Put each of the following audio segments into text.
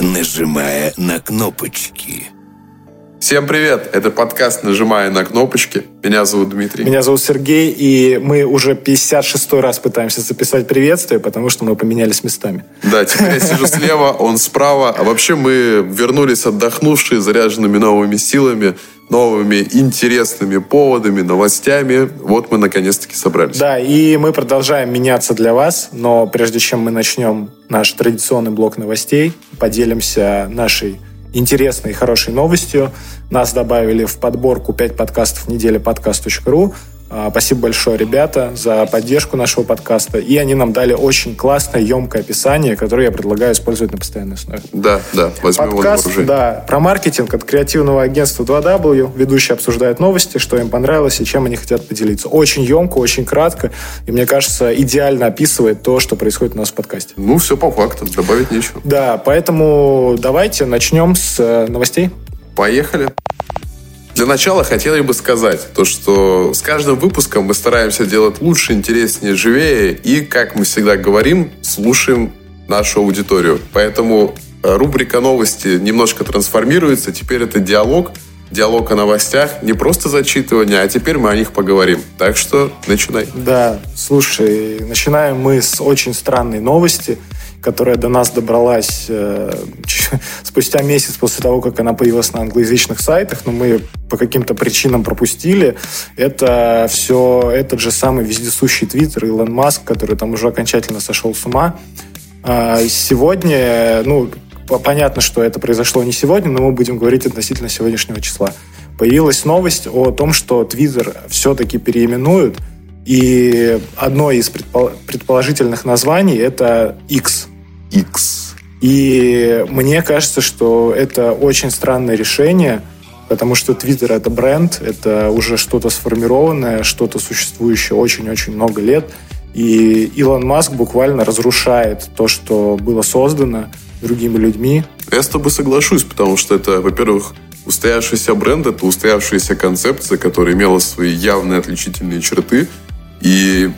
нажимая на кнопочки. Всем привет! Это подкаст «Нажимая на кнопочки». Меня зовут Дмитрий. Меня зовут Сергей, и мы уже 56 раз пытаемся записать приветствие, потому что мы поменялись местами. Да, теперь я сижу слева, он справа. А вообще мы вернулись отдохнувшие, заряженными новыми силами, новыми интересными поводами, новостями. Вот мы наконец-таки собрались. Да, и мы продолжаем меняться для вас, но прежде чем мы начнем наш традиционный блок новостей, поделимся нашей интересной и хорошей новостью. Нас добавили в подборку 5 подкастов недели подкаст.ру. А, спасибо большое, ребята, за поддержку нашего подкаста. И они нам дали очень классное, емкое описание, которое я предлагаю использовать на постоянной основе. Да, да, возьмем Подкаст, его на да, про маркетинг от креативного агентства 2W. Ведущие обсуждают новости, что им понравилось и чем они хотят поделиться. Очень емко, очень кратко. И мне кажется, идеально описывает то, что происходит у нас в подкасте. Ну, все по факту, добавить нечего. Да, поэтому давайте начнем с э, новостей. Поехали. Для начала хотел бы сказать, то, что с каждым выпуском мы стараемся делать лучше, интереснее, живее и, как мы всегда говорим, слушаем нашу аудиторию. Поэтому э, рубрика новости немножко трансформируется. Теперь это диалог, диалог о новостях, не просто зачитывание, а теперь мы о них поговорим. Так что начинай. Да, слушай, начинаем мы с очень странной новости – которая до нас добралась э, спустя месяц после того, как она появилась на англоязычных сайтах, но мы по каким-то причинам пропустили. Это все этот же самый вездесущий твиттер Илон Маск, который там уже окончательно сошел с ума. А сегодня, ну, понятно, что это произошло не сегодня, но мы будем говорить относительно сегодняшнего числа. Появилась новость о том, что Твиттер все-таки переименуют, и одно из предположительных названий это X. X. И мне кажется, что это очень странное решение, потому что Twitter — это бренд, это уже что-то сформированное, что-то существующее очень-очень много лет. И Илон Маск буквально разрушает то, что было создано другими людьми. Я с тобой соглашусь, потому что это, во-первых, устоявшийся бренд, это устоявшаяся концепция, которая имела свои явные отличительные черты. И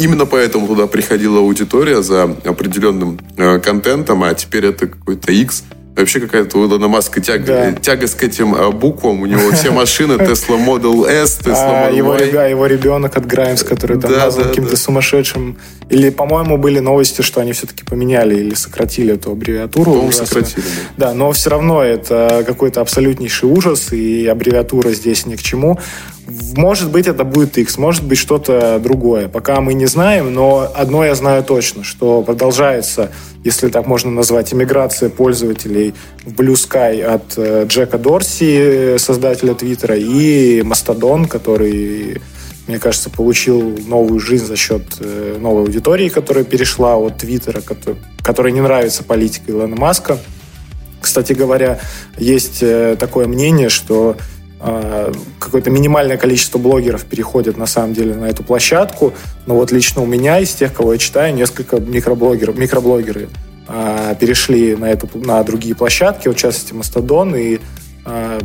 Именно поэтому туда приходила аудитория за определенным э, контентом, а теперь это какой-то X. Вообще какая-то у Илона Маска тяга, да. тягость к этим э, буквам. У него все машины Tesla Model S, Tesla а, Model его, Y. Его ребенок от Граймс, который там да, назван да, каким-то да. сумасшедшим. Или, по-моему, были новости, что они все-таки поменяли или сократили эту аббревиатуру. По-моему, сократили. Да. да, но все равно это какой-то абсолютнейший ужас, и аббревиатура здесь ни к чему. Может быть, это будет X, может быть, что-то другое. Пока мы не знаем, но одно я знаю точно, что продолжается, если так можно назвать, иммиграция пользователей в Blue Sky от э, Джека Дорси, создателя Твиттера, и Мастодон, который мне кажется, получил новую жизнь за счет э, новой аудитории, которая перешла от Твиттера, которой не нравится политика Илона Маска. Кстати говоря, есть э, такое мнение, что какое-то минимальное количество блогеров переходит на самом деле на эту площадку. Но вот лично у меня из тех, кого я читаю, несколько микроблогеров, микроблогеры э, перешли на, эту, на другие площадки, вот в частности Мастодон, и э,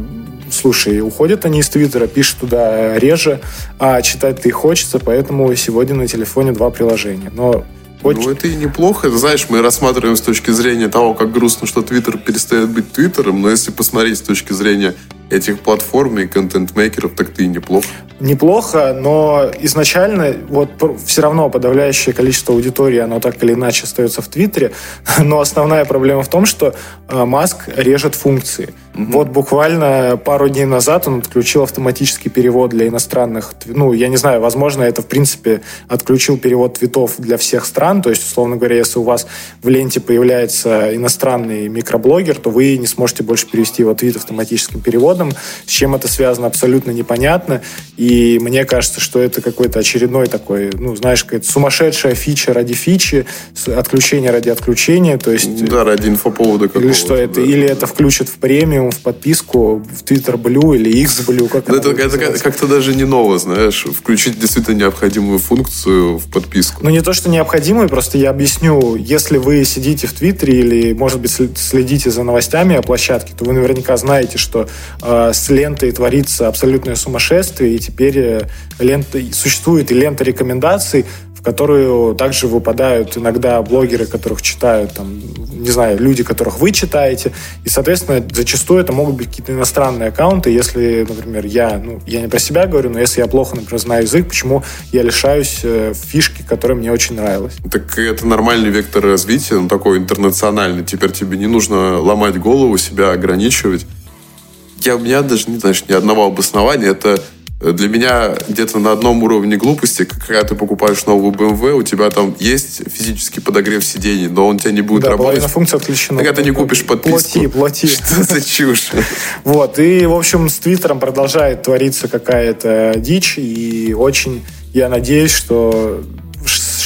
слушай, уходят они из Твиттера, пишут туда реже, а читать-то и хочется, поэтому сегодня на телефоне два приложения. Но очень... Ну, это и неплохо. Знаешь, мы рассматриваем с точки зрения того, как грустно, что Твиттер перестает быть Твиттером, но если посмотреть с точки зрения этих платформ и контент-мейкеров, так ты и неплохо. Неплохо, но изначально вот все равно подавляющее количество аудитории, оно так или иначе остается в Твиттере, но основная проблема в том, что э, Маск режет функции. Mm-hmm. Вот буквально пару дней назад он отключил автоматический перевод для иностранных, ну, я не знаю, возможно, это, в принципе, отключил перевод твитов для всех стран, то есть, условно говоря, если у вас в ленте появляется иностранный микроблогер, то вы не сможете больше перевести его твит автоматическим переводом, годом. С чем это связано, абсолютно непонятно. И мне кажется, что это какой-то очередной такой, ну, знаешь, какая-то сумасшедшая фича ради фичи, отключение ради отключения. То есть, да, ради инфоповода какого-то. Или что это, да. или это включат в премиум, в подписку, в Twitter Blue или X Blue. Как это, это как-то даже не ново, знаешь, включить действительно необходимую функцию в подписку. Ну, не то, что необходимую, просто я объясню. Если вы сидите в Твиттере или, может быть, следите за новостями о площадке, то вы наверняка знаете, что Э, с лентой творится абсолютное сумасшествие, и теперь э, лента, существует и лента рекомендаций, которую также выпадают иногда блогеры, которых читают, там, не знаю, люди, которых вы читаете. И, соответственно, зачастую это могут быть какие-то иностранные аккаунты. Если, например, я, ну, я не про себя говорю, но если я плохо, например, знаю язык, почему я лишаюсь э, фишки, которая мне очень нравилась? Так это нормальный вектор развития, ну, такой интернациональный. Теперь тебе не нужно ломать голову, себя ограничивать. Я, у меня даже, не знаешь, ни одного обоснования. Это для меня где-то на одном уровне глупости, когда ты покупаешь новую BMW, у тебя там есть физический подогрев сидений, но он тебя не будет да, работать. Да, функция отключена. Когда ты не купишь подписку. Плати, плати. Что за чушь? Вот, и, в общем, с Твиттером продолжает твориться какая-то дичь, и очень я надеюсь, что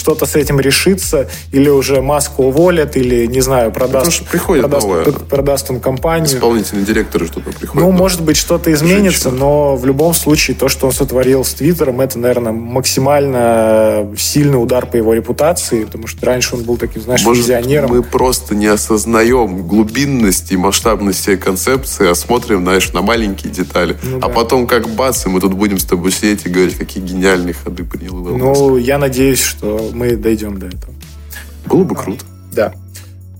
что-то с этим решится, или уже Маску уволят, или, не знаю, продаст, приходит продаст, новое. продаст он компанию. Исполнительный директор что-то приходит. Ну, может быть, что-то изменится, Женщина. но в любом случае то, что он сотворил с Твиттером, это, наверное, максимально сильный удар по его репутации, потому что раньше он был таким, знаешь, может, визионером. мы просто не осознаем глубинность и масштабность всей концепции, а смотрим, знаешь, на маленькие детали. Ну, а да. потом как бац, и мы тут будем с тобой сидеть и говорить, какие гениальные ходы принял Ну, я надеюсь, что мы дойдем до этого. Было бы круто. Да.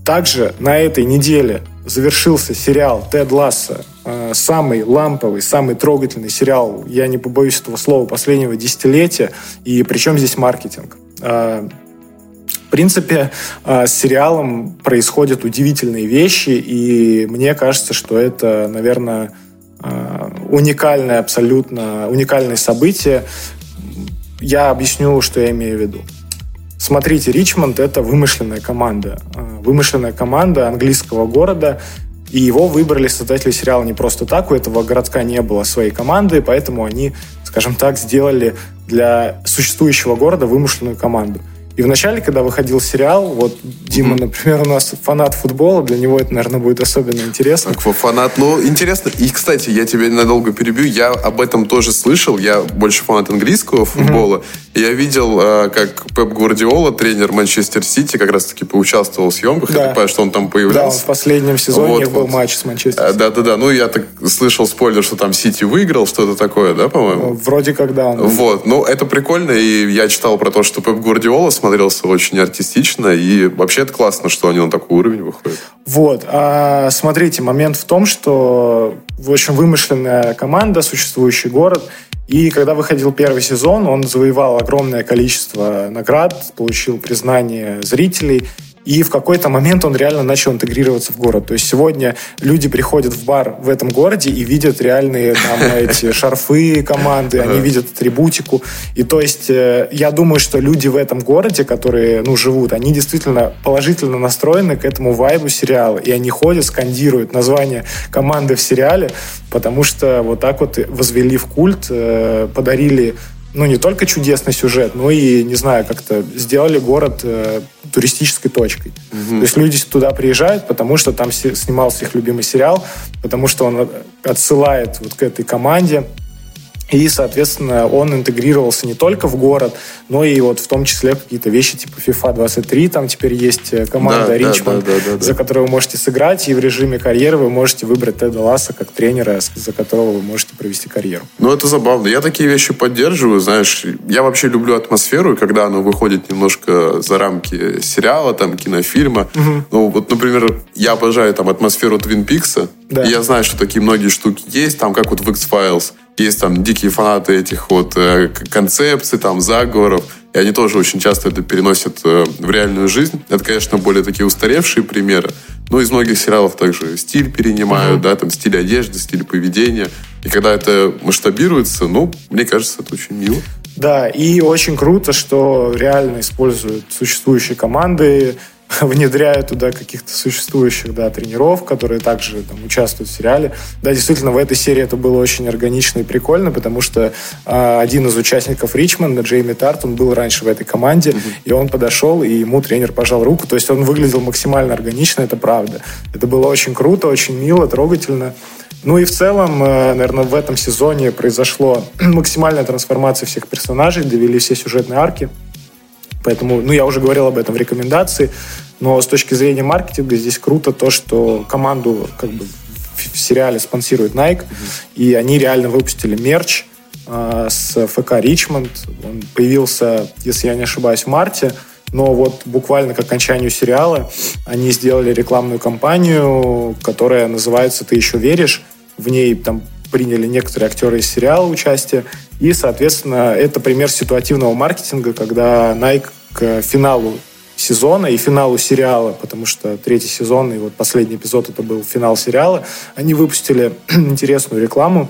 Также на этой неделе завершился сериал «Тед Ласса», э, самый ламповый, самый трогательный сериал, я не побоюсь этого слова, последнего десятилетия. И причем здесь маркетинг? Э, в принципе, с сериалом происходят удивительные вещи, и мне кажется, что это, наверное, уникальное абсолютно, уникальное событие. Я объясню, что я имею в виду. Смотрите, Ричмонд — это вымышленная команда. А, вымышленная команда английского города, и его выбрали создатели сериала не просто так, у этого городка не было своей команды, поэтому они, скажем так, сделали для существующего города вымышленную команду. И вначале, когда выходил сериал, вот Дима, mm-hmm. например, у нас фанат футбола, для него это, наверное, будет особенно интересно. Так, фанат, ну, интересно. И, кстати, я тебя ненадолго перебью, я об этом тоже слышал, я больше фанат английского футбола, mm-hmm. и я видел, а, как Пеп Гвардиола, тренер Манчестер Сити, как раз-таки поучаствовал в съемках, да. я так понимаю, что он там появлялся. Да, он в последнем сезоне вот, был вот. матч с Манчестером. Да-да-да, ну, я так слышал спойлер, что там Сити выиграл, что-то такое, да, по-моему? Вроде как, да. Вот, ну, это прикольно, и я читал про то, что Пеп Гвардиола смотрелся очень артистично, и вообще это классно, что они на такой уровень выходят. Вот. А смотрите, момент в том, что, общем, вымышленная команда, существующий город, и когда выходил первый сезон, он завоевал огромное количество наград, получил признание зрителей, и в какой-то момент он реально начал интегрироваться в город. То есть сегодня люди приходят в бар в этом городе и видят реальные там эти шарфы команды, они видят атрибутику. И то есть э, я думаю, что люди в этом городе, которые ну, живут, они действительно положительно настроены к этому вайбу сериала. И они ходят, скандируют название команды в сериале, потому что вот так вот возвели в культ, э, подарили ну, не только чудесный сюжет, но и, не знаю, как-то сделали город э, туристической точкой. Угу. То есть люди туда приезжают, потому что там снимался их любимый сериал, потому что он отсылает вот к этой команде, и, соответственно, он интегрировался не только в город, но и вот в том числе какие-то вещи типа FIFA 23. Там теперь есть э, команда да, Ричмонд, да, да, да, за которую вы можете сыграть, и в режиме карьеры вы можете выбрать Теда Ласса как тренера, за которого вы можете провести карьеру. Ну, это забавно. Я такие вещи поддерживаю, знаешь. Я вообще люблю атмосферу, когда оно выходит немножко за рамки сериала, там, кинофильма. Угу. Ну, вот, например, я обожаю там атмосферу Твин Пикса. Да. И я знаю, что такие многие штуки есть, там, как вот в X-Files есть там дикие фанаты этих вот э, концепций, там, заговоров, и они тоже очень часто это переносят э, в реальную жизнь. Это, конечно, более такие устаревшие примеры, но из многих сериалов также стиль перенимают, mm-hmm. да, там стиль одежды, стиль поведения. И когда это масштабируется, ну, мне кажется, это очень мило. Да, и очень круто, что реально используют существующие команды, внедряют туда каких-то существующих да, тренеров, которые также там, участвуют в сериале. Да, действительно, в этой серии это было очень органично и прикольно, потому что э, один из участников Ричмонда, Джейми Тарт, он был раньше в этой команде, mm-hmm. и он подошел, и ему тренер пожал руку. То есть он выглядел максимально органично, это правда. Это было очень круто, очень мило, трогательно. Ну и в целом, э, наверное, в этом сезоне произошло максимальная трансформация всех персонажей, довели все сюжетные арки. Поэтому, ну, я уже говорил об этом в рекомендации, но с точки зрения маркетинга здесь круто то, что команду как бы в сериале спонсирует Nike, mm-hmm. и они реально выпустили мерч, э, с ФК Ричмонд. Он появился, если я не ошибаюсь, в марте. Но вот буквально к окончанию сериала они сделали рекламную кампанию, которая называется «Ты еще веришь?». В ней там приняли некоторые актеры из сериала участие. И, соответственно, это пример ситуативного маркетинга, когда Nike к финалу сезона и финалу сериала, потому что третий сезон и вот последний эпизод это был финал сериала, они выпустили интересную рекламу,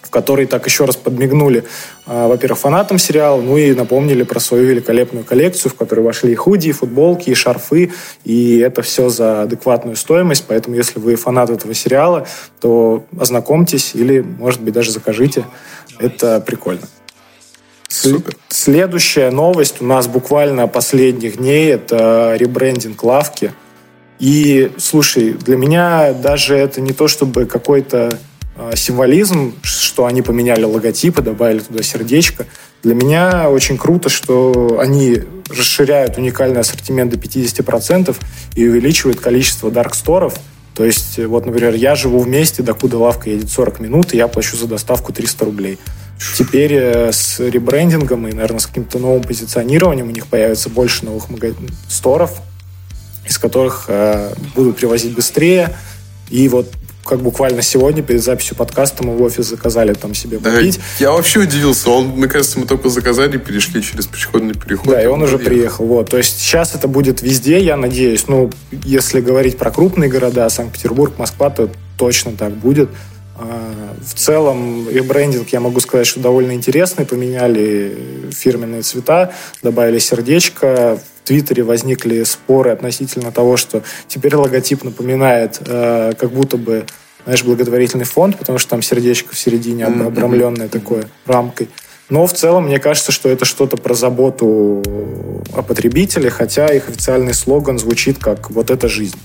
в которой так еще раз подмигнули, э, во-первых, фанатам сериала, ну и напомнили про свою великолепную коллекцию, в которую вошли и худи, и футболки, и шарфы, и это все за адекватную стоимость, поэтому если вы фанат этого сериала, то ознакомьтесь или, может быть, даже закажите. Это прикольно. Супер. Следующая новость у нас буквально последних дней – это ребрендинг лавки. И, слушай, для меня даже это не то чтобы какой-то а, символизм, что они поменяли логотипы, добавили туда сердечко. Для меня очень круто, что они расширяют уникальный ассортимент до 50% и увеличивают количество дарксторов. То есть, вот, например, я живу в месте, докуда лавка едет 40 минут, и я плачу за доставку 300 рублей. Теперь э, с ребрендингом и, наверное, с каким-то новым позиционированием у них появится больше новых сторов, из которых э, будут привозить быстрее. И вот как буквально сегодня перед записью подкаста мы в офис заказали там себе купить. Да, я вообще удивился. Он, мне кажется, мы только заказали, перешли через пешеходный переход. Да, и он уже приехал. Вот. То есть сейчас это будет везде, я надеюсь. Ну, если говорить про крупные города, Санкт-Петербург, Москва, то точно так будет. А, в целом, ребрендинг, я могу сказать, что довольно интересный. Поменяли фирменные цвета, добавили сердечко. В Твиттере возникли споры относительно того, что теперь логотип напоминает э, как будто бы знаешь, благотворительный фонд, потому что там сердечко в середине mm-hmm. обрамленное такое рамкой. Но в целом мне кажется, что это что-то про заботу о потребителе, хотя их официальный слоган звучит как «вот это жизнь».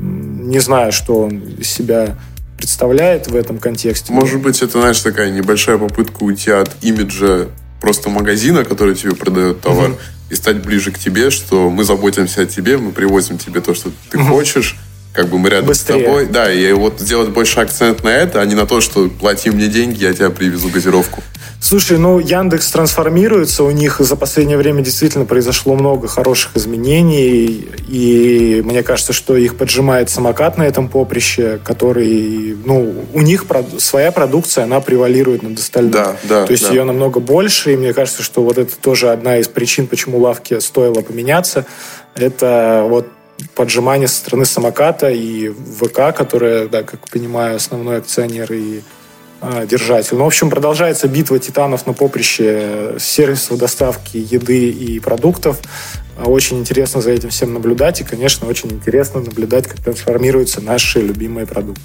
Не знаю, что он из себя представляет в этом контексте. Может быть, это, знаешь, такая небольшая попытка уйти от имиджа просто магазина, который тебе продает товар, угу. И стать ближе к тебе, что мы заботимся о тебе, мы привозим тебе то, что ты угу. хочешь, как бы мы рядом Быстрее. с тобой. Да, и вот сделать больше акцент на это, а не на то, что плати мне деньги, я тебя привезу газировку. Слушай, ну Яндекс трансформируется, у них за последнее время действительно произошло много хороших изменений, и мне кажется, что их поджимает самокат на этом поприще, который, ну, у них своя продукция, она превалирует над остальным. Да, да. То есть да. ее намного больше, и мне кажется, что вот это тоже одна из причин, почему лавке стоило поменяться. Это вот поджимание со стороны самоката и ВК, которая, да, как понимаю, основной акционер и держатель. Ну, в общем, продолжается битва титанов на поприще сервисов доставки еды и продуктов. А, очень интересно за этим всем наблюдать. И, конечно, очень интересно наблюдать, как трансформируются наши любимые продукты.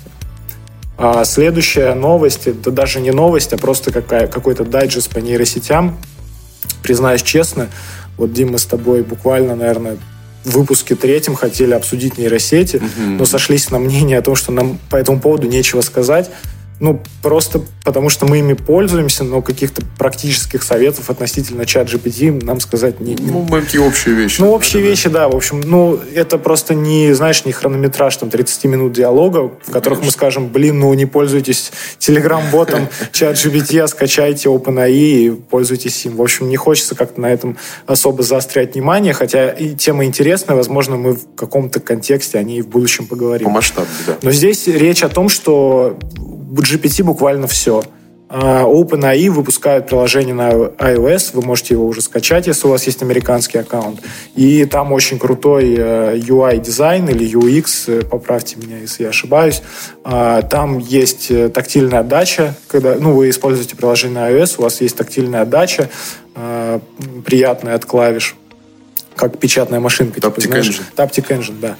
А следующая новость, это даже не новость, а просто какая, какой-то дайджест по нейросетям. Признаюсь честно, вот, Дим, мы с тобой буквально, наверное, в выпуске третьем хотели обсудить нейросети, угу. но сошлись на мнение о том, что нам по этому поводу нечего сказать. Ну, просто потому что мы ими пользуемся, но каких-то практических советов относительно чат GPT нам сказать не... Ну, какие общие вещи. Ну, общие да, вещи, да. да. В общем, ну, это просто не, знаешь, не хронометраж там 30 минут диалога, в которых Конечно. мы скажем, блин, ну, не пользуйтесь телеграм-ботом чат GPT, а скачайте OpenAI и пользуйтесь им. В общем, не хочется как-то на этом особо заострять внимание, хотя и тема интересная, возможно, мы в каком-то контексте о ней в будущем поговорим. По масштабу, да. Но здесь речь о том, что GPT буквально все. А, OpenAI выпускают приложение на iOS, вы можете его уже скачать, если у вас есть американский аккаунт. И там очень крутой UI-дизайн э, или UX, э, поправьте меня, если я ошибаюсь. А, там есть э, тактильная отдача, когда ну, вы используете приложение на iOS, у вас есть тактильная отдача, приятная от клавиш, как печатная машинка. Taptic типа, Engine. Taptic Engine, да.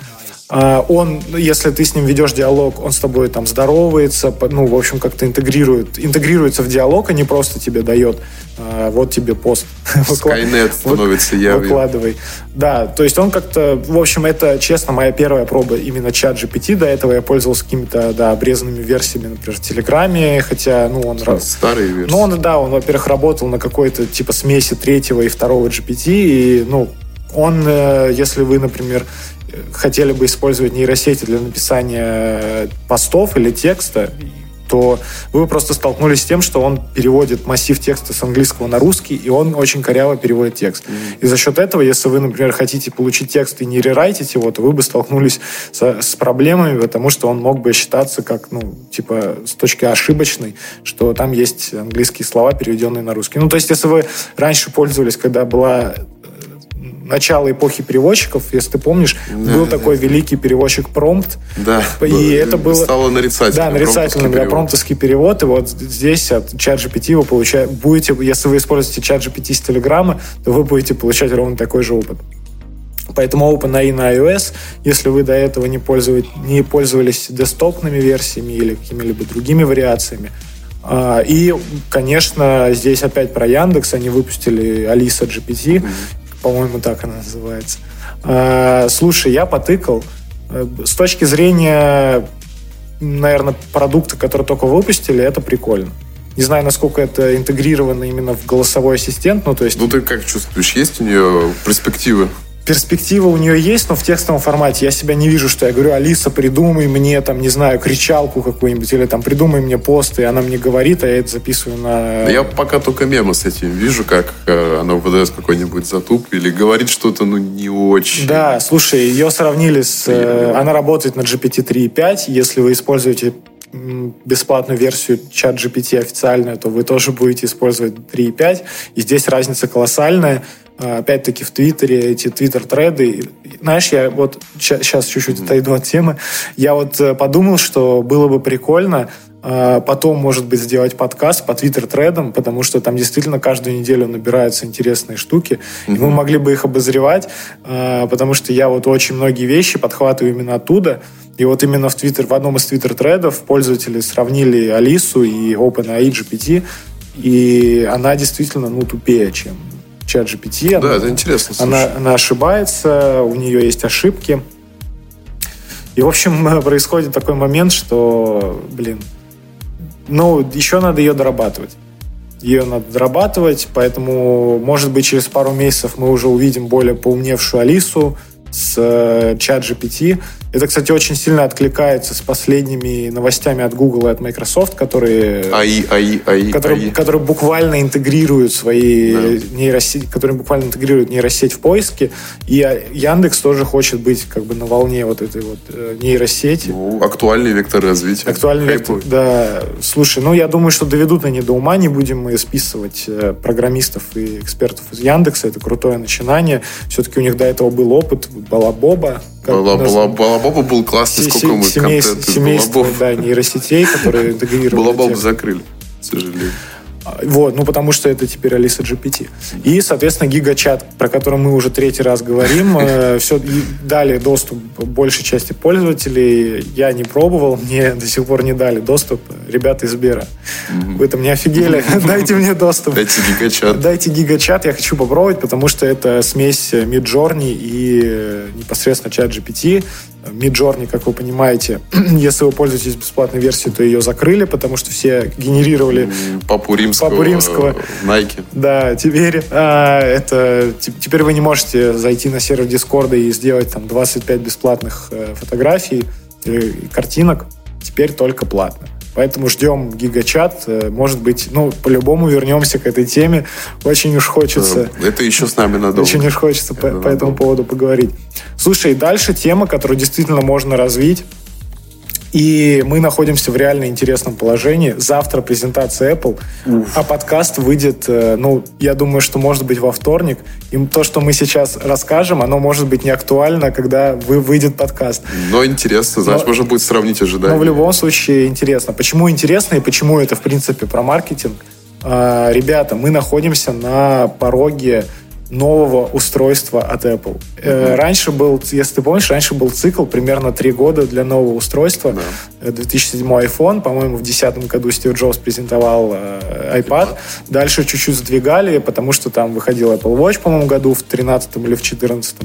А, он, если ты с ним ведешь диалог, он с тобой там здоровается, ну, в общем, как-то интегрирует, интегрируется в диалог, а не просто тебе дает, а, вот тебе пост. Skynet становится явью. Выкладывай. Да, то есть он как-то, в общем, это, честно, моя первая проба именно чат GPT. До этого я пользовался какими-то, да, обрезанными версиями, например, в Телеграме, хотя, ну, он... Старые версии. Ну, он, да, он, во-первых, работал на какой-то, типа, смеси третьего и второго GPT, и, ну, он, э, если вы, например, хотели бы использовать нейросети для написания постов или текста, то вы просто столкнулись с тем, что он переводит массив текста с английского на русский, и он очень коряво переводит текст. Mm-hmm. И за счет этого, если вы, например, хотите получить текст и не рерайтить его, то вы бы столкнулись со, с проблемами, потому что он мог бы считаться как, ну, типа, с точки ошибочной, что там есть английские слова, переведенные на русский. Ну, то есть, если вы раньше пользовались, когда была начала эпохи переводчиков, если ты помнишь, да, был да, такой да. великий переводчик Промпт. Да. И да, это было... Стало нарицательным. Да, нарицательным, да, промптовский перевод. И вот здесь от чат GPT вы получаете... Будете, если вы используете чат GPT с Телеграма, то вы будете получать ровно такой же опыт. Поэтому OpenAI на iOS, если вы до этого не, пользовались, не пользовались десктопными версиями или какими-либо другими вариациями, а, и, конечно, здесь опять про Яндекс. Они выпустили Алиса GPT. По-моему, так она называется. А, слушай, я потыкал. Э, с точки зрения, наверное, продукта, который только выпустили, это прикольно. Не знаю, насколько это интегрировано именно в голосовой ассистент, ну то есть... Ну ты как чувствуешь, есть у нее перспективы? Перспектива у нее есть, но в текстовом формате я себя не вижу, что я говорю, Алиса, придумай мне, там, не знаю, кричалку какую-нибудь, или там, придумай мне пост, и она мне говорит, а я это записываю на... Да я пока только мемы с этим вижу, как э, она выдает какой-нибудь затуп или говорит что-то, ну, не очень. Да, слушай, ее сравнили с... Э, она работает на GPT 3.5, если вы используете бесплатную версию чат GPT официальную, то вы тоже будете использовать 3.5. И здесь разница колоссальная. А, опять-таки в Твиттере эти твиттер-треды. Знаешь, я вот сейчас чуть-чуть отойду от темы. Я вот э, подумал, что было бы прикольно а, потом, может быть, сделать подкаст по твиттер-тредам, потому что там действительно каждую неделю набираются интересные штуки, mm-hmm. и мы могли бы их обозревать, а, потому что я вот очень многие вещи подхватываю именно оттуда, и вот именно в Твиттер, в одном из твиттер-тредов пользователи сравнили Алису и OpenAI GPT, и она действительно, ну, тупее, чем чат GPT. Она, да, это интересно. Она, она ошибается, у нее есть ошибки. И, в общем, происходит такой момент, что, блин, ну, еще надо ее дорабатывать. Ее надо дорабатывать, поэтому, может быть, через пару месяцев мы уже увидим более поумневшую Алису с э, чат GPT, это, кстати, очень сильно откликается с последними новостями от Google и от Microsoft, которые, АИ, АИ, АИ, которые, АИ. которые буквально интегрируют свои да. нейросети, которые буквально интегрируют нейросеть в поиске. И Яндекс тоже хочет быть как бы на волне вот этой вот э, нейросети. Ну, актуальный вектор развития. Актуальный Хайпу. вектор, да. Слушай, ну я думаю, что доведут они до ума, не будем мы списывать э, программистов и экспертов из Яндекса. Это крутое начинание. Все-таки у них до этого был опыт, была Боба, Балабоба был классный, сколько мы контента Семейство, да, нейросетей, которые интегрировали. Балабобу закрыли, к сожалению. Вот, ну потому что это теперь Алиса GPT. И, соответственно, гигачат, про который мы уже третий раз говорим, э, все дали доступ большей части пользователей. Я не пробовал, мне до сих пор не дали доступ ребята из Сбера. Вы там не офигели? Дайте мне доступ. Дайте гигачат. Дайте гигачат, я хочу попробовать, потому что это смесь Midjourney и непосредственно чат GPT. Midjourney, как вы понимаете, если вы пользуетесь бесплатной версией, то ее закрыли, потому что все генерировали Папу Римского, Папу Римского. Nike. Да, теперь а, это теперь вы не можете зайти на сервер Дискорда и сделать там 25 бесплатных э, фотографий или картинок. Теперь только платно. Поэтому ждем гигачат. Э, может быть, ну, по-любому вернемся к этой теме. Очень уж хочется... Это еще с нами надолго. Очень уж хочется по, по этому поводу поговорить. Слушай, дальше тема, которую действительно можно развить. И мы находимся в реально интересном положении. Завтра презентация Apple, Уф. а подкаст выйдет, э, ну, я думаю, что может быть во вторник. И то, что мы сейчас расскажем, оно может быть не актуально, когда вы, выйдет подкаст. Но интересно, знаешь, но, можно будет сравнить ожидания. Но в любом случае интересно. Почему интересно и почему это, в принципе, про маркетинг? А, ребята, мы находимся на пороге нового устройства от Apple. Mm-hmm. Раньше был, если ты помнишь, раньше был цикл примерно три года для нового устройства. Yeah. 2007 iPhone, по-моему, в 2010 году Стив Джобс презентовал э, iPad. iPad. Дальше чуть-чуть сдвигали, потому что там выходил Apple Watch, по-моему, году в 13 или в 14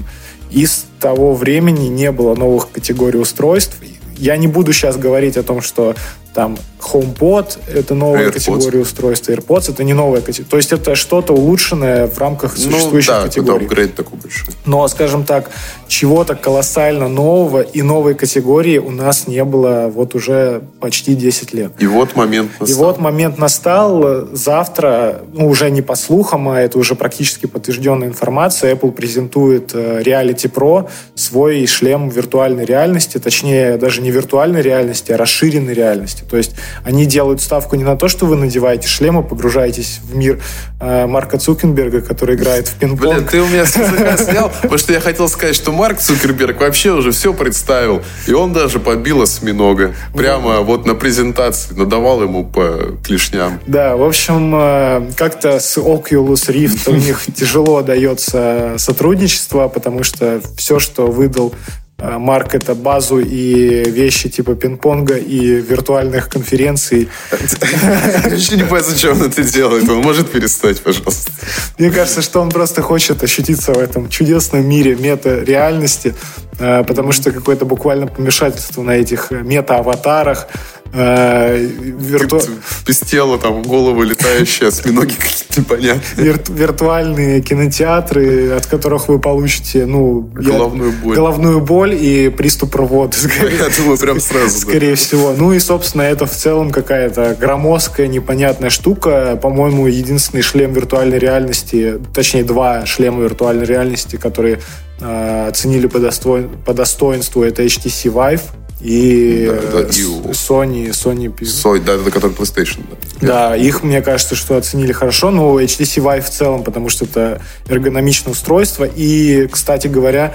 И с того времени не было новых категорий устройств. Я не буду сейчас говорить о том, что там HomePod — это новая AirPods. категория устройств, AirPods — это не новая категория. То есть это что-то улучшенное в рамках существующих ну, да, категорий. это апгрейд такой большой. Но, скажем так, чего-то колоссально нового и новой категории у нас не было вот уже почти 10 лет. И вот момент И настал. вот момент настал. Завтра, ну, уже не по слухам, а это уже практически подтвержденная информация, Apple презентует э, Reality Pro, свой шлем виртуальной реальности, точнее, даже не виртуальной реальности, а расширенной реальности. То есть они делают ставку не на то, что вы надеваете шлем и погружаетесь в мир э, Марка Цукенберга, который играет в Блин, пинг-понг. ты у меня снял, потому что я хотел сказать, что Марк Цукерберг вообще уже все представил. И он даже побил осьминога. Прямо вот на презентации надавал ему по клешням. Да, в общем, э, как-то с Oculus Rift у них тяжело дается сотрудничество, потому что все, что выдал э, Марк, это базу и вещи типа пинг-понга и виртуальных конференций. Я вообще не понимаю, зачем он это делает. Он может перестать, пожалуйста. Мне кажется, что он просто хочет ощутиться в этом чудесном мире мета-реальности, э, потому что какое-то буквально помешательство на этих мета-аватарах, э, вирту- Без тела, там, головы летающие, осьминоги какие-то непонятные. вирт- виртуальные кинотеатры, от которых вы получите, ну... я- Головную боль. Головную боль и приступ рвоты, скорее, Я думаю, прям сразу. да. скорее всего. Ну и, собственно, это в целом какая-то громоздкая, непонятная штука. По-моему, единственный шлем виртуальной реальности, точнее, два шлема виртуальной реальности, которые э, оценили по, достой- по достоинству, это HTC Vive и, Да, да, Sony, Sony Сой, да, это который PlayStation. Да. да, их, мне кажется, что оценили хорошо. Ну, HTC Vive в целом, потому что это эргономичное устройство. И, кстати говоря,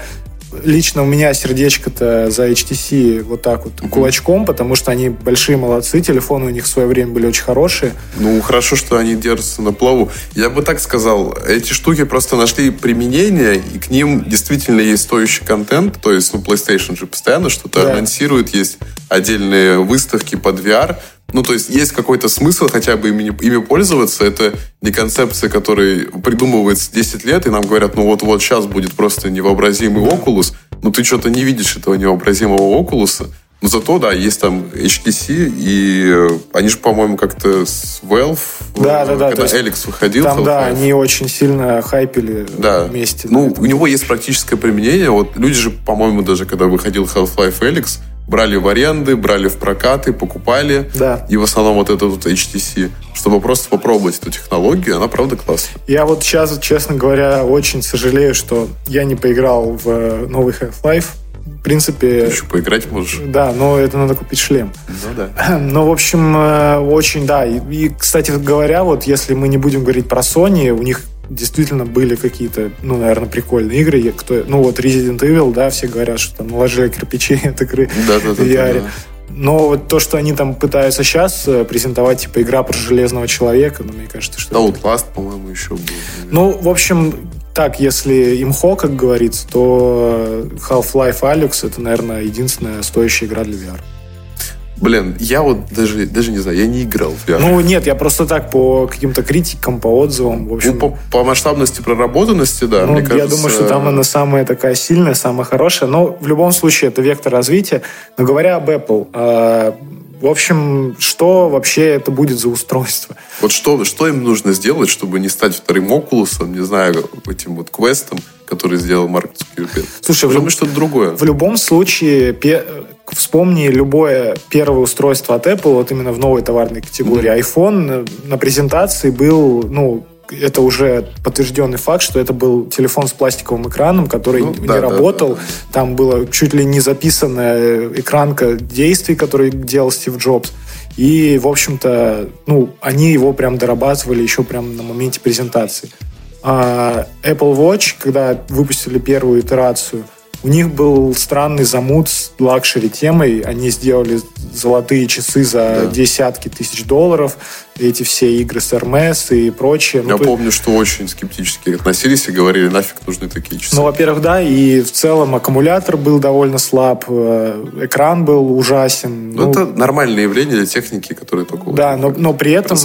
лично у меня сердечко-то за HTC вот так вот кулачком, потому что они большие молодцы, телефоны у них в свое время были очень хорошие. Ну, хорошо, что они держатся на плаву. Я бы так сказал, эти штуки просто нашли применение, и к ним действительно есть стоящий контент. То есть, ну, PlayStation же постоянно что-то Да. анонсирует, есть отдельные выставки под VR. Ну, то есть, есть какой-то смысл хотя бы ими, ими пользоваться. Это не концепция, которая придумывается 10 лет, и нам говорят, ну, вот-вот сейчас будет просто невообразимый Oculus. Ну, ты что-то не видишь этого невообразимого Oculus. Но зато, да, есть там HTC, и э, они же, по-моему, как-то с Valve, Да, да, да, когда Эликс выходил, Там, да, они очень сильно хайпили да. вместе. Ну, у него есть практическое применение. Вот люди же, по-моему, даже когда выходил Half-Life Alyx, брали в аренды, брали в прокаты, покупали. Да. И в основном вот это вот HTC, чтобы просто попробовать эту технологию. Она, правда, классная. Я вот сейчас, честно говоря, очень сожалею, что я не поиграл в э, новый Half-Life. В принципе, Еще поиграть можешь. да, но это надо купить шлем. Ну да. Ну, в общем, э, очень, да. И, кстати говоря, вот если мы не будем говорить про Sony, у них действительно были какие-то, ну, наверное, прикольные игры. Кто, ну, вот Resident Evil, да, все говорят, что там наложили кирпичи от игры в VR. да. Но вот то, что они там пытаются сейчас презентовать, типа, игра про Железного Человека, ну, мне кажется, что... Да, это- Outlast, по-моему, еще был. Ну, в общем, так, если имхо, как говорится, то Half-Life Alyx это, наверное, единственная стоящая игра для VR. Блин, я вот даже, даже не знаю, я не играл в VR. Ну, нет, я просто так по каким-то критикам, по отзывам, в общем... Ну, по, по масштабности проработанности, да, ну, мне я кажется... думаю, что там она самая такая сильная, самая хорошая. Но в любом случае это вектор развития. Но говоря об Apple, э, в общем, что вообще это будет за устройство? Вот что, что им нужно сделать, чтобы не стать вторым Окулусом, не знаю, этим вот квестом, который сделал Марк Цукерберг? Слушай, в быть что-то другое. В любом случае, вспомни любое первое устройство от Apple, вот именно в новой товарной категории. iPhone на презентации был, ну, это уже подтвержденный факт, что это был телефон с пластиковым экраном, который Ну, не да, работал. да, да. Там была чуть ли не записанная экранка действий, которые делал Стив Джобс. И, в общем-то, ну, они его прям дорабатывали еще прям на моменте презентации. А Apple Watch, когда выпустили первую итерацию, у них был странный замут с luxury темой. Они сделали золотые часы за Да. десятки тысяч долларов. Эти все игры с Hermes и прочее. Ну, Я то- помню, что очень скептически относились и говорили, нафиг нужны такие часы. ну, во-первых, да, и в целом аккумулятор был довольно слаб, э, экран был ужасен. Ну, Ну, это нормальное явление для техники, которая только... вот Да, но, но при этом,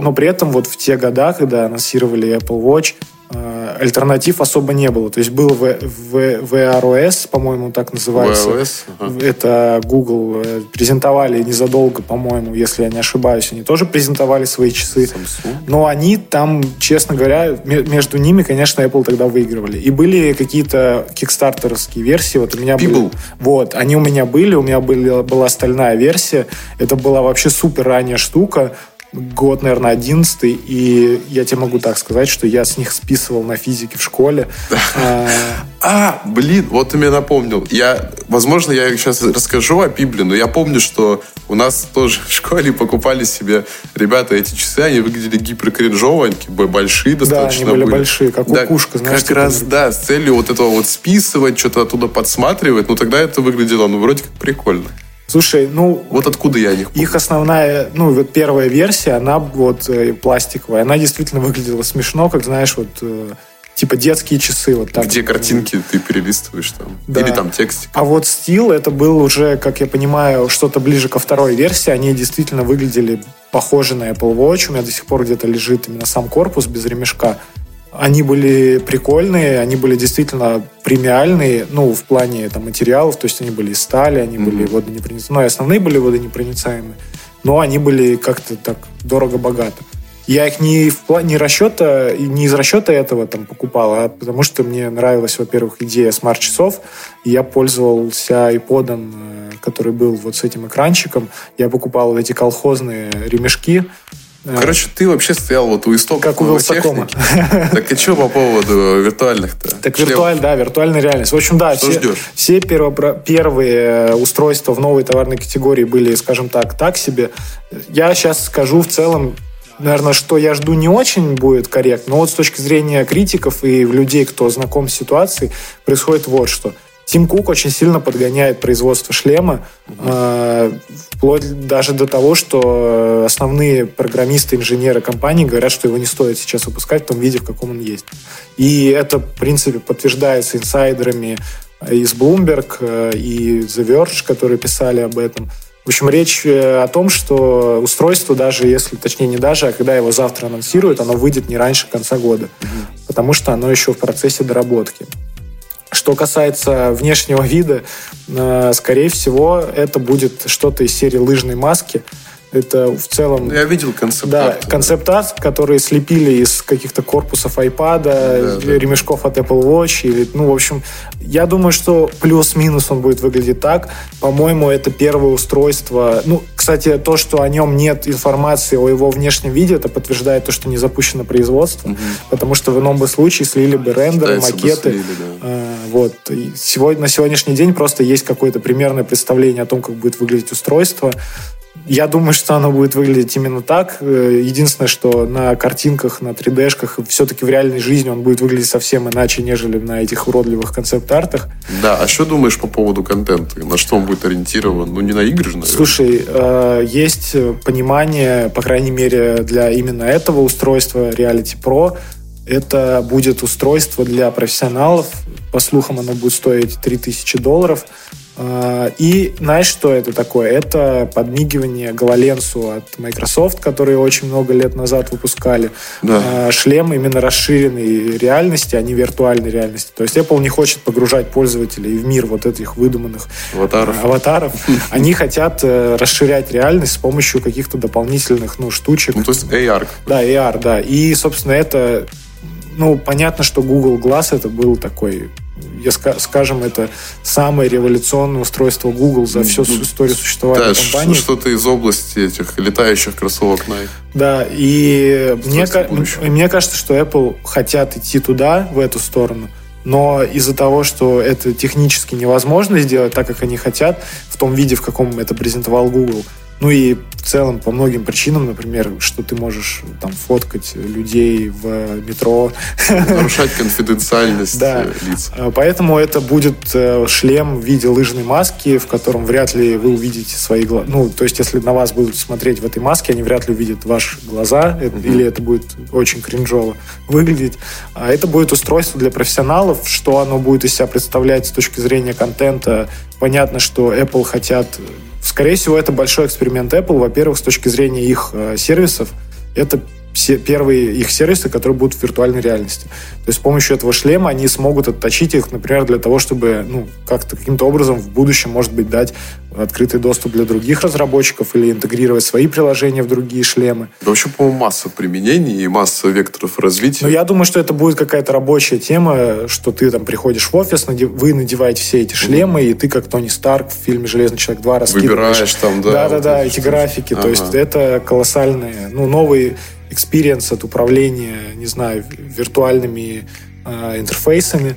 но при этом вот в те года, когда анонсировали Apple Watch, альтернатив особо не было. То есть был в, в, VROS, по-моему, так называется. VROS? Ага. Это Google э, презентовали незадолго, по-моему, если я не ошибаюсь. Они тоже презентовали свои часы. Samsung? Но они там, честно говоря, между ними, конечно, Apple тогда выигрывали. И были какие-то кикстартерские версии. Вот у меня People. были, вот, они у меня были, у меня были, была стальная версия. Это была вообще супер ранняя штука год, наверное, одиннадцатый, и я тебе могу так сказать, что я с них списывал на физике в школе. А, а блин, вот ты мне напомнил. Я, возможно, я сейчас расскажу о Пибле, но я помню, что у нас тоже в школе покупали себе ребята эти часы, они выглядели гиперкринжово, большие достаточно Да, они были, большие, как кукушка, знаешь. Как типа раз, да, с целью вот этого вот списывать, что-то оттуда подсматривать, но тогда это выглядело, ну, вроде как прикольно. Слушай, ну... Вот откуда я них помню. Их основная, ну, вот первая версия, она вот э, пластиковая. Она действительно выглядела смешно, как, знаешь, вот э, типа детские часы. Вот так. Где картинки ты перелистываешь там. Да. Или там текстик. А вот стил, это был уже, как я понимаю, что-то ближе ко второй версии. Они действительно выглядели похожи на Apple Watch. У меня до сих пор где-то лежит именно сам корпус без ремешка. Они были прикольные, они были действительно премиальные, ну, в плане там, материалов, то есть они были из стали, они mm-hmm. были водонепроницаемые, ну, и основные были водонепроницаемые, но они были как-то так дорого-богато. Я их не, в плане расчета, не из расчета этого там покупал, а потому что мне нравилась, во-первых, идея смарт-часов, и я пользовался iPod, э, который был вот с этим экранчиком. Я покупал вот эти колхозные ремешки, Короче, ты вообще стоял вот у истоков Как у Вилсакома. Так и что по поводу виртуальных-то? Так виртуаль, да, виртуальная реальность. В общем, да, что все, все первые устройства в новой товарной категории были, скажем так, так себе. Я сейчас скажу в целом, наверное, что я жду не очень будет корректно, но вот с точки зрения критиков и людей, кто знаком с ситуацией, происходит вот что – Тим Кук очень сильно подгоняет производство шлема, э, вплоть даже до того, что основные программисты, инженеры компании говорят, что его не стоит сейчас выпускать в том виде, в каком он есть. И это, в принципе, подтверждается инсайдерами из Bloomberg э, и The Verge, которые писали об этом. В общем, речь э, о том, что устройство, даже если, точнее не даже, а когда его завтра анонсируют, оно выйдет не раньше конца года, mm-hmm. потому что оно еще в процессе доработки. Что касается внешнего вида, э, скорее всего, это будет что-то из серии лыжной маски. Это в целом... Я видел концепт Да, концепт-арт, который слепили из каких-то корпусов iPad, да, да. ремешков от Apple Watch. Или, ну, в общем, я думаю, что плюс-минус он будет выглядеть так. По-моему, это первое устройство. Ну, кстати, то, что о нем нет информации о его внешнем виде, это подтверждает то, что не запущено производство. Угу. Потому что в ином бы случае слили бы рендеры, Считается макеты. Слили, да. а, вот. И сегодня, на сегодняшний день просто есть какое-то примерное представление о том, как будет выглядеть устройство. Я думаю, что оно будет выглядеть именно так. Э, единственное, что на картинках, на 3D-шках, все-таки в реальной жизни он будет выглядеть совсем иначе, нежели на этих уродливых концепт-артах. Да, а что думаешь по поводу контента? На что он будет ориентирован? Ну, не на игры же, наверное. Слушай, э, есть понимание, по крайней мере, для именно этого устройства Reality Pro, это будет устройство для профессионалов. По слухам, оно будет стоить 3000 долларов. А, и знаешь, что это такое? Это подмигивание Гололенсу от Microsoft, которые очень много лет назад выпускали. Да. А, шлем именно расширенной реальности, а не виртуальной реальности. То есть Apple не хочет погружать пользователей в мир вот этих выдуманных аватаров. аватаров. Они хотят э, расширять реальность с помощью каких-то дополнительных ну, штучек. Ну, то есть AR. Да, AR, да. И, собственно, это ну, понятно, что Google Glass это был такой я скажем, это самое революционное устройство Google за всю историю существования да, компании. что-то из области этих летающих кроссовок Nike. Да, и мне, мне кажется, что Apple хотят идти туда, в эту сторону, но из-за того, что это технически невозможно сделать так, как они хотят, в том виде, в каком это презентовал Google, ну и целом по многим причинам, например, что ты можешь там фоткать людей в метро. Нарушать конфиденциальность да. лиц. А, поэтому это будет э, шлем в виде лыжной маски, в котором вряд ли вы увидите свои глаза. Ну, то есть, если на вас будут смотреть в этой маске, они вряд ли увидят ваши глаза, угу. или это будет очень кринжово выглядеть. А это будет устройство для профессионалов, что оно будет из себя представлять с точки зрения контента. Понятно, что Apple хотят Скорее всего, это большой эксперимент Apple. Во-первых, с точки зрения их э, сервисов, это первые их сервисы, которые будут в виртуальной реальности. То есть с помощью этого шлема они смогут отточить их, например, для того, чтобы ну, как-то каким-то образом в будущем, может быть, дать открытый доступ для других разработчиков или интегрировать свои приложения в другие шлемы. вообще, по-моему, масса применений и масса векторов развития. Но я думаю, что это будет какая-то рабочая тема, что ты там приходишь в офис, вы надеваете все эти шлемы, mm-hmm. и ты, как Тони Старк в фильме «Железный человек 2» раскидываешь. Выбираешь там, да. Да-да-да, вот эти графики. Ага. То есть это колоссальные, ну, новые experience от управления, не знаю, виртуальными э, интерфейсами.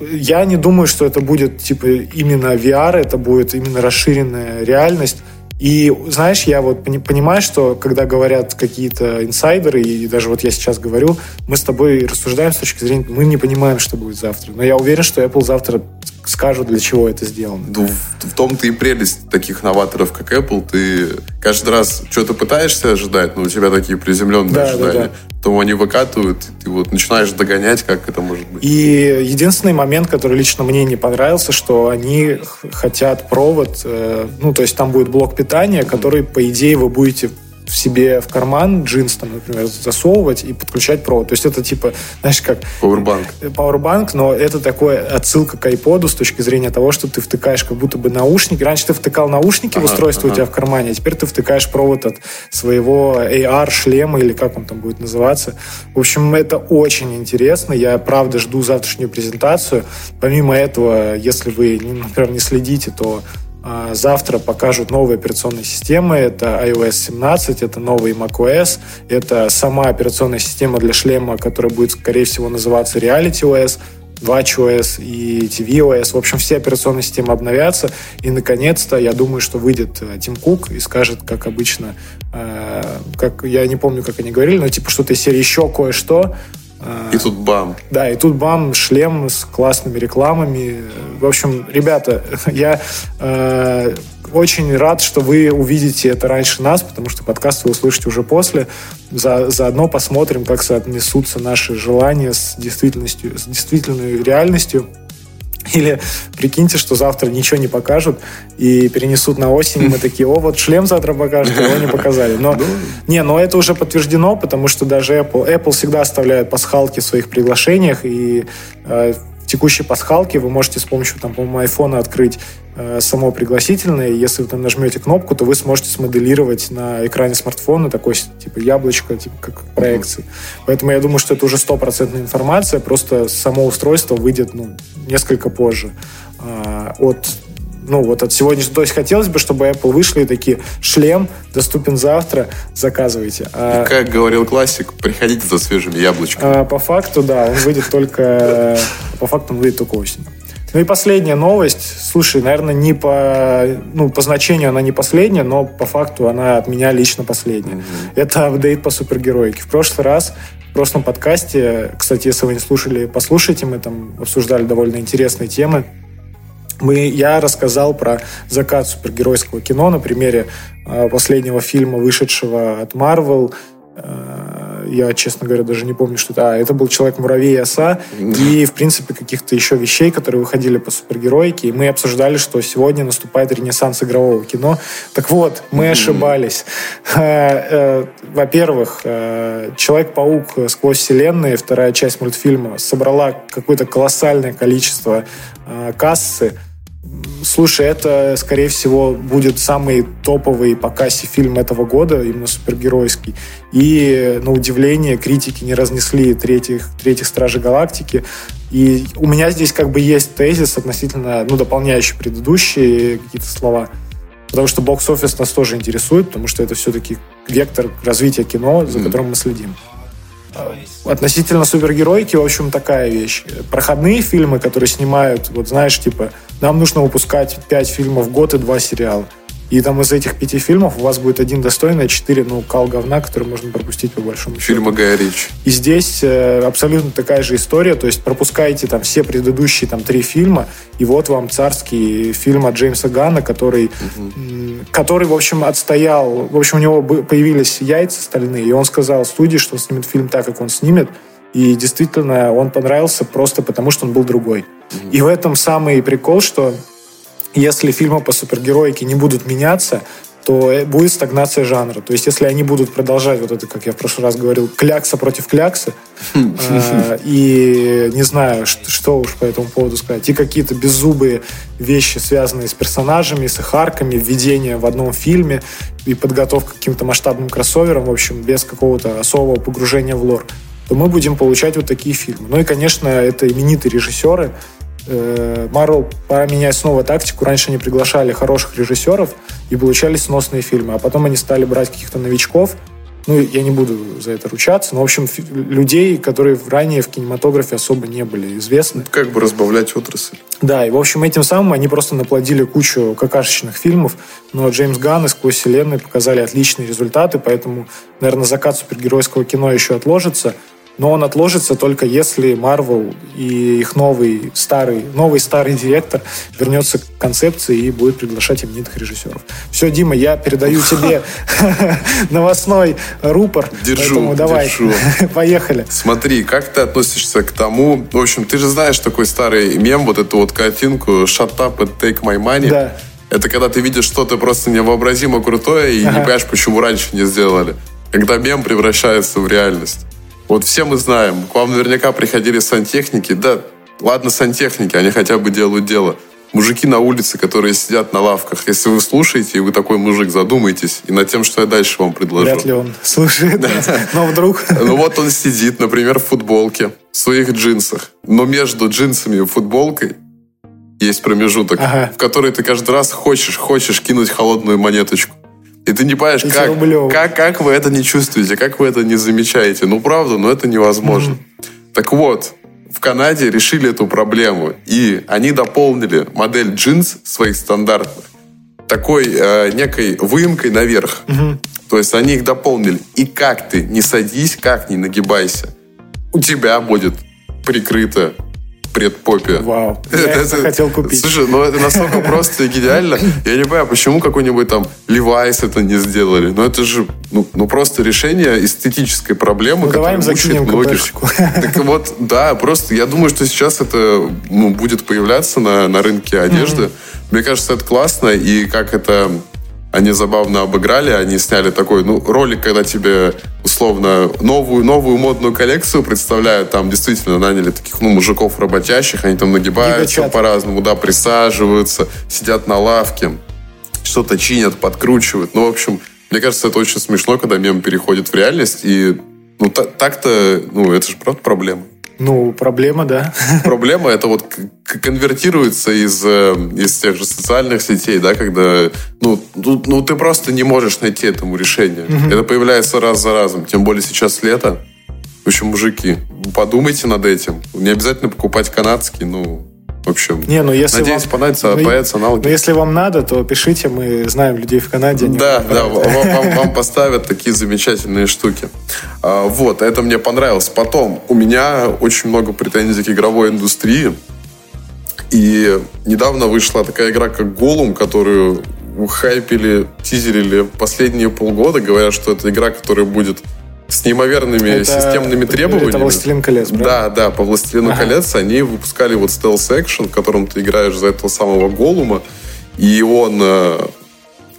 Я не думаю, что это будет типа именно VR, это будет именно расширенная реальность. И знаешь, я вот понимаю, что когда говорят какие-то инсайдеры, и даже вот я сейчас говорю, мы с тобой рассуждаем с точки зрения, мы не понимаем, что будет завтра. Но я уверен, что Apple завтра скажут, для чего это сделано. Ну, в, в том-то и прелесть таких новаторов, как Apple. Ты каждый раз что-то пытаешься ожидать, но у тебя такие приземленные да, ожидания. Да, да. Потом они выкатывают, и ты вот начинаешь догонять, как это может быть. И единственный момент, который лично мне не понравился, что они хотят провод, э, ну, то есть там будет блок питания, который, по идее, вы будете в себе в карман джинс, там, например, засовывать и подключать провод. То есть это типа, знаешь, как... Powerbank. Powerbank, но это такое отсылка к iPod с точки зрения того, что ты втыкаешь как будто бы наушники. Раньше ты втыкал наушники ага, в устройство ага. у тебя в кармане, а теперь ты втыкаешь провод от своего AR-шлема или как он там будет называться. В общем, это очень интересно. Я, правда, жду завтрашнюю презентацию. Помимо этого, если вы, например, не следите, то завтра покажут новые операционные системы. Это iOS 17, это новый macOS, это сама операционная система для шлема, которая будет, скорее всего, называться RealityOS, WatchOS и tvOS. В общем, все операционные системы обновятся. И, наконец-то, я думаю, что выйдет э, Тим Кук и скажет, как обычно, э, как я не помню, как они говорили, но типа что-то из серии еще кое-что, и тут бам. Да, и тут бам, шлем с классными рекламами. В общем, ребята, я э, очень рад, что вы увидите это раньше нас, потому что подкаст вы услышите уже после. За, заодно посмотрим, как соотнесутся наши желания с действительностью, с действительной реальностью. Или прикиньте, что завтра ничего не покажут и перенесут на осень, и мы такие, о, вот шлем завтра покажут, его не показали. Но, не, но это уже подтверждено, потому что даже Apple, Apple всегда оставляет пасхалки в своих приглашениях, и э, текущей пасхалки вы можете с помощью, там, по-моему, айфона открыть э, само пригласительное. И если вы там нажмете кнопку, то вы сможете смоделировать на экране смартфона такой, типа, яблочко, типа, как проекции. Mm-hmm. Поэтому я думаю, что это уже стопроцентная информация, просто само устройство выйдет, ну, несколько позже э, от ну, вот от сегодняшнего. То есть хотелось бы, чтобы Apple вышли и такие, шлем доступен завтра, заказывайте. А, и как говорил классик, приходите за свежими яблочками. А, по факту, да, он выйдет только... По факту он выйдет только осенью. Ну и последняя новость. Слушай, наверное, не по, ну, по значению она не последняя, но по факту она от меня лично последняя. Mm-hmm. Это апдейт по супергероике. В прошлый раз в прошлом подкасте, кстати, если вы не слушали, послушайте, мы там обсуждали довольно интересные темы мы, я рассказал про закат супергеройского кино на примере э, последнего фильма, вышедшего от Marvel. Э, я, честно говоря, даже не помню, что это. А, это был «Человек-муравей и оса». И, в принципе, каких-то еще вещей, которые выходили по супергероике. И мы обсуждали, что сегодня наступает ренессанс игрового кино. Так вот, мы ошибались. Э, во-первых, «Человек-паук. Сквозь вселенные», вторая часть мультфильма, собрала какое-то колоссальное количество кассы, Слушай, это, скорее всего, будет самый топовый по кассе фильм этого года, именно супергеройский. И, на удивление, критики не разнесли третьих, третьих Стражей Галактики. И у меня здесь как бы есть тезис относительно, ну, дополняющий предыдущие какие-то слова. Потому что бокс-офис нас тоже интересует, потому что это все-таки вектор развития кино, за которым мы следим. Относительно супергеройки, в общем, такая вещь. Проходные фильмы, которые снимают, вот знаешь, типа, нам нужно выпускать 5 фильмов в год и 2 сериала. И там из этих пяти фильмов у вас будет один достойный, а четыре, ну, кал говна, который можно пропустить по большому счету. Фильма Гая Рич. И здесь э, абсолютно такая же история, то есть пропускаете там все предыдущие там три фильма, и вот вам царский фильм от Джеймса Ганна, который, угу. который, в общем, отстоял, в общем, у него появились яйца стальные, и он сказал студии, что он снимет фильм так, как он снимет, и действительно он понравился просто потому, что он был другой. Угу. И в этом самый прикол, что если фильмы по супергероике не будут меняться, то будет стагнация жанра. То есть, если они будут продолжать вот это, как я в прошлый раз говорил, клякса против кляксы, э, и не знаю, что, что уж по этому поводу сказать, и какие-то беззубые вещи, связанные с персонажами, с их арками, введение в одном фильме и подготовка к каким-то масштабным кроссоверам, в общем, без какого-то особого погружения в лор, то мы будем получать вот такие фильмы. Ну и, конечно, это именитые режиссеры, Марвел пора менять снова тактику. Раньше они приглашали хороших режиссеров и получали сносные фильмы, а потом они стали брать каких-то новичков. Ну, я не буду за это ручаться, но, в общем, людей, которые ранее в кинематографе особо не были известны. Как бы разбавлять отрасль. Да, и, в общем, этим самым они просто наплодили кучу какашечных фильмов, но Джеймс Ганн и «Сквозь вселенную» показали отличные результаты, поэтому, наверное, закат супергеройского кино еще отложится – но он отложится только если Marvel и их новый старый, новый старый директор вернется к концепции и будет приглашать именитых режиссеров. Все, Дима, я передаю тебе новостной рупор. Держу, давай, держу. поехали. Смотри, как ты относишься к тому... В общем, ты же знаешь такой старый мем, вот эту вот картинку «Shut up and take my money». Да. Это когда ты видишь что-то просто невообразимо крутое и ага. не понимаешь, почему раньше не сделали. Когда мем превращается в реальность. Вот все мы знаем, к вам наверняка приходили сантехники. Да, ладно, сантехники, они хотя бы делают дело. Мужики на улице, которые сидят на лавках. Если вы слушаете, и вы такой мужик, задумайтесь и над тем, что я дальше вам предложу. Вряд ли он слушает, но вдруг... Ну вот он сидит, например, в футболке, в своих джинсах. Но между джинсами и футболкой есть промежуток, ага. в который ты каждый раз хочешь, хочешь кинуть холодную монеточку. И ты не понимаешь, как, как, как вы это не чувствуете, как вы это не замечаете. Ну, правда, но это невозможно. Mm-hmm. Так вот, в Канаде решили эту проблему. И они дополнили модель джинс своих стандартных такой э, некой выемкой наверх. Mm-hmm. То есть они их дополнили. И как ты не садись, как не нагибайся, у тебя будет прикрыто предпопе. Вау, я это, хотел купить. Слушай, ну это настолько просто и гениально. Я не понимаю, почему какой-нибудь там Levi's это не сделали. Но ну, это же ну, ну просто решение эстетической проблемы, ну, которая мучает многих. Так вот, да, просто я думаю, что сейчас это ну, будет появляться на, на рынке одежды. Mm-hmm. Мне кажется, это классно, и как это они забавно обыграли, они сняли такой, ну, ролик, когда тебе, условно, новую, новую модную коллекцию представляют, там действительно наняли таких, ну, мужиков работящих, они там нагибаются по-разному, да, присаживаются, сидят на лавке, что-то чинят, подкручивают. Ну, в общем, мне кажется, это очень смешно, когда мем переходит в реальность, и, ну, так-то, ну, это же правда проблема. Ну, проблема, да. Проблема это вот конвертируется из, э, из тех же социальных сетей, да, когда ну, ну, ну ты просто не можешь найти этому решение. Угу. Это появляется раз за разом. Тем более сейчас лето. В общем, мужики, подумайте над этим. Не обязательно покупать канадский, ну, в общем, не, ну если надеюсь, вам, понравится, ну, появятся аналоги. Но если вам надо, то пишите, мы знаем людей в Канаде. Да, да, вам, вам, вам поставят такие замечательные штуки. А, вот, это мне понравилось. Потом, у меня очень много претензий к игровой индустрии. И недавно вышла такая игра, как Голум, которую хайпили, тизерили последние полгода, говоря, что это игра, которая будет с неимоверными это, системными требованиями. Это «Властелин колец», правда? Да, да, по «Властелину ага. колец» они выпускали вот стелс-экшен, в котором ты играешь за этого самого Голума, и он э,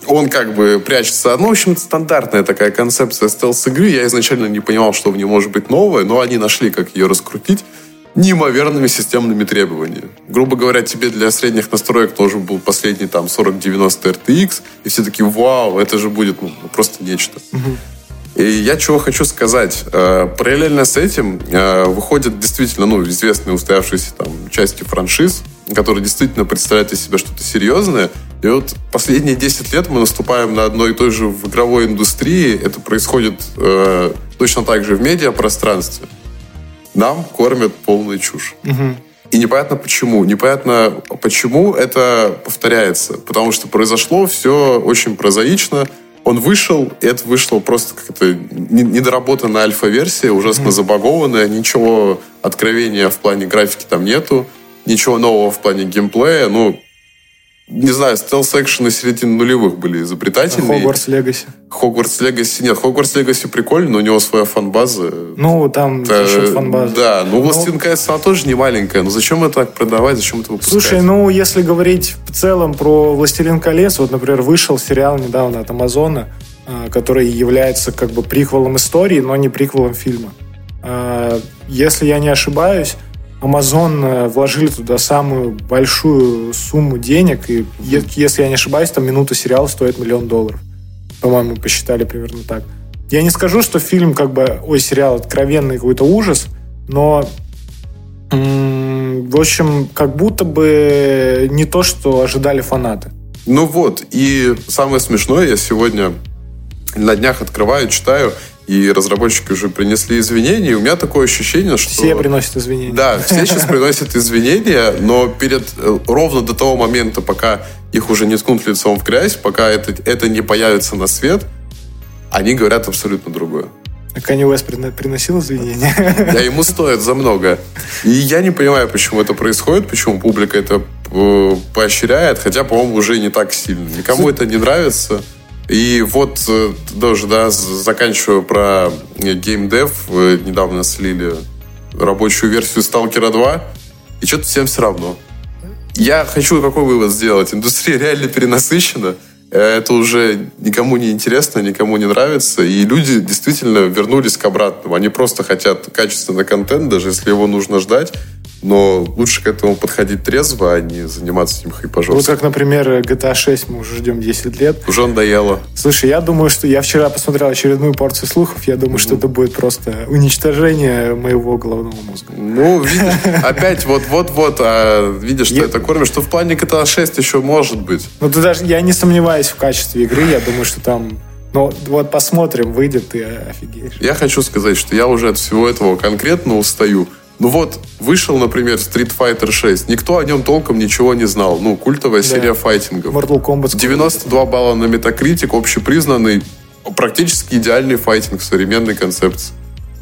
он как бы прячется. Ну, в общем, стандартная такая концепция стелс-игры. Я изначально не понимал, что в ней может быть новое, но они нашли, как ее раскрутить неимоверными системными требованиями. Грубо говоря, тебе для средних настроек должен был последний там 4090 RTX, и все таки вау, это же будет ну, просто нечто. Угу. И я чего хочу сказать. Э, параллельно с этим э, выходят действительно ну, известные устоявшиеся там, части франшиз, которые действительно представляют из себя что-то серьезное. И вот последние 10 лет мы наступаем на одной и той же в игровой индустрии. Это происходит э, точно так же в медиапространстве. Нам кормят полную чушь. Угу. И непонятно почему. Непонятно, почему это повторяется. Потому что произошло все очень прозаично – он вышел, и это вышло просто как-то недоработанная альфа-версия, ужасно mm-hmm. забагованная, ничего откровения в плане графики там нету, ничего нового в плане геймплея, ну, не знаю, стелс-экшены середины нулевых были изобретательные. Хогвартс Легаси. Хогвартс Легаси, нет, Хогвартс Легаси прикольно, но у него своя фан-база. Ну, там Это- за счет фан-базы. Да, ну, Ну, Властелин колец, она тоже не маленькая, но зачем это так продавать, зачем это выпускать? Слушай, ну, если говорить в целом про «Властелин колец», вот, например, вышел сериал недавно от Амазона, а, который является как бы приквелом истории, но не приквелом фильма. А, Если я не ошибаюсь, Amazon э, вложили туда самую большую сумму денег, и если я не ошибаюсь, там минута сериала стоит миллион долларов. По-моему, посчитали примерно так. Я не скажу, что фильм, как бы, ой, сериал откровенный какой-то ужас, но в общем, как будто бы не то, что ожидали фанаты. Ну вот, и самое смешное, я сегодня на днях открываю, читаю, и разработчики уже принесли извинения, и у меня такое ощущение, что... Все приносят извинения. Да, все сейчас приносят извинения, но перед э, ровно до того момента, пока их уже не ткнут лицом в грязь, пока это, это не появится на свет, они говорят абсолютно другое. А West прино- приносил извинения. Да, ему стоит за много. И я не понимаю, почему это происходит, почему публика это э, поощряет, хотя, по-моему, уже не так сильно. Никому это не нравится. И вот э, даже, да, з- заканчивая про э, геймдев, недавно слили рабочую версию Сталкера 2, и что-то всем все равно. Я хочу какой вывод сделать? Индустрия реально перенасыщена. Э, Это уже никому не интересно, никому не нравится. И люди действительно вернулись к обратному. Они просто хотят качественный контент, даже если его нужно ждать. Но лучше к этому подходить трезво, а не заниматься этим Вот хайпажорством. как, например, GTA 6 мы уже ждем 10 лет. Уже надоело. Слушай, я думаю, что я вчера посмотрел очередную порцию слухов. Я думаю, что это будет просто уничтожение моего головного мозга. Ну, видишь, опять вот-вот-вот, а видишь, что это кормишь, что в плане GTA 6 еще может быть. Ну, ты даже, я не сомневаюсь в качестве игры. Я думаю, что там... Ну, вот посмотрим, выйдет, ты офигеешь. Я хочу сказать, что я уже от всего этого конкретно устаю. Ну вот, вышел, например, Street Fighter 6. Никто о нем толком ничего не знал. Ну, культовая серия файтингов. Mortal Kombat. 92 балла на Metacritic, общепризнанный, практически идеальный файтинг в современной концепции.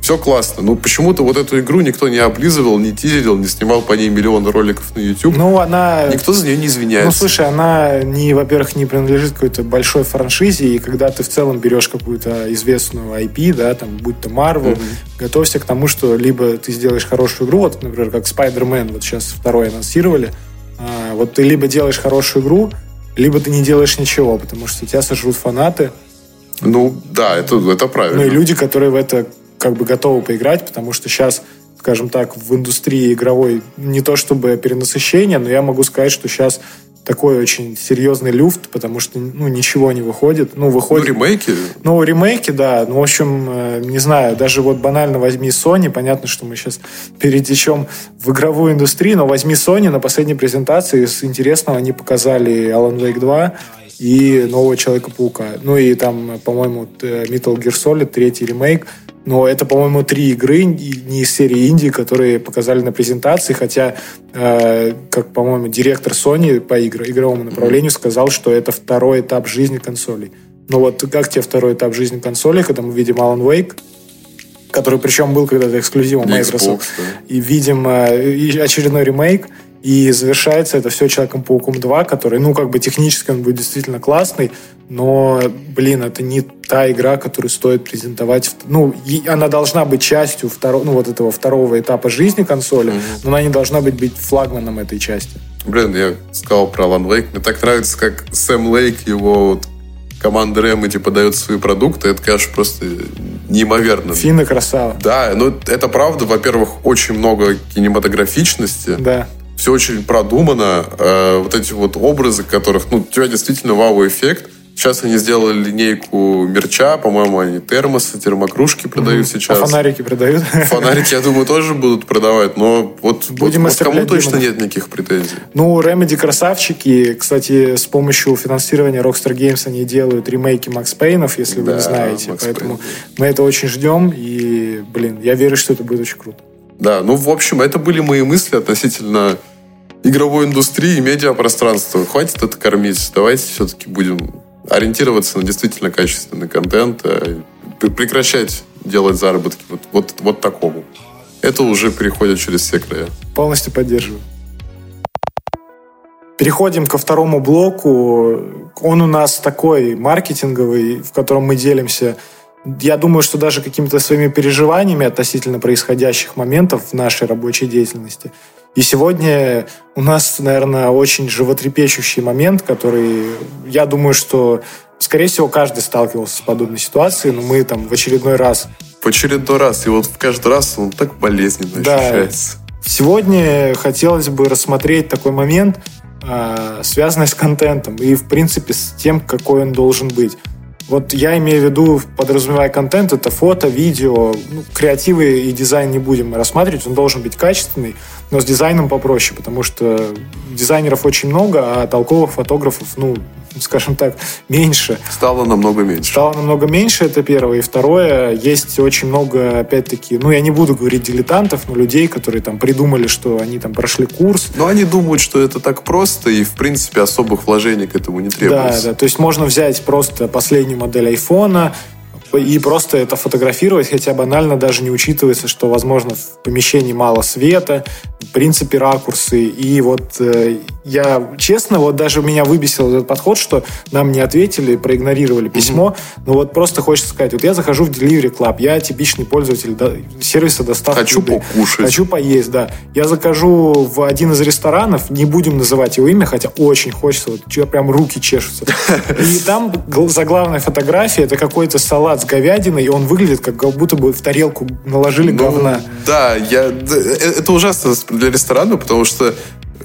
Все классно. Ну, почему-то вот эту игру никто не облизывал, не тизерил, не снимал по ней миллион роликов на YouTube. Ну, она... Никто за нее не извиняется. Ну, слушай, она, не, во-первых, не принадлежит какой-то большой франшизе, и когда ты в целом берешь какую-то известную IP, да, там, будь то Marvel, готовься к тому, что либо ты сделаешь хорошую игру, вот, например, как Spider-Man, вот сейчас второй анонсировали, а, вот ты либо делаешь хорошую игру, либо ты не делаешь ничего, потому что тебя сожрут фанаты, Ну, да, это, это правильно. ну и люди, которые в это как бы готовы поиграть, потому что сейчас, скажем так, в индустрии игровой не то чтобы перенасыщение, но я могу сказать, что сейчас такой очень серьезный люфт, потому что ну, ничего не выходит. Ну, Ну, выходит... ремейки, Ну, ремейки, да. Ну, в общем, э, не знаю, даже вот банально возьми Sony, понятно, что мы сейчас перетечем в игровую индустрию, но возьми Sony на последней презентации с интересного они показали Alan Wake 2 и нового Человека-паука. Ну и там, по-моему, т- Metal Gear Solid, третий ремейк. Но это, по-моему, три игры не из серии Индии, которые показали на презентации, хотя, э, как, по-моему, директор Sony по игр- игровому направлению сказал, что это второй этап жизни консолей. Ну вот как тебе второй этап жизни консоли, когда мы видим Alan Wake, который причем был когда-то эксклюзивом Для Microsoft, Xbox, да. и видим э, очередной ремейк, и завершается это все Человеком-пауком 2, который, ну, как бы технически он будет действительно классный, но, блин, это не та игра, которую стоит презентовать. Ну, она должна быть частью второго, ну, вот этого второго этапа жизни консоли, но она не должна быть, быть флагманом этой части. Блин, я сказал про Alan Wake. Мне так нравится, как Сэм Лейк, его вот команда Remedy подает свои продукты. Это, конечно, просто неимоверно. Финна красава. Да, ну это правда. Во-первых, очень много кинематографичности. Да. Все очень продумано. Э, вот эти вот образы, которых, ну, у тебя действительно вау-эффект. Сейчас они сделали линейку мерча, по-моему, они термосы, термокружки продают А сейчас. фонарики продают. Фонарики, я думаю, тоже будут продавать, но вот, Будем вот, вот кому точно нет никаких претензий. Ну, Remedy красавчики. Кстати, с помощью финансирования Rockstar Games они делают ремейки Макс Пейнов, если вы Да, не знаете. Макс Поэтому Пейн, мы это очень ждем. И, блин, я верю, что это будет очень круто. Да, ну, в общем, это были мои мысли относительно игровой индустрии и медиапространства. Хватит это кормить. Давайте все-таки будем ориентироваться на действительно качественный контент, пр- прекращать делать заработки вот, вот, вот такому. Это уже переходит через все края. Полностью поддерживаю. Переходим ко второму блоку. Он у нас такой маркетинговый, в котором мы делимся я думаю, что даже какими-то своими переживаниями относительно происходящих моментов в нашей рабочей деятельности. И сегодня у нас, наверное, очень животрепещущий момент, который, я думаю, что, скорее всего, каждый сталкивался с подобной ситуацией, но мы там в очередной раз... В очередной раз, и вот в каждый раз он так болезненно да. ощущается. Сегодня хотелось бы рассмотреть такой момент, а, связанный с контентом и, в принципе, с тем, какой он должен быть. Вот я имею в виду, подразумевая контент, это фото, видео, ну, креативы и дизайн не будем рассматривать, он должен быть качественный, но с дизайном попроще, потому что дизайнеров очень много, а толковых фотографов, ну, скажем так, меньше. Стало намного меньше. Стало намного меньше, это первое. И второе, есть очень много, опять-таки, ну, я не буду говорить дилетантов, но людей, которые там придумали, что они там прошли курс. Но они думают, что это так просто, и, в принципе, особых вложений к этому не требуется. Да, да. То есть можно взять просто последнюю модель айфона, и просто это фотографировать, хотя банально даже не учитывается, что, возможно, в помещении мало света, в принципе, ракурсы. И вот э, я, честно, вот даже меня выбесил этот подход, что нам не ответили, проигнорировали письмо. Mm-hmm. Но вот просто хочется сказать, вот я захожу в Delivery Club, я типичный пользователь да, сервиса доставки Хочу еды. покушать. Хочу поесть, да. Я закажу в один из ресторанов, не будем называть его имя, хотя очень хочется, вот прям руки чешутся. И там заглавная фотография, это какой-то салат с говядиной, и он выглядит, как будто бы в тарелку наложили ну, говна. Да, я, э, это ужасно для ресторана, потому что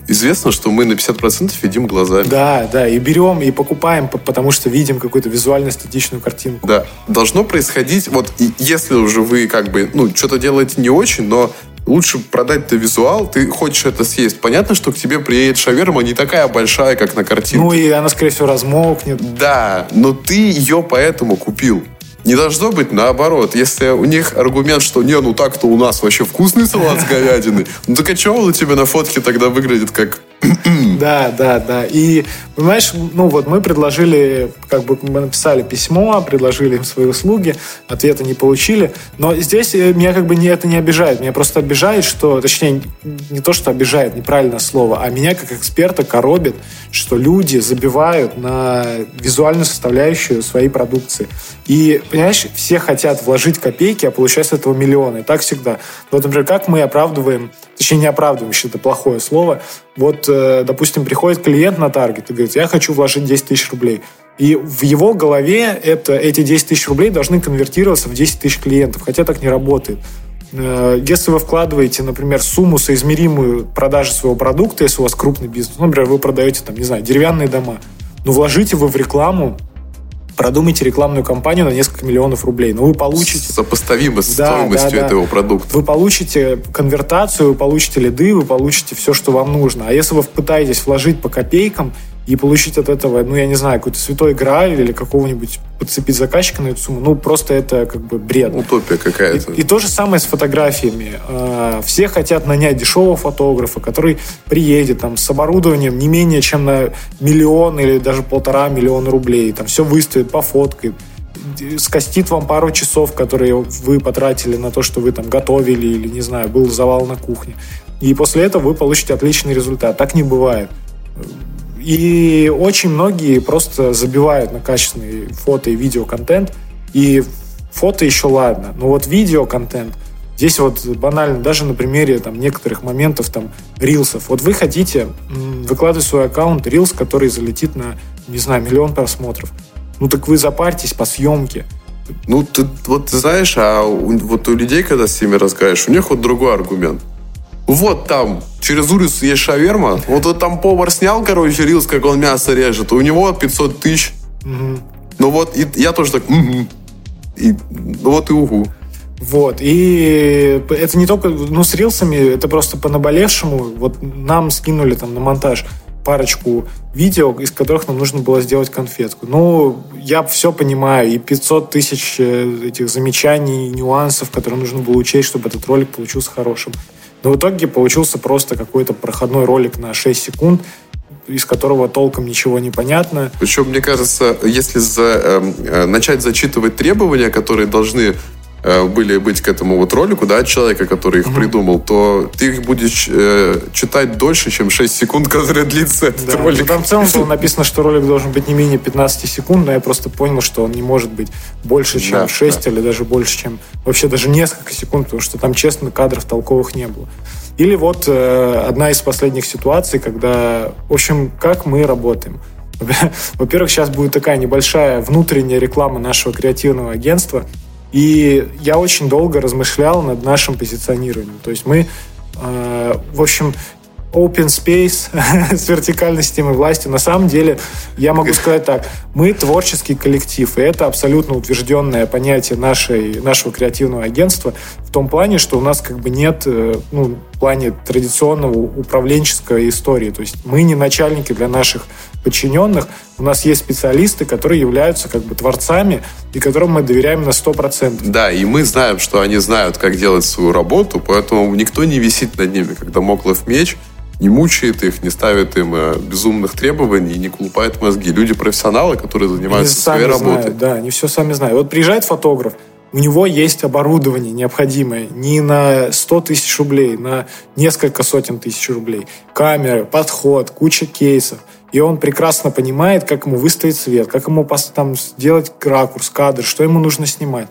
известно, что мы на 50% едим глазами. Да, да, и берем, и покупаем, потому что видим какую-то визуально-эстетичную картинку. Да, должно происходить, вот если уже вы как бы, ну, что-то делаете не очень, но лучше продать-то визуал, ты хочешь это съесть. Понятно, что к тебе приедет шаверма не такая большая, как на картинке. Ну и она, скорее всего, размокнет. Да, но ты ее поэтому купил. Не должно быть наоборот. Если у них аргумент, что не, ну так-то у нас вообще вкусный салат с говядиной, ну так а чего он у тебя на фотке тогда выглядит как да, да, да. И, понимаешь, ну вот мы предложили, как бы мы написали письмо, предложили им свои услуги, ответа не получили. Но здесь э, меня как бы не, это не обижает. Меня просто обижает, что, точнее, не то, что обижает, неправильное слово, а меня как эксперта коробит, что люди забивают на визуальную составляющую своей продукции. И, понимаешь, все хотят вложить копейки, а получать с этого миллионы. И так всегда. Вот, например, как мы оправдываем, точнее, не оправдываем, еще это плохое слово, вот, э, допустим, приходит клиент на таргет и говорит, я хочу вложить 10 тысяч рублей. И в его голове это, эти 10 тысяч рублей должны конвертироваться в 10 тысяч клиентов, хотя так не работает. Э, если вы вкладываете, например, сумму, соизмеримую продажи своего продукта, если у вас крупный бизнес, например, вы продаете, там, не знаю, деревянные дома, ну, вложите вы в рекламу продумайте рекламную кампанию на несколько миллионов рублей. Но вы получите... Сопоставимо с да, стоимостью да, да. этого продукта. Вы получите конвертацию, вы получите лиды, вы получите все, что вам нужно. А если вы пытаетесь вложить по копейкам, и получить от этого, ну, я не знаю, какой-то святой грааль или какого-нибудь подцепить заказчика на эту сумму, ну, просто это как бы бред. Утопия какая-то. И, и то же самое с фотографиями. А, все хотят нанять дешевого фотографа, который приедет там с оборудованием не менее чем на миллион или даже полтора миллиона рублей, там все выставит, пофоткает, скостит вам пару часов, которые вы потратили на то, что вы там готовили или, не знаю, был завал на кухне. И после этого вы получите отличный результат. Так не бывает и очень многие просто забивают на качественный фото и видеоконтент. И фото еще ладно, но вот видеоконтент, здесь вот банально, даже на примере там некоторых моментов там рилсов. Вот вы хотите выкладывать свой аккаунт рилс, который залетит на, не знаю, миллион просмотров. Ну так вы запарьтесь по съемке. Ну, ты, вот ты знаешь, а у, вот у людей, когда с ними разговариваешь, у них вот другой аргумент вот там, через улицу есть шаверма, вот, вот там повар снял, короче, рилс, как он мясо режет, у него 500 тысяч. Угу. Ну вот, и я тоже так, угу. И, ну вот и угу. Вот, и это не только, ну, с рилсами, это просто по наболевшему. Вот нам скинули там на монтаж парочку видео, из которых нам нужно было сделать конфетку. Ну, я все понимаю, и 500 тысяч э, этих замечаний, нюансов, которые нужно было учесть, чтобы этот ролик получился хорошим. Но в итоге получился просто какой-то проходной ролик на 6 секунд, из которого толком ничего не понятно. Причем, мне кажется, если за, эм, э, начать зачитывать требования, которые должны были быть к этому вот ролику, да, от человека, который их угу. придумал, то ты их будешь э, читать дольше, чем 6 секунд, которые длится этот да, ролик. Ну, там в целом было написано, что ролик должен быть не менее 15 секунд, но я просто понял, что он не может быть больше, чем да, 6 да. или даже больше, чем вообще даже несколько секунд, потому что там, честно, кадров толковых не было. Или вот э, одна из последних ситуаций, когда, в общем, как мы работаем. Во-первых, сейчас будет такая небольшая внутренняя реклама нашего креативного агентства. И я очень долго размышлял над нашим позиционированием. То есть мы, э, в общем, open space с вертикальной системой власти. На самом деле, я могу сказать так, мы творческий коллектив, и это абсолютно утвержденное понятие нашей, нашего креативного агентства том плане, что у нас как бы нет, э, ну, в плане традиционного управленческой истории. То есть мы не начальники для наших подчиненных, у нас есть специалисты, которые являются как бы творцами и которым мы доверяем на 100%. Да, и мы знаем, что они знают, как делать свою работу, поэтому никто не висит над ними, когда моклов меч – не мучает их, не ставит им э, безумных требований, не колупает мозги. Люди профессионалы, которые занимаются они своей работой. Знают, да, они все сами знают. Вот приезжает фотограф, у него есть оборудование необходимое не на 100 тысяч рублей, на несколько сотен тысяч рублей. Камеры, подход, куча кейсов. И он прекрасно понимает, как ему выставить свет, как ему там сделать ракурс, кадр, что ему нужно снимать.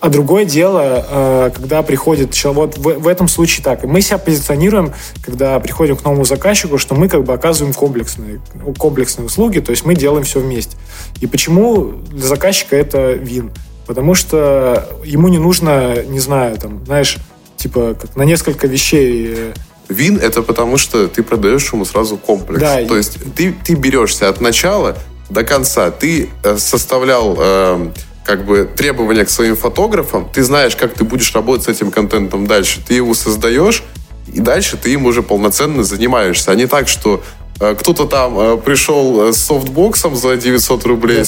А другое дело, э, когда приходит человек, вот в, этом случае так, мы себя позиционируем, когда приходим к новому заказчику, что мы как бы оказываем комплексные, комплексные услуги, то есть мы делаем все вместе. И почему для заказчика это вин? Потому что ему не нужно, не знаю, там, знаешь, типа как на несколько вещей э, Вин это потому, что ты продаешь ему сразу комплекс. Да, То есть ты, ты берешься от начала до конца. Ты э, составлял э, как бы требования к своим фотографам, ты знаешь, как ты будешь работать с этим контентом дальше. Ты его создаешь, и дальше ты им уже полноценно занимаешься. А не так, что кто-то там э, пришел с софтбоксом за 900 рублей,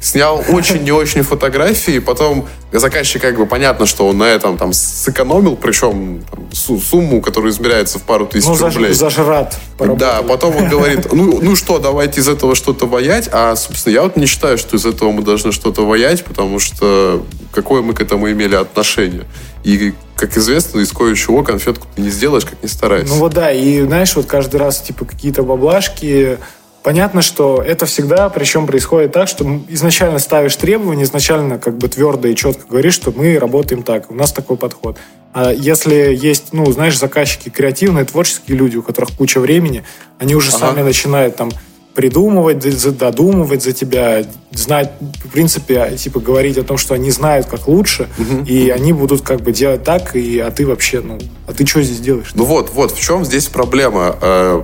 снял очень не очень фотографии, потом заказчик как бы понятно, что он на этом там сэкономил, причем там, сумму, которая измеряется в пару тысяч ну, рублей. зажрат. Да, потом он говорит, ну, ну что, давайте из этого что-то воять, а, собственно, я вот не считаю, что из этого мы должны что-то воять, потому что какое мы к этому имели отношение. И, как известно, из кое-чего конфетку ты не сделаешь, как не старайся. Ну вот да, и знаешь, вот каждый раз, типа, какие-то баблашки, Понятно, что это всегда, причем происходит так, что изначально ставишь требования, изначально как бы твердо и четко говоришь, что мы работаем так, у нас такой подход. А если есть, ну, знаешь, заказчики креативные, творческие люди, у которых куча времени, они уже ага. сами начинают там придумывать, додумывать за тебя, знать, в принципе, типа говорить о том, что они знают, как лучше, угу. и они будут как бы делать так, и, а ты вообще, ну, а ты что здесь делаешь? Ну вот, вот, в чем здесь проблема? Э,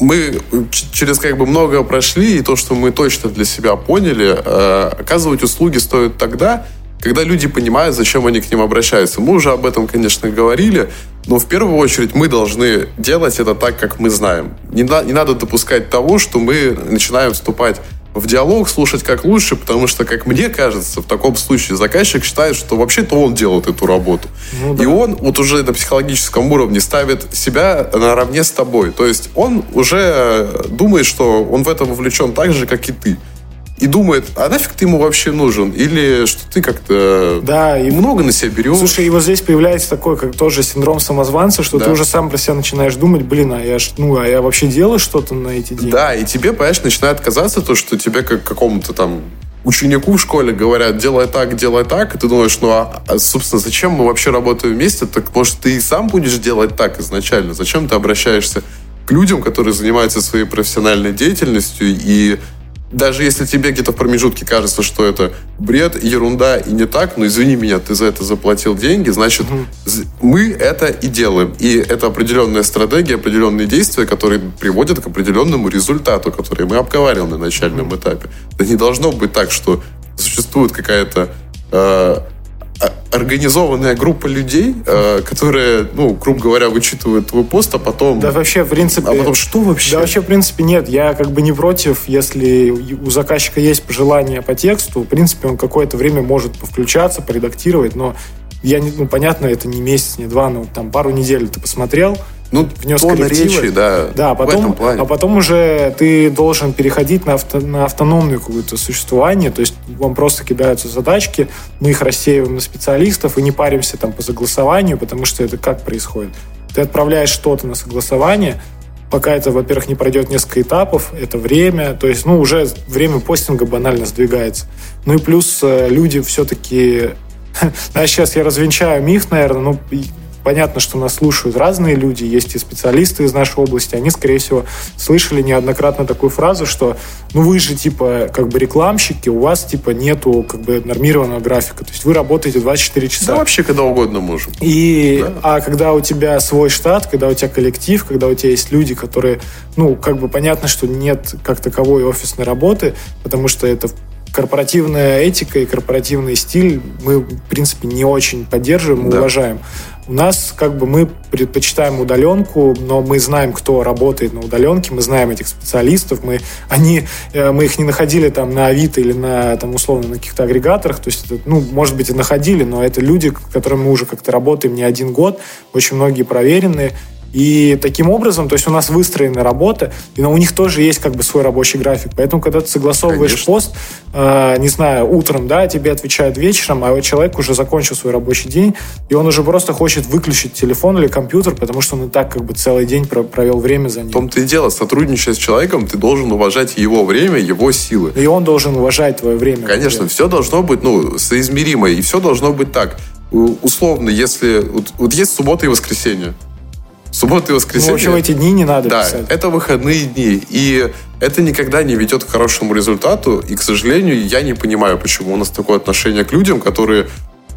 мы через как бы много прошли, и то, что мы точно для себя поняли, э, оказывать услуги стоит тогда, когда люди понимают, зачем они к ним обращаются. Мы уже об этом, конечно, говорили, но в первую очередь мы должны делать это так, как мы знаем. Не, на, не надо допускать того, что мы начинаем вступать в диалог, слушать как лучше, потому что, как мне кажется, в таком случае заказчик считает, что вообще-то он делает эту работу. Ну, да. И он вот уже на психологическом уровне ставит себя наравне с тобой. То есть он уже думает, что он в этом вовлечен так же, как и ты и думает, а нафиг ты ему вообще нужен? Или что ты как-то да, и... много на себя берешь? Слушай, и вот здесь появляется такой, как тоже синдром самозванца, что да. ты уже сам про себя начинаешь думать, блин, а я, ну, а я вообще делаю что-то на эти деньги? Да, и тебе, понимаешь, начинает казаться то, что тебе как какому-то там ученику в школе говорят, делай так, делай так, и ты думаешь, ну, а, а, собственно, зачем мы вообще работаем вместе? Так, может, ты и сам будешь делать так изначально? Зачем ты обращаешься к людям, которые занимаются своей профессиональной деятельностью и даже если тебе где-то в промежутке кажется, что это бред, ерунда и не так, но извини меня, ты за это заплатил деньги, значит, угу. мы это и делаем. И это определенная стратегия, определенные действия, которые приводят к определенному результату, который мы обговаривали на начальном угу. этапе. Это не должно быть так, что существует какая-то э, организованная группа людей, э, которые, ну, грубо говоря, вычитывают твой пост, а потом... Да вообще, в принципе... А потом что вообще? Да вообще, в принципе, нет. Я как бы не против, если у заказчика есть пожелания по тексту, в принципе, он какое-то время может включаться, поредактировать, но я не, ну, понятно, это не месяц, не два, но там пару недель ты посмотрел, ну, внес тон речи, да, да в потом, этом плане. а потом уже ты должен переходить на, авто, на автономное какое-то существование, то есть вам просто кидаются задачки, мы их рассеиваем на специалистов и не паримся там по согласованию, потому что это как происходит? Ты отправляешь что-то на согласование, пока это, во-первых, не пройдет несколько этапов, это время, то есть, ну, уже время постинга банально сдвигается. Ну и плюс э, люди все-таки... А сейчас я развенчаю миф, наверное, ну, понятно, что нас слушают разные люди, есть и специалисты из нашей области, они, скорее всего, слышали неоднократно такую фразу, что ну вы же типа как бы рекламщики, у вас типа нету как бы нормированного графика, то есть вы работаете 24 часа. Да вообще когда угодно можем. И, да. а когда у тебя свой штат, когда у тебя коллектив, когда у тебя есть люди, которые, ну, как бы понятно, что нет как таковой офисной работы, потому что это корпоративная этика и корпоративный стиль мы, в принципе, не очень поддерживаем, да. уважаем. У нас как бы мы предпочитаем удаленку, но мы знаем, кто работает на удаленке, мы знаем этих специалистов, мы, они, э, мы их не находили там на Авито или на, там, условно, на каких-то агрегаторах, то есть, ну, может быть, и находили, но это люди, с которыми мы уже как-то работаем не один год, очень многие проверенные, и таким образом, то есть у нас выстроена работа, но у них тоже есть как бы свой рабочий график. Поэтому, когда ты согласовываешь Конечно. пост, э, не знаю, утром, да, тебе отвечают вечером, а человек уже закончил свой рабочий день, и он уже просто хочет выключить телефон или компьютер, потому что он и так как бы целый день провел время за ним. В том-то и дело, сотрудничая с человеком, ты должен уважать его время, его силы. И он должен уважать твое время. Конечно, все должно быть, ну, соизмеримо, и все должно быть так. Условно, если... Вот, вот есть суббота и воскресенье. Суббота и воскресенье. Ну, в общем, эти дни не надо да, писать. это выходные дни. И это никогда не ведет к хорошему результату. И, к сожалению, я не понимаю, почему у нас такое отношение к людям, которые,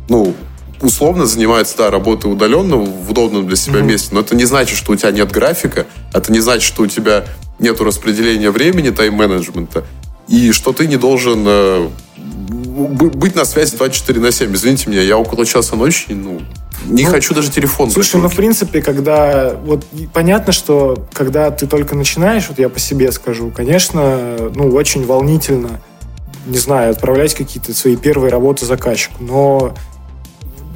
ну, условно занимаются, да, работой удаленно в удобном для себя mm-hmm. месте. Но это не значит, что у тебя нет графика. Это не значит, что у тебя нет распределения времени, тайм-менеджмента. И что ты не должен э, быть на связи 24 на 7. Извините меня, я около часа ночи, ну, не ну, хочу даже телефон. Слушай, ну, в принципе, когда... Вот понятно, что когда ты только начинаешь, вот я по себе скажу, конечно, ну, очень волнительно, не знаю, отправлять какие-то свои первые работы заказчику. Но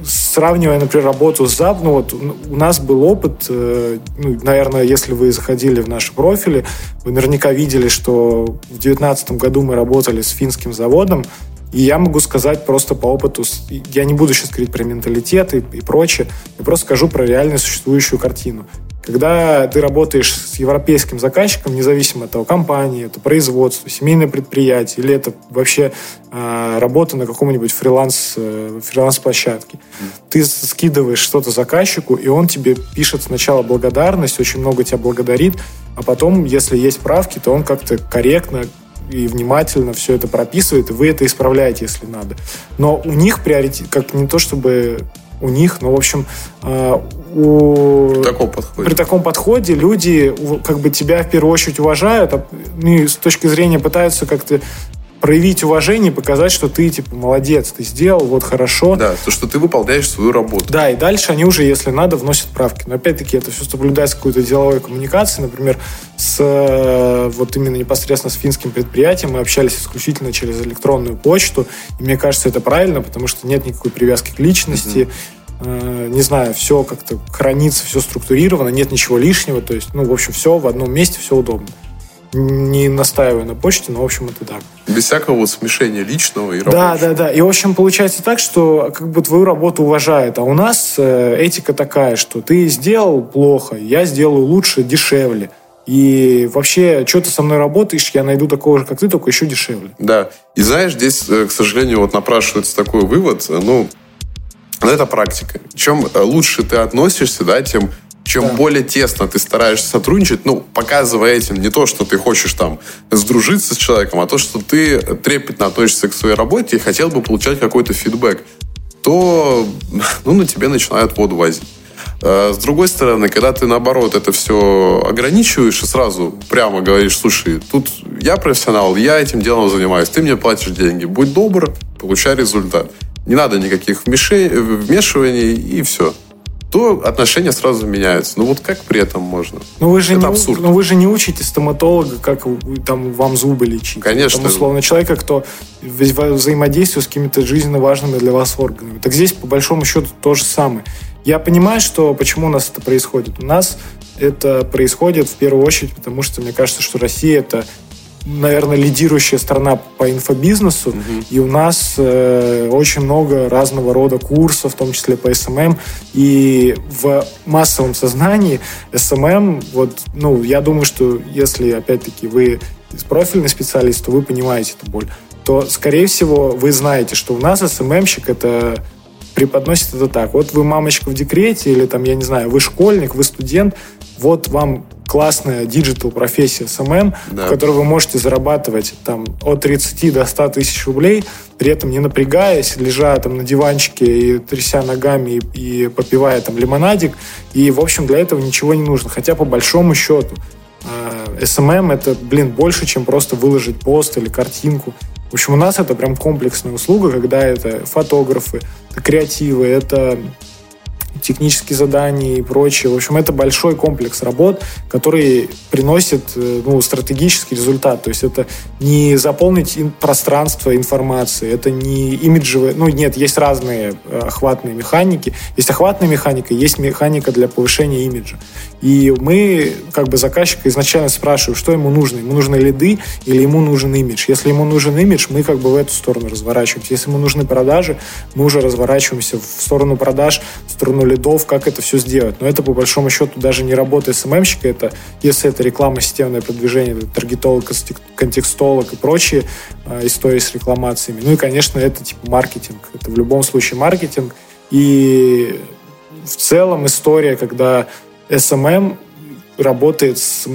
сравнивая, например, работу с ZAP, ну вот у нас был опыт, э, ну, наверное, если вы заходили в наши профили, вы наверняка видели, что в 2019 году мы работали с финским заводом, и я могу сказать просто по опыту, я не буду сейчас говорить про менталитет и, и прочее, я просто скажу про реально существующую картину. Когда ты работаешь с европейским заказчиком, независимо от того, компании, это производство, семейное предприятие, или это вообще э, работа на каком-нибудь фриланс, э, фриланс-площадке, mm. ты скидываешь что-то заказчику, и он тебе пишет сначала благодарность, очень много тебя благодарит, а потом, если есть правки, то он как-то корректно и внимательно все это прописывает, и вы это исправляете, если надо. Но у них приоритет, как не то чтобы у них, но, в общем, э, у... При таком подходе. При таком подходе люди как бы тебя в первую очередь уважают, а, ну, и с точки зрения пытаются как-то проявить уважение, показать, что ты, типа, молодец, ты сделал, вот хорошо. Да, то, что ты выполняешь свою работу. Да, и дальше они уже, если надо, вносят правки. Но опять-таки это все соблюдается какой-то деловой коммуникацией. Например, с э, вот именно непосредственно с финским предприятием мы общались исключительно через электронную почту. И мне кажется, это правильно, потому что нет никакой привязки к личности. Mm-hmm. не знаю, все как-то хранится, все структурировано, нет ничего лишнего. То есть, ну, в общем, все в одном месте, все удобно не настаиваю на почте, но, в общем, это так. Без всякого вот смешения личного и рабочего. Да, да, да. И, в общем, получается так, что как бы твою работу уважают, а у нас э, этика такая, что ты сделал плохо, я сделаю лучше, дешевле. И вообще, что ты со мной работаешь, я найду такого же, как ты, только еще дешевле. Да. И знаешь, здесь, э, к сожалению, вот напрашивается такой вывод, э, ну, это практика. Чем э, лучше ты относишься, да, тем чем да. более тесно ты стараешься сотрудничать, ну, показывая этим не то, что ты хочешь там сдружиться с человеком, а то, что ты трепетно относишься к своей работе и хотел бы получать какой-то фидбэк, то ну, на тебе начинают воду возить. А с другой стороны, когда ты, наоборот, это все ограничиваешь и сразу прямо говоришь, слушай, тут я профессионал, я этим делом занимаюсь, ты мне платишь деньги, будь добр, получай результат. Не надо никаких вмешиваний и все то отношения сразу меняются. Ну вот как при этом можно? Ну вы же, Это не, абсурд. Ну, вы же не учите стоматолога, как там вам зубы лечить. Конечно. Там, условно, человека, кто взаимодействует с какими-то жизненно важными для вас органами. Так здесь, по большому счету, то же самое. Я понимаю, что почему у нас это происходит. У нас это происходит в первую очередь, потому что мне кажется, что Россия это наверное, лидирующая страна по инфобизнесу, угу. и у нас э, очень много разного рода курсов, в том числе по SMM, и в массовом сознании SMM, вот, ну, я думаю, что если, опять-таки, вы профильный специалист, то вы понимаете эту боль, то, скорее всего, вы знаете, что у нас SMM щик — это преподносит это так. Вот вы мамочка в декрете, или там, я не знаю, вы школьник, вы студент, вот вам классная digital профессия SMM, да. в которой вы можете зарабатывать там от 30 до 100 тысяч рублей, при этом не напрягаясь, лежа там на диванчике и тряся ногами и, и попивая там лимонадик. И, в общем, для этого ничего не нужно. Хотя по большому счету SMM это, блин, больше, чем просто выложить пост или картинку. В общем, у нас это прям комплексная услуга, когда это фотографы, это креативы, это технические задания и прочее. В общем, это большой комплекс работ, который приносит э, ну, стратегический результат. То есть это не заполнить пространство информации, это не имиджевые... Ну, нет, есть разные э, охватные механики. Есть охватная механика, есть механика для повышения имиджа. И мы, как бы, заказчика изначально спрашиваем, что ему нужно. Ему нужны лиды или ему нужен имидж. Если ему нужен имидж, мы как бы в эту сторону разворачиваемся. Если ему нужны продажи, мы уже разворачиваемся в сторону продаж, в сторону лидов, как это все сделать. Но это, по большому счету, даже не работа СММщика. Это, если это реклама, системное продвижение, таргетолог, контекстолог и прочие э, истории с рекламациями. Ну и, конечно, это типа маркетинг. Это в любом случае маркетинг. И в целом история, когда SMM работает с